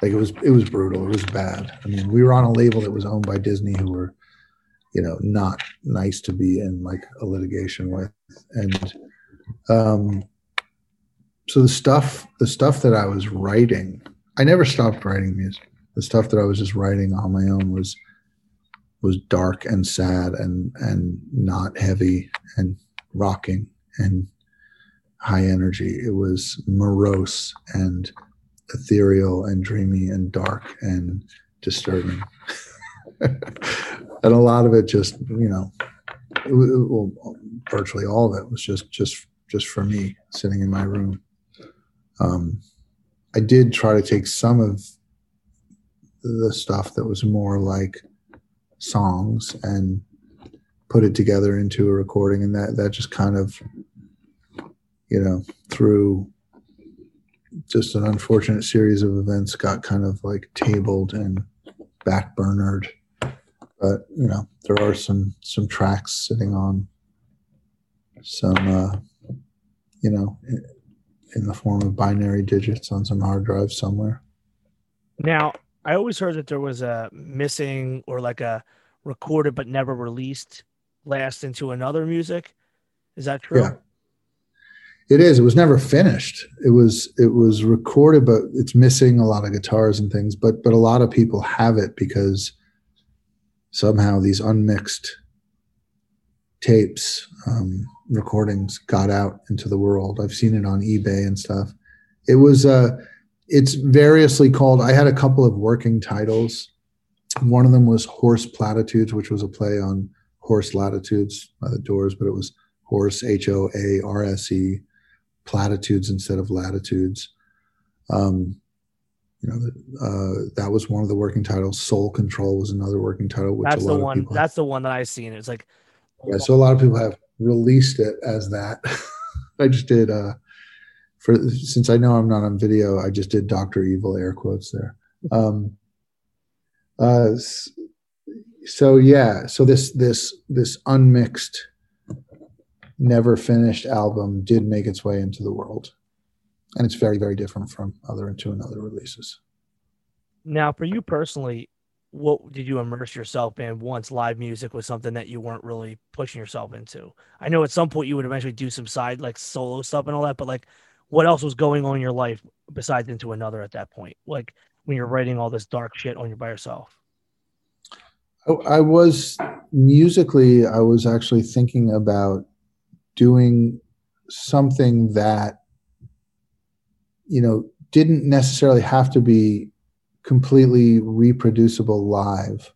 Like it was it was brutal. It was bad. I mean we were on a label that was owned by disney who were you know not nice to be in like a litigation with. And um so the stuff the stuff that i was writing i never stopped writing music. The stuff that i was just writing on my own was was dark and sad and and not heavy and rocking and high energy. It was morose and ethereal and dreamy and dark and disturbing [laughs] and a lot of it just you know well, virtually all of it was just just just for me sitting in my room. Um, i did try to take some of the stuff that was more like songs and put it together into a recording and that that just kind of you know through just an unfortunate series of events got kind of like tabled and backburnered but you know there are some some tracks sitting on some uh, you know in, in the form of binary digits on some hard drive somewhere. Now i always heard that there was a missing or like a recorded but never released last into another music. Is that true? Yeah. It is. It was never finished. It was it was recorded but it's missing a lot of guitars and things but but a lot of people have it because somehow these unmixed tapes, um, recordings got out into the world. I've seen it on eBay and stuff. It was, uh, it's variously called. I had a couple of working titles. One of them was Horse Platitudes, which was a play on Horse Latitudes by the Doors, but it was Horse, H O A R S E, Platitudes instead of Latitudes. Um, you know, uh, that was one of the working titles. Soul Control was another working title. Which that's the one. That's the one that I've seen. It's like, yeah. So a lot of people have. released it as that. [laughs] I just did uh for since I know I'm not on video, I just did Doctor Evil air quotes there. Um, uh, so yeah, so this this this unmixed, never finished album did make its way into the world, and it's very very different from other Into Another releases. Now, for you personally, what did you immerse yourself in once live music was something that you weren't really pushing yourself into? I know at some point you would eventually do some side like solo stuff and all that, but like what else was going on in your life besides into another at that point? Like when you're writing all this dark shit on you by yourself. Oh, I was musically, I was actually thinking about doing something that, you know, didn't necessarily have to be completely reproducible live.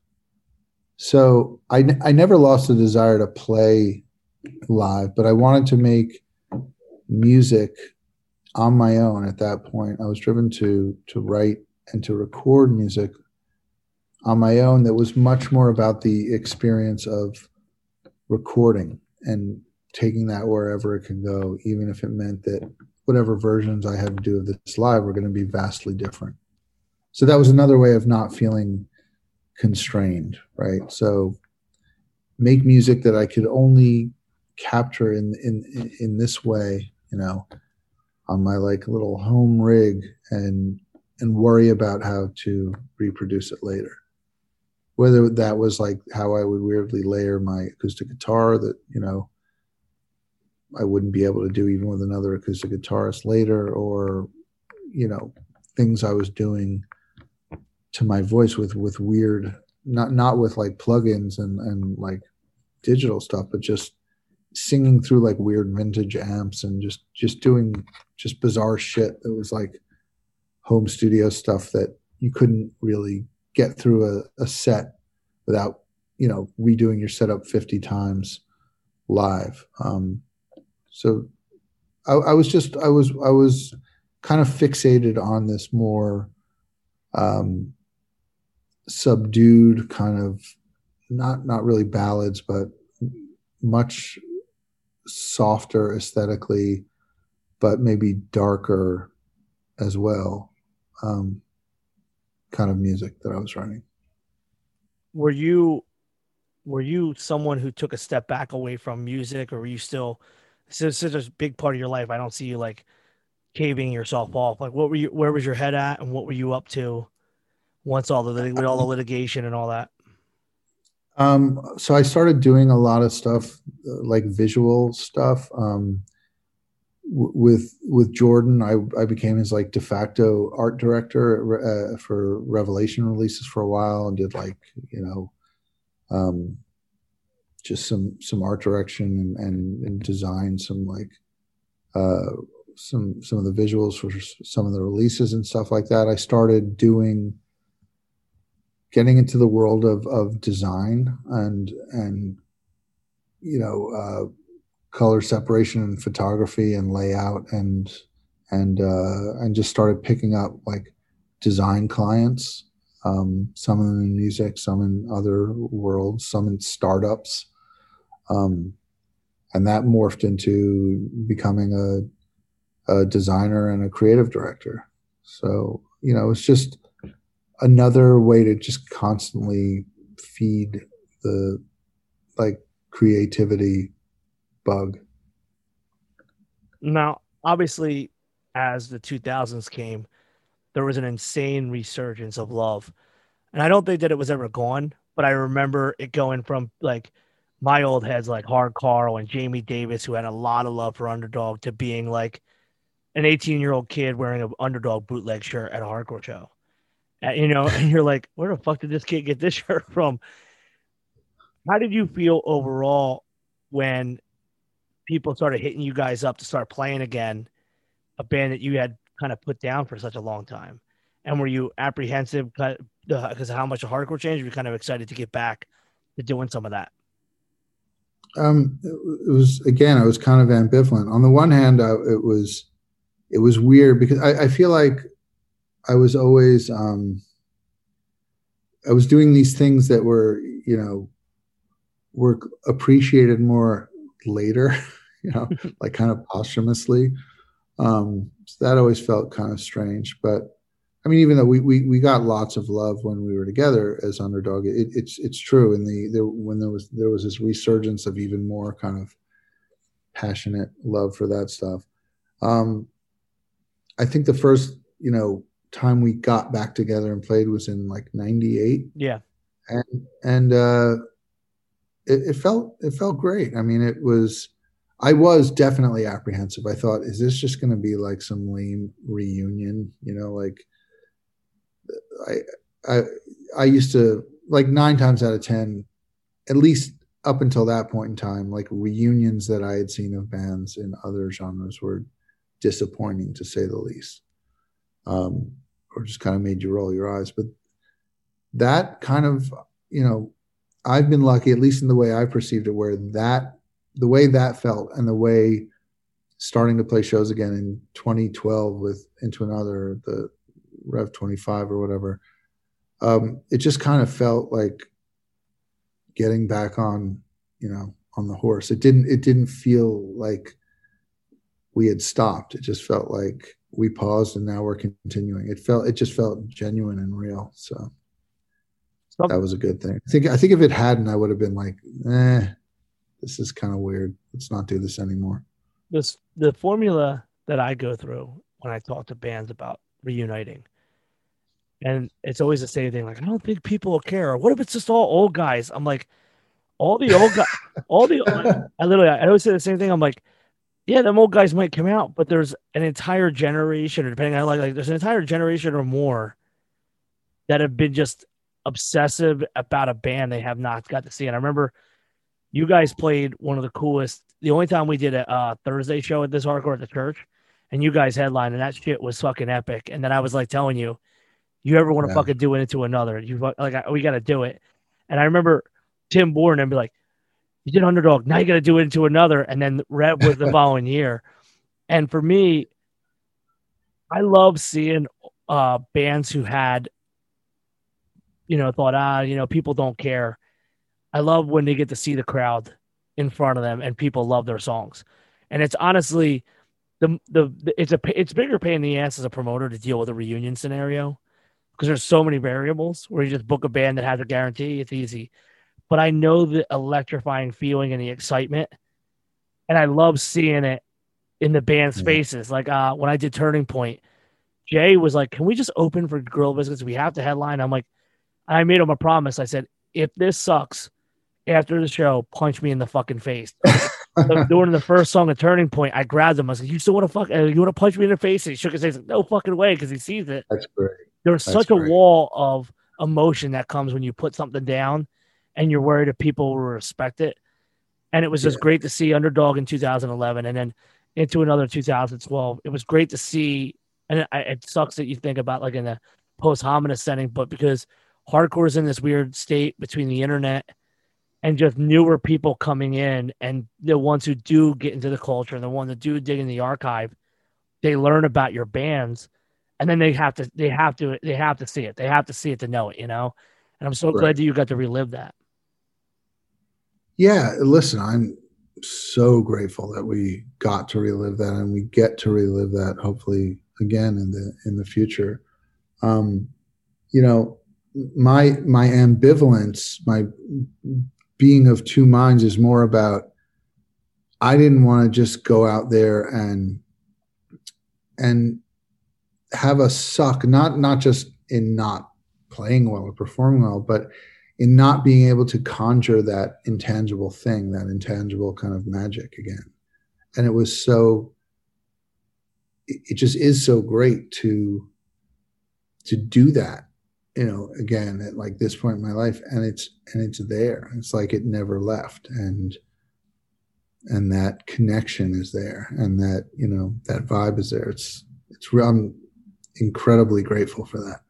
So I, I never lost the desire to play live, but I wanted to make music on my own at that point. I was driven to to write and to record music on my own that was much more about the experience of recording and taking that wherever it could go, even if it meant that whatever versions I had to do of this live were going to be vastly different. So that was another way of not feeling constrained right? So make music that i could only capture in in in this way you know on my like little home rig and and worry about how to reproduce it later. Whether that was like how i would weirdly layer my acoustic guitar that you know i wouldn't be able to do even with another acoustic guitarist later or you know things i was doing to my voice with with weird not not with like plugins and and like digital stuff but just singing through like weird vintage amps and just just doing just bizarre shit that was like home studio stuff that you couldn't really get through a, a set without you know redoing your setup 50 times live. Um so I, I was just i was i was kind of fixated on this more um subdued kind of not not really ballads but much softer aesthetically but maybe darker as well um, kind of music that i was writing were you were you someone who took a step back away from music or were you still this such a big part of your life i don't see you like caving yourself off like what were you where was your head at and what were you up to once all the all the litigation and all that? Um, so I started doing a lot of stuff uh, like visual stuff. Um, with with Jordan, I, I became his like de facto art director uh, for Revelation releases for a while, and did like you know, um, just some some art direction and, and, and design, some like uh, some some of the visuals for some of the releases and stuff like that. I started doing getting into the world of of design and and you know uh, color separation and photography and layout and and uh, and just started picking up like design clients um, some in music some in other worlds some in startups um, and that morphed into becoming a, a designer and a creative director so you know it's just another way to just constantly feed the like creativity bug. Now, obviously, as the 2000s came, there was an insane resurgence of love. And I don't think that it was ever gone, but I remember it going from like my old heads like Hard Carl and Jamie Davis, who had a lot of love for Underdog, to being like an 18 year old kid wearing an Underdog bootleg shirt at a hardcore show you know, [laughs] and you're like, where the fuck did this kid get this [laughs] shirt from? How did you feel overall when people started hitting you guys up to start playing again, a band that you had kind of put down for such a long time? And were you apprehensive because of how much a hardcore changed? Were you kind of excited to get back to doing some of that? Um, it was again, I was kind of ambivalent. On the one hand, I, it was it was weird because I, I feel like I was always um, I was doing these things that were you know were appreciated more later, [laughs] you know, [laughs] like kind of posthumously. Um, so that always felt kind of strange. But I mean, even though we, we, we got lots of love when we were together as underdog, it, it's it's true. And the there, when there was there was this resurgence of even more kind of passionate love for that stuff. Um, I think the first you know time we got back together and played was in like '98. Yeah, and and uh, it, it felt it felt great. I mean, it was. I was definitely apprehensive. I thought, is this just going to be like some lame reunion? You know, like I I I used to like nine times out of ten, at least up until that point in time, like reunions that I had seen of bands in other genres were disappointing to say the least. Um, or just kind of made you roll your eyes. But that kind of, you know, I've been lucky, at least in the way I perceived it, where that, the way that felt and the way starting to play shows again in 2012 with Into Another, the Rev 25 or whatever, um, it just kind of felt like getting back on, you know, on the horse. It didn't, it didn't feel like we had stopped. It just felt like we paused and now we're continuing. It felt it just felt genuine and real. So that was a good thing. I think I think if it hadn't, I would have been like, eh, this is kind of weird. Let's not do this anymore. This the formula that I go through when I talk to bands about reuniting. And it's always the same thing. Like, I don't think people will care. What if it's just all old guys? I'm like, all the old guys, all the, [laughs] I literally, I always say the same thing. I'm like, yeah, them old guys might come out, but there's an entire generation, or depending on like, like there's an entire generation or more that have been just obsessive about a band they have not got to see. And I remember you guys played one of the coolest. The only time we did a uh, Thursday show at this hardcore at the church, and you guys headline, and that shit was fucking epic. And then I was like telling you, you ever want to yeah. fucking do it into another? You like we got to do it. And I remember Tim Bourne and be like, you did underdog. Now you got to do it into another, and then Rev was the [laughs] following year. And for me, I love seeing uh, bands who had, you know, thought, ah, you know, people don't care. I love when they get to see the crowd in front of them and people love their songs. And it's honestly the the, the it's a it's bigger pain in the ass as a promoter to deal with a reunion scenario because there's so many variables where you just book a band that has a guarantee. It's easy but I know the electrifying feeling and the excitement. And I love seeing it in the band's yeah. faces. Like uh, when I did Turning Point, Jay was like, Can we just open for Gorilla Biscuits? We have to headline. I'm like, I made him a promise. I said, If this sucks after the show, punch me in the fucking face. [laughs] [laughs] during the first song of Turning Point, I grabbed him. I was like, You still want to fuck? Uh, you want to punch me in the face? And he shook his face. Like, no fucking way because he sees it. That's great. There's That's such great. a wall of emotion that comes when you put something down and you're worried if people will respect it. And it was just yeah. great to see underdog in 2011 and then into another 2012. It was great to see. And it, it sucks that you think about like in a post homina setting, but because hardcore is in this weird state between the internet and just newer people coming in and the ones who do get into the culture and the ones that do dig in the archive, they learn about your bands and then they have to they have to they have to see it. They have to see it to know it, you know? And I'm so right. glad that you got to relive that. Yeah, listen, I'm so grateful that we got to relive that and we get to relive that hopefully again in the in the future. Um, you know, my my ambivalence, my being of two minds is more about I didn't want to just go out there and and have a suck, not not just in not playing well or performing well, but in not being able to conjure that intangible thing, that intangible kind of magic again. And it was so, it just is so great to, to do that, you know, again, at like this point in my life. And it's, and it's there. It's like it never left. And, and that connection is there and that, you know, that vibe is there. It's, it's, I'm incredibly grateful for that.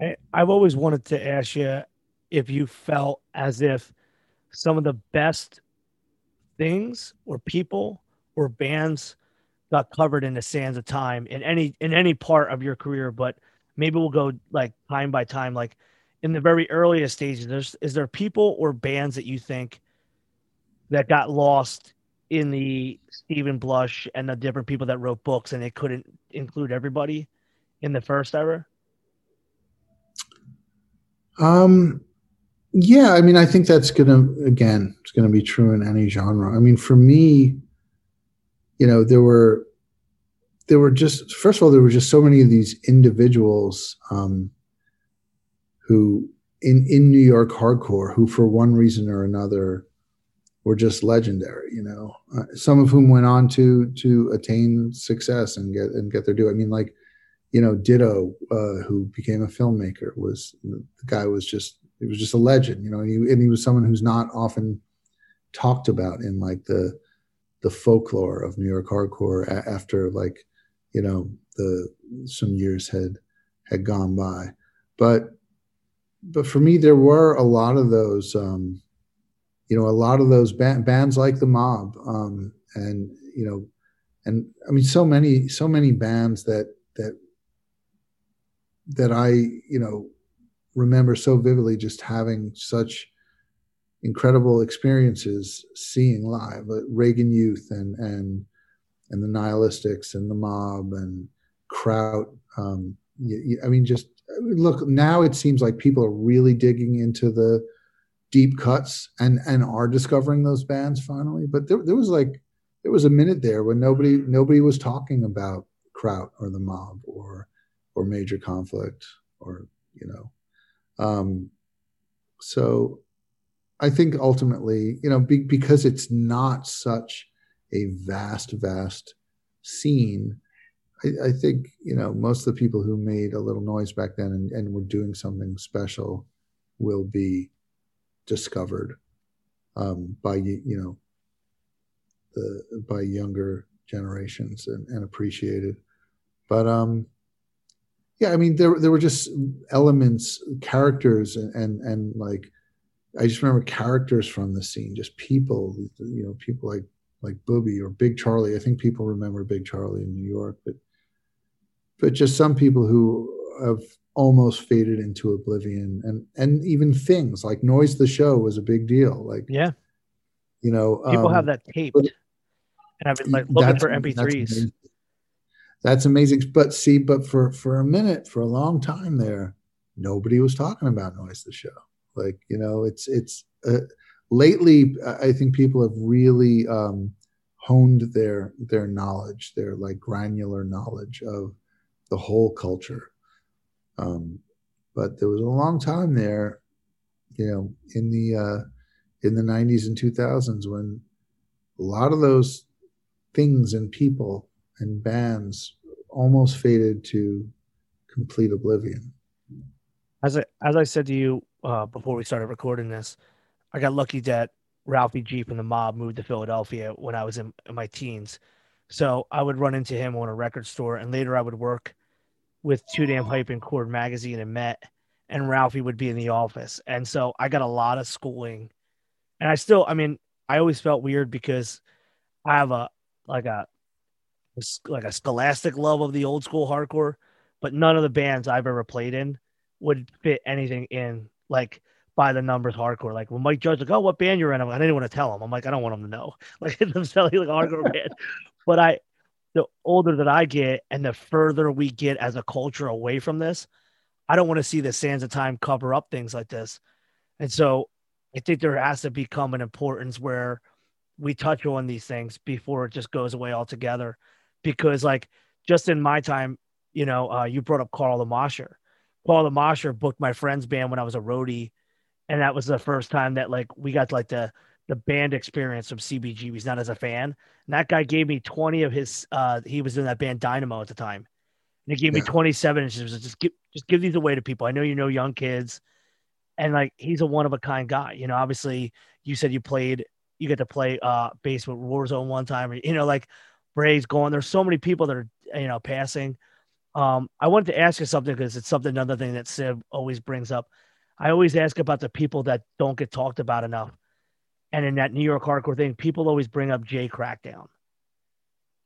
I, I've always wanted to ask you if you felt as if some of the best things or people or bands got covered in the sands of time in any in any part of your career but maybe we'll go like time by time like in the very earliest stages there's is there people or bands that you think that got lost in the Steven Blush and the different people that wrote books, and they couldn't include everybody in the first ever? Um, yeah, I mean, I think that's gonna again, it's gonna be true in any genre. I mean, for me, you know, there were there were just first of all, there were just so many of these individuals um, who in in New York hardcore who, for one reason or another, were just legendary. You know, uh, some of whom went on to to attain success and get and get their due. I mean, like you know, Ditto, uh, who became a filmmaker, was the guy was just it was just a legend. You know, and he, and he was someone who's not often talked about in like the the folklore of New York hardcore after like you know the some years had had gone by, but but for me, there were a lot of those, um, you know, a lot of those ba- bands like the Mob, um, and you know, and I mean, so many, so many bands that that that I, you know, remember so vividly, just having such incredible experiences seeing live, Reagan Youth and and and the Nihilistics and the Mob and Kraut. Um, you, you, I mean, just look now it seems like people are really digging into the deep cuts and and are discovering those bands finally but there, there was like there was a minute there when nobody nobody was talking about kraut or the mob or or major conflict or you know um so i think ultimately you know be, because it's not such a vast vast scene I, I, think you know most of the people who made a little noise back then and, and were doing something special will be discovered um, by you know the by younger generations and, and appreciated. But um, yeah, I mean there there were just elements, characters, and, and and like I just remember characters from the scene, just people, you know, people like like Booby or Big Charlie. I think people remember Big Charlie in New York, but but just some people who have almost faded into oblivion. And and even things like noise the show was a big deal. Like yeah. you know people um, have that taped and i've been like looking for mp3s that's amazing. that's amazing. But see but for for a minute for a long time there nobody was talking about noise the show. Like you know it's it's uh, lately i think people have really um honed their their knowledge their like granular knowledge of the whole culture. Um, but there was a long time there, you know, in the uh, in the '90s and 2000s when a lot of those things and people and bands almost faded to complete oblivion. As I as I said to you uh, before we started recording this, I got lucky that Ralphie Jeep and the Mob moved to Philadelphia when I was in, in my teens. So I would run into him on a record store, and later I would work with Too Damn Hype and Chord Magazine and Met, and Ralphie would be in the office. And so I got a lot of schooling. And I still, I mean, I always felt weird because I have a like a like a scholastic love of the old school hardcore, but none of the bands I've ever played in would fit anything in like by the numbers hardcore. Like when Mike Judge like, oh, what band you're in? I'm like, I didn't want to tell him. I'm like, I don't want him to know. [laughs] Like I'm selling like a hardcore [laughs] band. But I the older that I get and the further we get as a culture away from this, I don't want to see the sands of time cover up things like this. And so I think there has to become an importance where we touch on these things before it just goes away altogether. Because like just in my time, you know, uh, you brought up Carl the Mosher. Karl the Mosher booked my friend's band when I was a roadie. And that was the first time that like we got like the the band experience from CBGB's, not as a fan. And that guy gave me 20 of his, uh, he was in that band Dynamo at the time. And he gave yeah. me 27 inches. Just give, just give these away to people. I know you know young kids. And like, he's a one of a kind guy. You know, obviously, you said you played, you get to play uh, bass with Warzone one time. Or, you know, like Raybeez going. There's so many people that are, you know, passing. Um, I wanted to ask you something because it's something, another thing that Sid always brings up. I always ask about the people that don't get talked about enough and in that New York hardcore thing, people always bring up Jay Crackdown.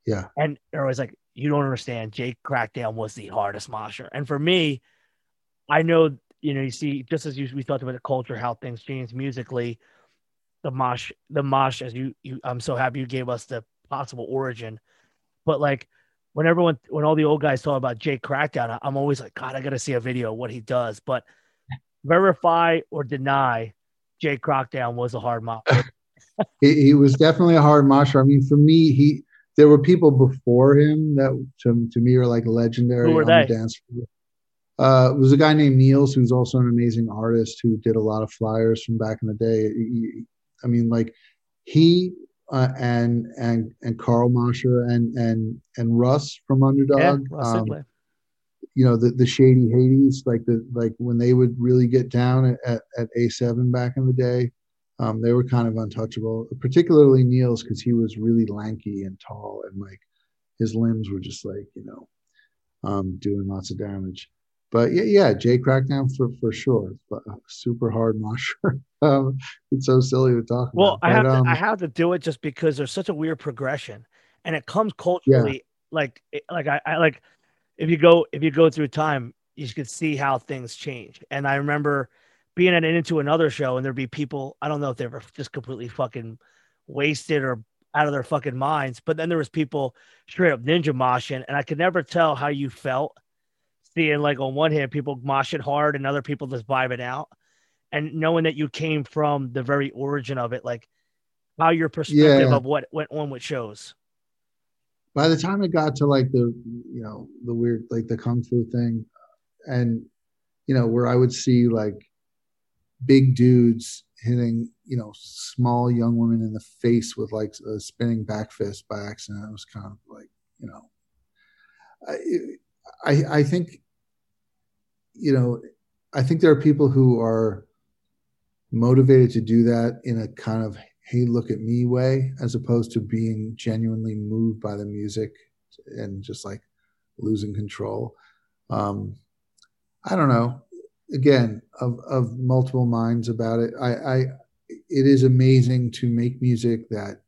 Yeah. And they're always like, you don't understand. Jay Crackdown was the hardest mosher. And for me, I know, you know, you see, just as you, we talked about the culture, how things change musically, the mosh the mosh as you you I'm so happy you gave us the possible origin. But like when everyone when all the old guys talk about Jake Crackdown, I'm always like, God, I gotta see a video of what he does. But verify or deny Jake Crackdown was a hard mosh. [laughs] he, he, was definitely a hard mosher. I mean, for me, he there were people before him that to, to me are like legendary Who were they? The dance floor. Uh, was a guy named Niels who's also an amazing artist who did a lot of flyers from back in the day. He, I mean, like he uh, and and and Carl Mosher and and and Russ from Underdog. Yeah, um, you know the the shady Hades, like the like when they would really get down at, at A7 back in the day, um, they were kind of untouchable. Particularly Niels because he was really lanky and tall and like his limbs were just like you know um, doing lots of damage but yeah, yeah, Jay Crackdown for for sure. But super hard mosher. [laughs] um, it's so silly to talk well, about. Well, I have um, to I have to do it just because there's such a weird progression, and it comes culturally. Yeah. Like like I, I like if you go if you go through time, you can see how things change. And I remember being at into another show, and there'd be people. I don't know if they were just completely fucking wasted or out of their fucking minds, but then there was people straight up ninja moshing, and I could never tell how you felt seeing like on one hand people moshing hard and other people just vibing out, and knowing that you came from the very origin of it, like how your perspective yeah. of what went on with shows. By the time it got to like the you know the weird like the kung fu thing, and you know where I would see like big dudes hitting you know small young women in the face with like a spinning back fist by accident. It was kind of like you know. I, I, I think, you know, I think there are people who are motivated to do that in a kind of, hey, look at me way, as opposed to being genuinely moved by the music and just like losing control. Um, I don't know. Again, of, of multiple minds about it. I, I, it is amazing to make music that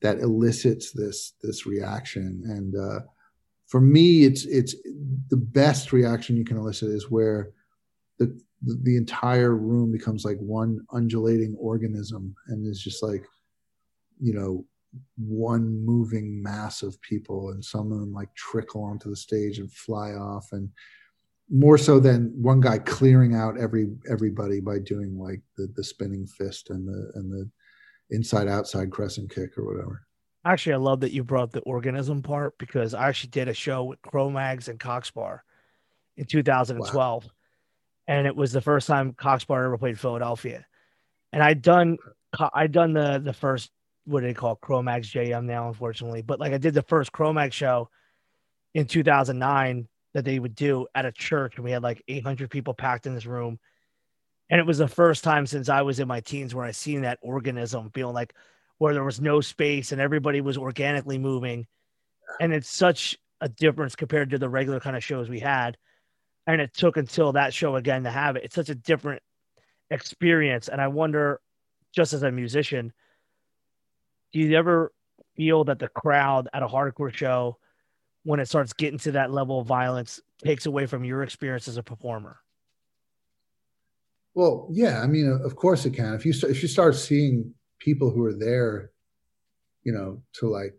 that elicits this this reaction and uh, for me, it's it's the best reaction you can elicit is where the the entire room becomes like one undulating organism and is just like you know one moving mass of people and some of them like trickle onto the stage and fly off and more so than one guy clearing out every everybody by doing like the the spinning fist and the and the inside outside crescent kick or whatever Actually, I love that you brought the organism part because I actually did a show with Cro-Mags and Cock Sparrer in 2012. Wow. And it was the first time Cock Sparrer ever played Philadelphia. And I'd done I'd done the the first what do they call Cro-Mags JM now, unfortunately. But like I did the first Cro-Mag show in 2009 that they would do at a church, and we had like 800 people packed in this room. And it was the first time since I was in my teens where I seen that organism feeling like where there was no space and everybody was organically moving. And it's such a difference compared to the regular kind of shows we had. And it took until that show again to have it. It's such a different experience. And I wonder, just as a musician, do you ever feel that the crowd at a hardcore show, when it starts getting to that level of violence, takes away from your experience as a performer? Well, yeah, I mean, of course it can. If you if you start seeing people who are there, you know, to like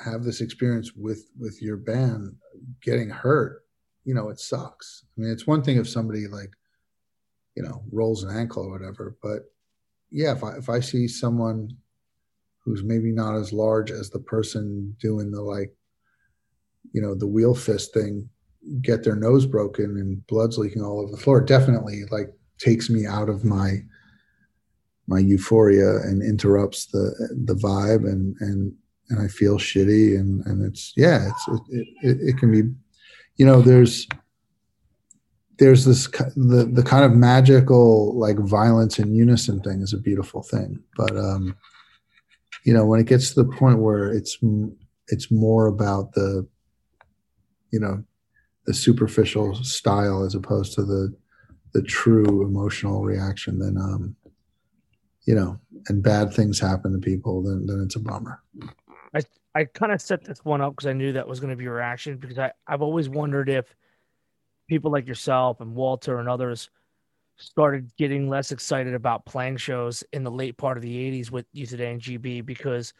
have this experience with with your band getting hurt, you know, it sucks. I mean, it's one thing if somebody like, you know, rolls an ankle or whatever, but yeah, if I if I see someone who's maybe not as large as the person doing the like, you know, the wheel fist thing, get their nose broken and blood's leaking all over the floor, definitely like takes me out of my my euphoria and interrupts the the vibe and and and I feel shitty and and it's yeah it's it it, it can be you know there's there's this the the kind of magical like violence in unison thing is a beautiful thing but um you know when it gets to the point where it's it's more about the you know the superficial style as opposed to the the true emotional reaction then um you know, and bad things happen to people, then then it's a bummer. I I kind of set this one up because I knew that was going to be your reaction because I I've always wondered if people like yourself and Walter and others started getting less excited about playing shows in the late part of the 80s with You Today and GB because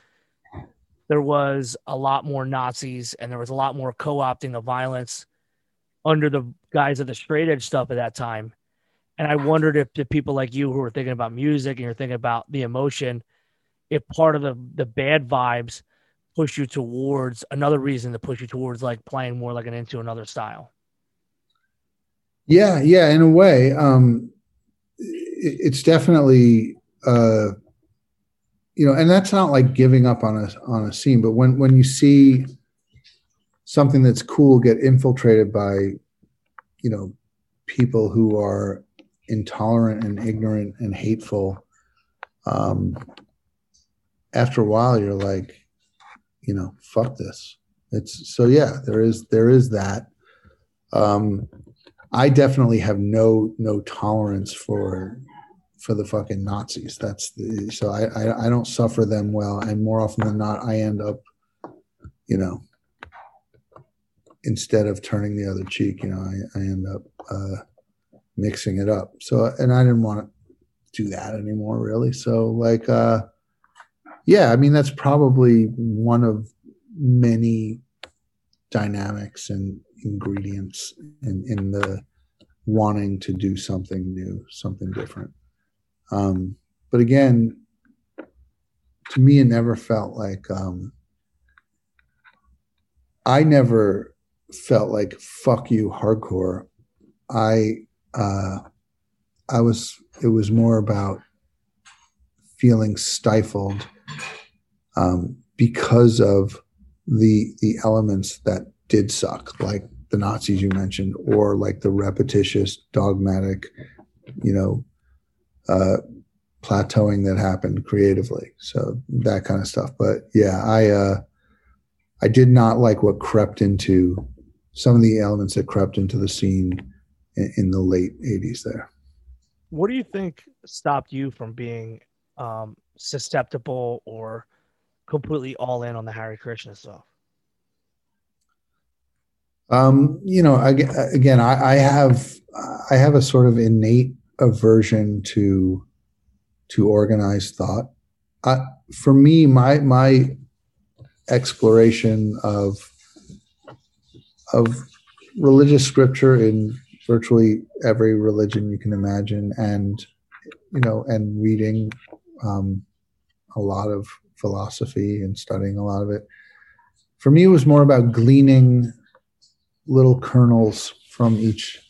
there was a lot more Nazis and there was a lot more co opting of violence under the guise of the straight edge stuff at that time. And I wondered if the people like you who were thinking about music and you're thinking about the emotion, if part of the, the bad vibes push you towards another reason to push you towards like playing more like an into another style. Yeah, yeah, in a way, um, it, it's definitely, uh, you know, and that's not like giving up on a on a scene, but when when you see something that's cool get infiltrated by, you know, people who are intolerant and ignorant and hateful, um, after a while, you're like, you know, fuck this. It's so yeah, there is there is that. Um, I definitely have no no tolerance for for the fucking Nazis. That's the, so I, I I don't suffer them well, and more often than not, I end up, you know, instead of turning the other cheek, you know, I, I end up uh, mixing it up. So and I didn't want to do that anymore, really. So like, uh, yeah, I mean that's probably one of many dynamics and ingredients in, in the wanting to do something new, something different. Um, but again, to me, it never felt like um, I never felt like "fuck you" hardcore. I uh, I was. It was more about feeling stifled um, because of the the elements that did suck, like the Nazis you mentioned, or like the repetitious, dogmatic, you know, uh, plateauing that happened creatively. So that kind of stuff. But yeah, I uh, I did not like what crept into some of the elements that crept into the scene in, in the late '80s. There. What do you think stopped you from being um, susceptible or completely all in on the Hare Krishna stuff? Um, you know, again, I, I have I have a sort of innate aversion to to organized thought. I, for me, my my exploration of of religious scripture in virtually every religion you can imagine, and you know, and reading um, a lot of philosophy and studying a lot of it. For me, it was more about gleaning little kernels from each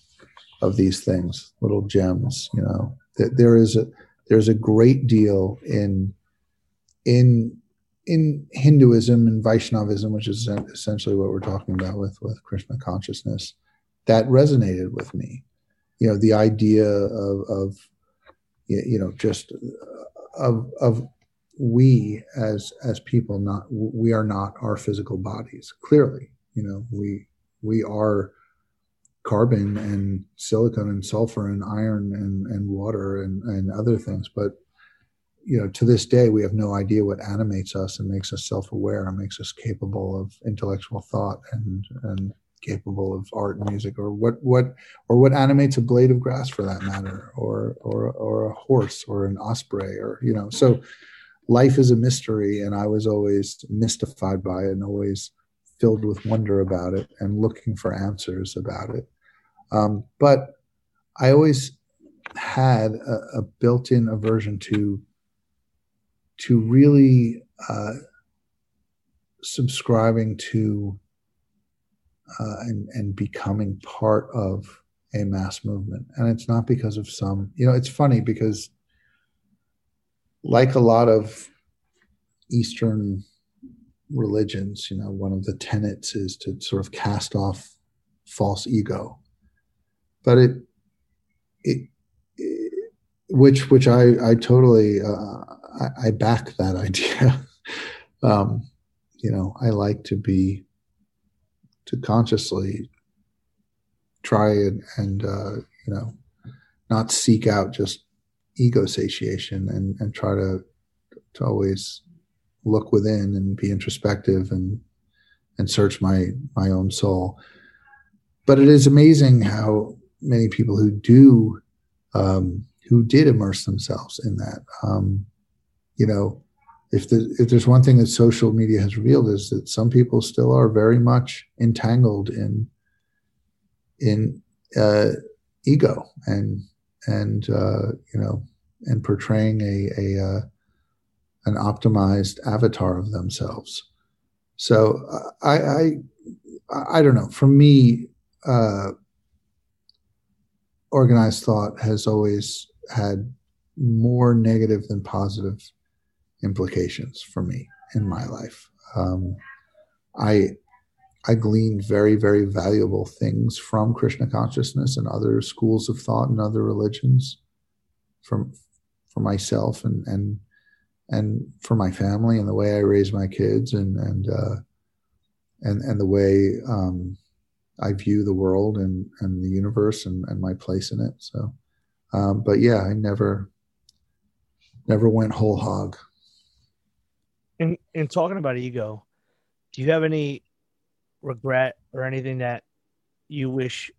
of these things, little gems. You know, that there is a there's a great deal in in in Hinduism and Vaishnavism, which is essentially what we're talking about with with Krishna consciousness, that resonated with me. You know, the idea of of you know just uh, of of we as as people not we are not our physical bodies clearly you know we we are carbon and silicon and sulfur and iron and, and water and, and other things. But you know, to this day, we have no idea what animates us and makes us self-aware and makes us capable of intellectual thought and and capable of art and music, or what what or what animates a blade of grass for that matter, or or or a horse or an osprey, or you know. So life is a mystery, and I was always mystified by it and always filled with wonder about it and looking for answers about it. Um, but I always had a, a, built-in aversion to to really uh, subscribing to uh, and and becoming part of a mass movement. And it's not because of some, you know, it's funny because like a lot of Eastern religions, you know, one of the tenets is to sort of cast off false ego. But it, it, it which which I I totally uh, I, I, back that [laughs] idea. um, you know, I like to be to consciously try and and uh, you know not seek out just ego satiation and and try to to always look within and be introspective and and search my my own soul. But it is amazing how many people who do um, who did immerse themselves in that. Um, you know, if the, if there's one thing that social media has revealed is that some people still are very much entangled in in uh, ego and and uh, you know and portraying a a uh, an optimized avatar of themselves. So I I I don't know. For me, uh, organized thought has always had more negative than positive implications for me in my life. Um, I I gleaned very very valuable things from Krishna consciousness and other schools of thought and other religions, from for myself and and and for my family and the way I raise my kids and and uh, and and the way um, I view the world and and the universe and, and my place in it. So, um, but yeah, I never never went whole hog. In in talking about ego, do you have any regret or anything that you wish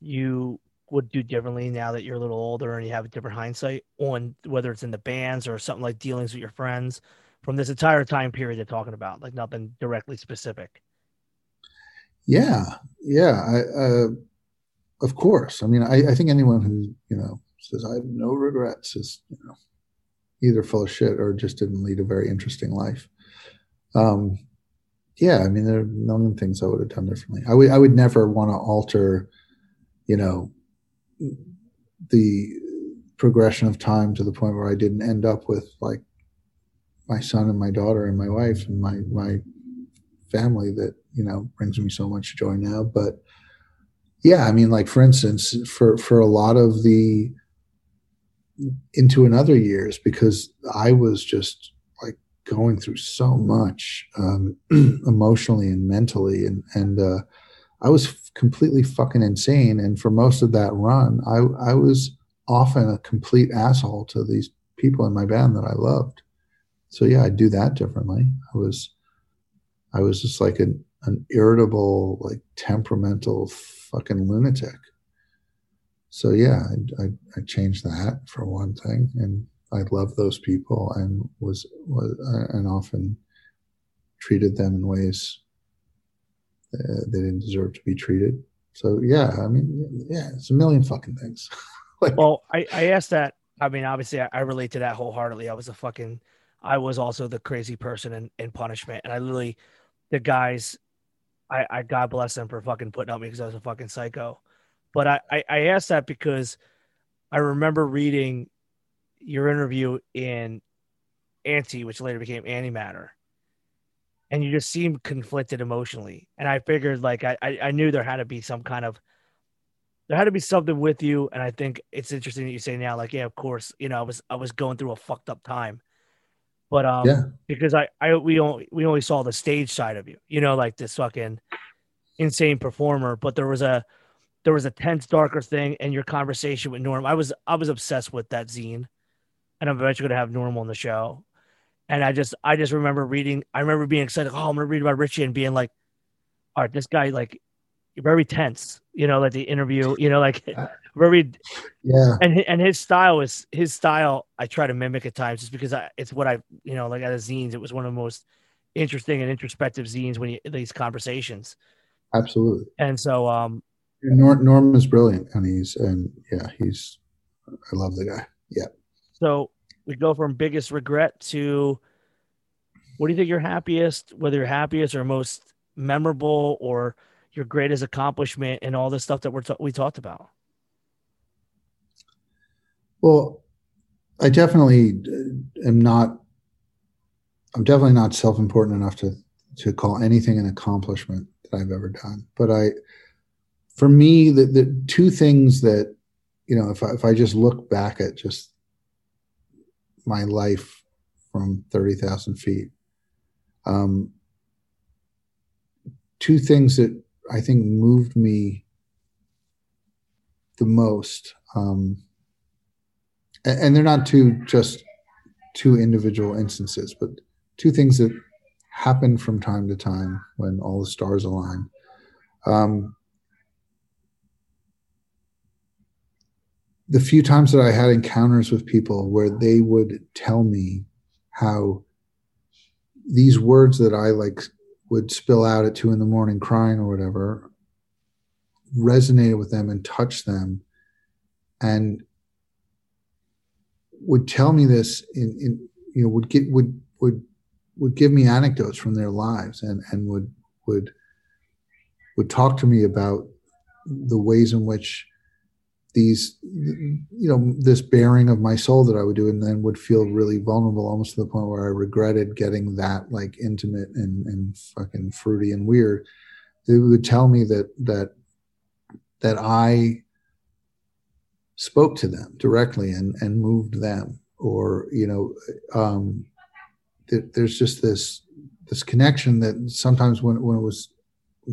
you would do differently now that you're a little older and you have a different hindsight on whether it's in the bands or something like dealings with your friends from this entire time period they're talking about, like nothing directly specific? Yeah, yeah. I, uh, of course. I mean, I, I think anyone who you know says I have no regrets is you know either full of shit or just didn't lead a very interesting life. Um, yeah, I mean, there are a million things I would have done differently. I would I would never want to alter, you know, the progression of time to the point where I didn't end up with like my son and my daughter and my wife and my my family that you know brings me so much joy now. But yeah, I mean, like for instance, for for a lot of the into another years because I was just going through so much um, [clears throat] emotionally and mentally and and uh, I was completely fucking insane. And for most of that run, I, I was often a complete asshole to these people in my band that I loved. So yeah, I do that differently. I was, I was just like an, an irritable, like temperamental fucking lunatic. So yeah, I, I, I changed that for one thing, and I loved those people and was, was and often treated them in ways uh, they didn't deserve to be treated. So yeah, I mean, yeah, it's a million fucking things. [laughs] like, well, I I asked that. I mean, obviously, I, I, relate to that wholeheartedly. I was a fucking, I was also the crazy person in, in punishment, and I literally, the guys, I I God bless them for fucking putting up me because I was a fucking psycho. But I, I I asked that because I remember reading your interview in Anti, which later became Antimatter and you just seemed conflicted emotionally. And I figured like I, I knew there had to be some kind of there had to be something with you. And I think it's interesting that you say now, like, yeah, of course, you know, I was I was going through a fucked up time. But um yeah. because I, I we only we only saw the stage side of you, you know, like this fucking insane performer. But there was a there was a tense, darker thing in your conversation with Norm. I was I was obsessed with that zine. And I'm eventually gonna have Norm on the show. And I just I just remember reading. I remember being excited. Oh, I'm gonna read about Richie and being like, all right, this guy like very tense. You know, like the interview. You know, like [laughs] very yeah. And and his style is his style. I try to mimic at times just because I, it's what I you know like at the zines. It was one of the most interesting and introspective zines when you these conversations. Absolutely. And so um Norm, Norm is brilliant and he's and yeah he's I love the guy. Yeah. So we go from biggest regret to what do you think your happiest, whether you're happiest or most memorable or your greatest accomplishment and all the stuff that we're ta- we talked about? Well, I definitely uh, am not. I'm definitely not self-important enough to to call anything an accomplishment that I've ever done. But I, for me, the the two things that you know, if I, if I just look back at just my life from 30,000 feet. Um, two things that I think moved me the most, um, and, and they're not two just two individual instances, but two things that happen from time to time when all the stars align. Um, the few times that I had encounters with people where they would tell me how these words that I like would spill out at two in the morning crying or whatever resonated with them and touched them and would tell me this in, in you know would get would would would give me anecdotes from their lives and and would would would talk to me about the ways in which these you know this bearing of my soul that i would do and then would feel really vulnerable almost to the point where i regretted getting that like intimate and and fucking fruity and weird. They would tell me that that that i spoke to them directly and and moved them or you know um there's just this this connection that sometimes when when it was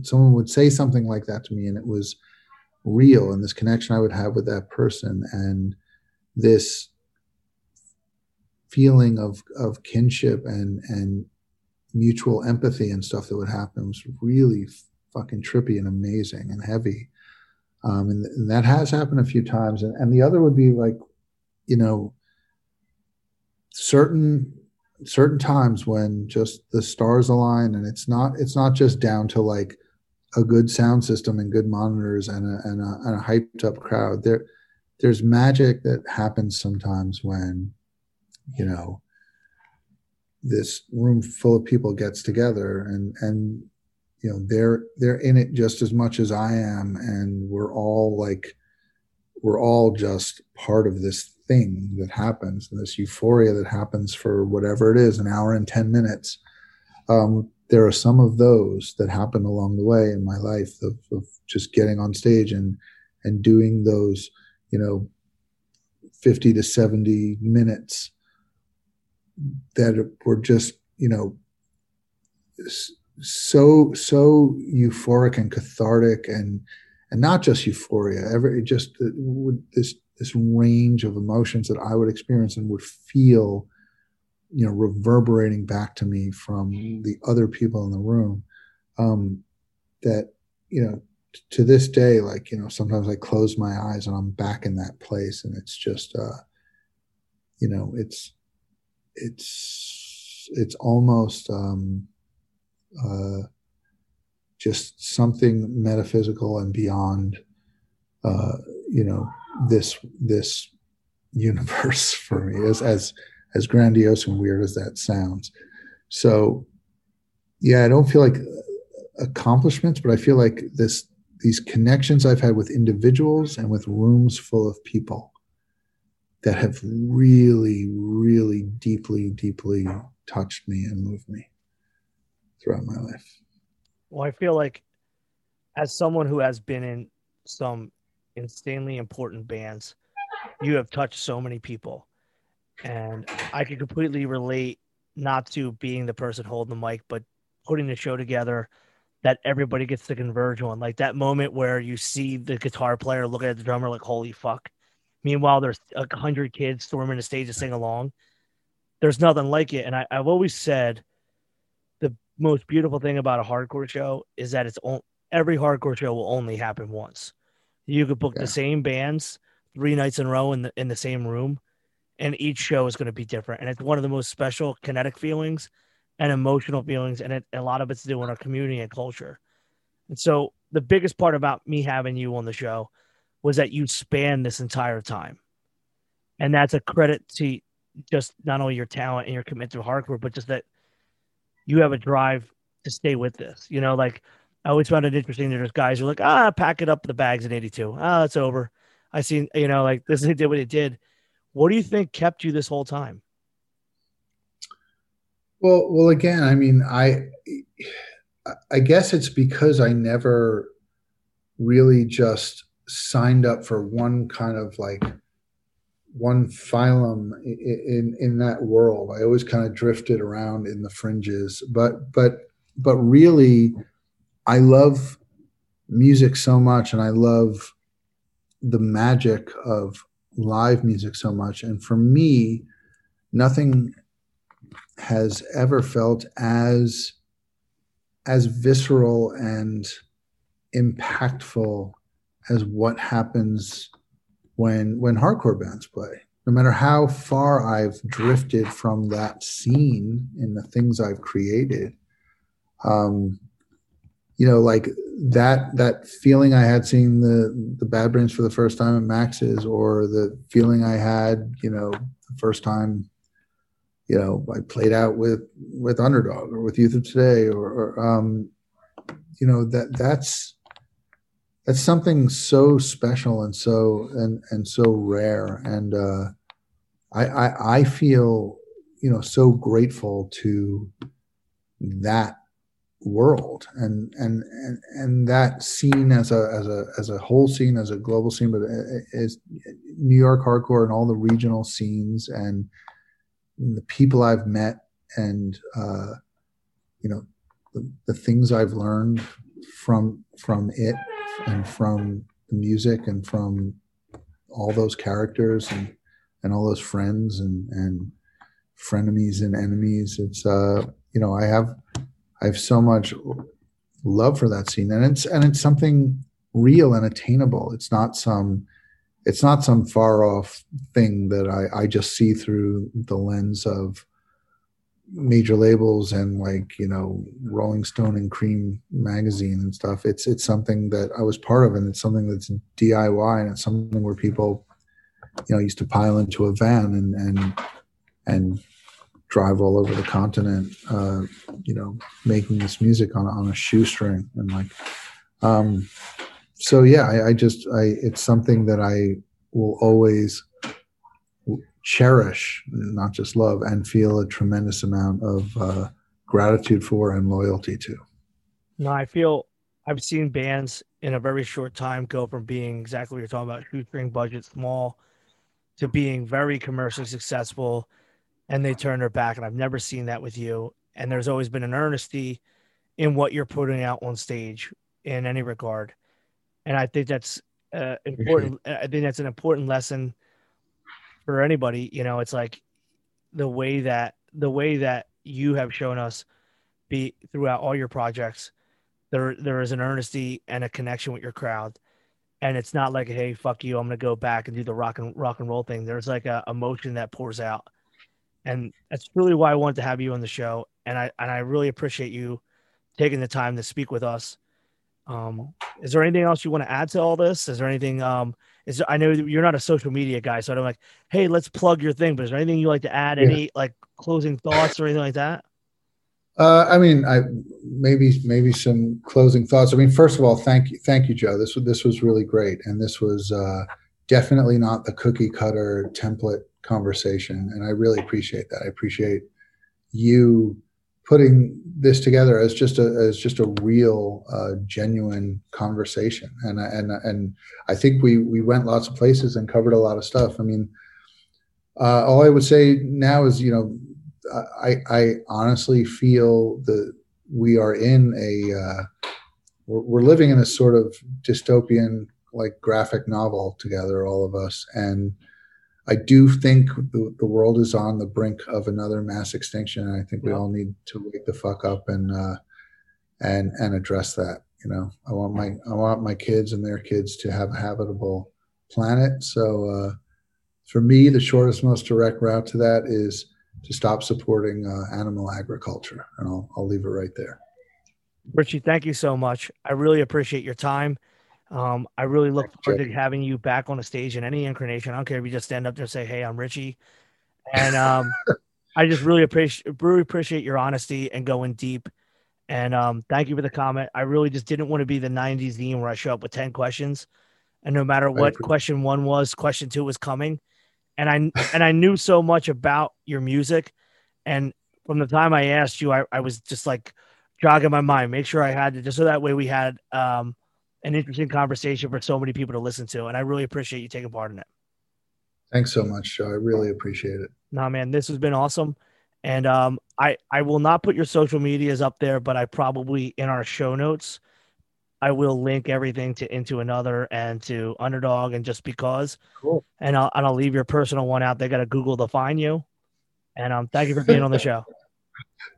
someone would say something like that to me and it was real and this connection I would have with that person and this feeling of of kinship and and mutual empathy and stuff that would happen was really fucking trippy and amazing and heavy. Um, and, and, that has happened a few times. And, and the other would be like you know certain certain times when just the stars align and it's not it's not just down to like a good sound system and good monitors and a, and a, and a hyped up crowd there there's magic that happens sometimes when you know this room full of people gets together and and you know they're they're in it just as much as I am and we're all like we're all just part of this thing that happens and this euphoria that happens for whatever it is an hour and 10 minutes. Um, there are some of those that happen along the way in my life of, of just getting on stage and and doing those you know 50 to 70 minutes that were just you know so so euphoric and cathartic and and not just euphoria every just this this range of emotions that I would experience and would feel you know reverberating back to me from the other people in the room um, that you know t- to this day like you know sometimes i close my eyes and i'm back in that place and it's just uh you know it's it's it's almost um uh just something metaphysical and beyond uh you know this this universe [laughs] for me as as as grandiose and weird as that sounds. So, yeah, I don't feel like uh, accomplishments, but I feel like this these connections I've had with individuals and with rooms full of people that have really, really deeply, deeply touched me and moved me throughout my life. Well, I feel like as someone who has been in some insanely important bands, you have touched so many people and I could completely relate not to being the person holding the mic, but putting the show together that everybody gets to converge on. Like that moment where you see the guitar player looking at the drummer like, holy fuck. Meanwhile, there's a hundred kids storming the stage to sing along. There's nothing like it. And I, have always said the most beautiful thing about a hardcore show is that it's on, every hardcore show will only happen once. You could book yeah. the same bands three nights in a row in the in the same room and each show is going to be different. And it's one of the most special kinetic feelings and emotional feelings, and it, a lot of it's to do with our community and culture. And so, the biggest part about me having you on the show was that you span this entire time, and that's a credit to just not only your talent and your commitment to hardcore, but just that you have a drive to stay with this. You know, like I always found it interesting that there's guys who are like, ah, pack it up the bags in '82. Ah, it's over. I seen, you know, like this did what it did what do you think kept you this whole time? Well, well, again, I mean, I, I guess it's because I never really just signed up for one kind of like one phylum in in that world. I always kind of drifted around in the fringes, but but but really, I love music so much, and I love the magic of live music so much. And for me, nothing has ever felt as as visceral and impactful as what happens when when hardcore bands play. No matter how far I've drifted from that scene in the things I've created, um, you know, like that that feeling I had seeing the the Bad Brains for the first time at Max's, or the feeling I had, you know, the first time, you know, I played out with with Underdog or with Youth of Today, or, or um, you know, that that's that's something so special and so and and so rare, and uh, I, I I feel you know so grateful to that world. And and and and that scene as a as a as a whole scene as a global scene but as new york hardcore and all the regional scenes and the people i've met and uh you know the, the things i've learned from from it and from the music and from all those characters and and all those friends and and frenemies and enemies. It's uh you know i have I have so much love for that scene, and it's and it's something real and attainable. It's not some it's not some far off thing that I, I just see through the lens of major labels and like you know Rolling Stone and Creem magazine and stuff. It's it's something that I was part of, and it's something that's DIY, and it's something where people you know used to pile into a van and and and drive all over the continent, uh, you know, making this music on on a shoestring and like, um, so yeah, I, I just I it's something that I will always cherish, not just love, and feel a tremendous amount of uh, gratitude for and loyalty to. No, I feel I've seen bands in a very short time go from being exactly what you're talking about, shoestring budget, small, to being very commercially successful and they turn their back. And I've never seen that with you. And there's always been an earnesty in what you're putting out on stage in any regard. And I think that's uh, [laughs] important. I think that's an important lesson for anybody. You know, it's like the way that the way that you have shown us be throughout all your projects. There, there is an earnesty and a connection with your crowd, and it's not like, hey, fuck you, I'm gonna go back and do the rock and rock and roll thing. There's like a emotion that pours out, and that's really why I wanted to have you on the show. And I and I really appreciate you taking the time to speak with us. Um, is there anything else you want to add to all this? Is there anything? Um, is I know you're not a social media guy, so I'm like, hey, let's plug your thing. But is there anything you like to add? Yeah. Any like closing thoughts or anything like that? Uh, I mean, I maybe maybe some closing thoughts. I mean, first of all, thank you, thank you, Joe. This was this was really great, and this was uh, definitely not the cookie cutter template conversation. And I really appreciate that. I appreciate you putting this together as just a as just a real uh, genuine conversation and and and I think we we went lots of places and covered a lot of stuff I mean uh, all I would say now is you know I I honestly feel that we are in a uh, we're, we're living in a sort of dystopian like graphic novel together all of us and I do think the, the world is on the brink of another mass extinction, and I think we all need to wake the fuck up and uh, and and address that. You know, I want my I want my kids and their kids to have a habitable planet. So uh, for me, the shortest, most direct route to that is to stop supporting uh, animal agriculture, and I'll I'll leave it right there. Richie, thank you so much. I really appreciate your time. Um, I really look forward to having you back on a stage in any incarnation. I don't care if you just stand up there and say, "Hey, I'm Richie," and um, [laughs] I just really appreciate really appreciate your honesty and going deep. And um, thank you for the comment. I really just didn't want to be the '90s theme where I show up with ten questions, and no matter what question one was, question two was coming. And I and I knew so much about your music, and from the time I asked you, I, I was just like jogging my mind, make sure I had it, just so that way we had um, an interesting conversation for so many people to listen to. And I really appreciate you taking part in it. Thanks so much, Joe. I really appreciate it. Nah, man, this has been awesome. And um, I, I will not put your social medias up there, but I probably in our show notes, I will link everything to into another and to underdog and just because. Cool. And I'll and I'll leave your personal one out. They got to Google to find you. And um, thank you for being on the [laughs] show.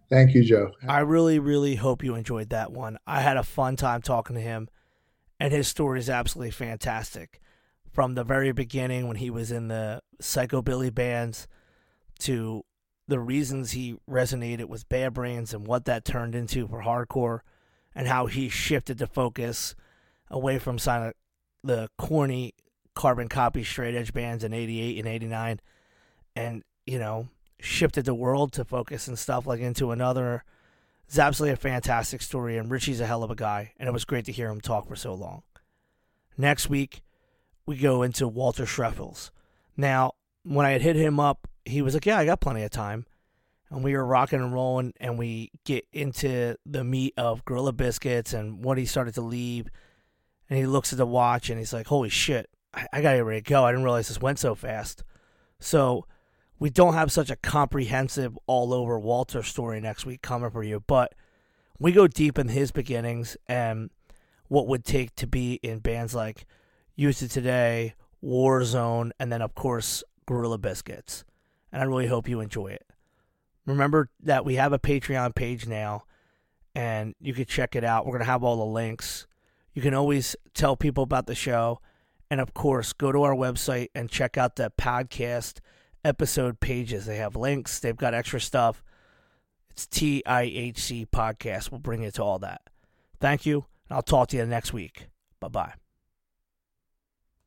Thank you, Joe. I really, really hope you enjoyed that one. I had a fun time talking to him and his story is absolutely fantastic. from the very beginning when he was in the psychobilly bands to the reasons he resonated with Bad Brains and what that turned into for hardcore and how he shifted the focus away from signing the corny carbon copy straight edge bands in 88 and 89 and you know shifted the world to focus and stuff like into another it's absolutely a fantastic story and richie's a hell of a guy and it was great to hear him talk for so long next week we go into walter schreifels now when i had hit him up he was like yeah i got plenty of time and we were rocking and rolling and we get into the meat of gorilla biscuits and what he started to leave and he looks at the watch and he's like holy shit I, I gotta get ready to go. I didn't realize this went so fast. So we don't have such a comprehensive all over Walter story next week coming for you, but we go deep in his beginnings and what would take to be in bands like Youth of Today, Warzone, and then of course Gorilla Biscuits. And I really hope you enjoy it. Remember that we have a Patreon page now and you can check it out. We're to have all the links. You can always tell people about the show and of course, go to our website and check out the podcast episode pages. They have links, they've got extra stuff. It's TIHC Podcast. We'll bring you to all that. Thank you, and I'll talk to you next week. Bye bye.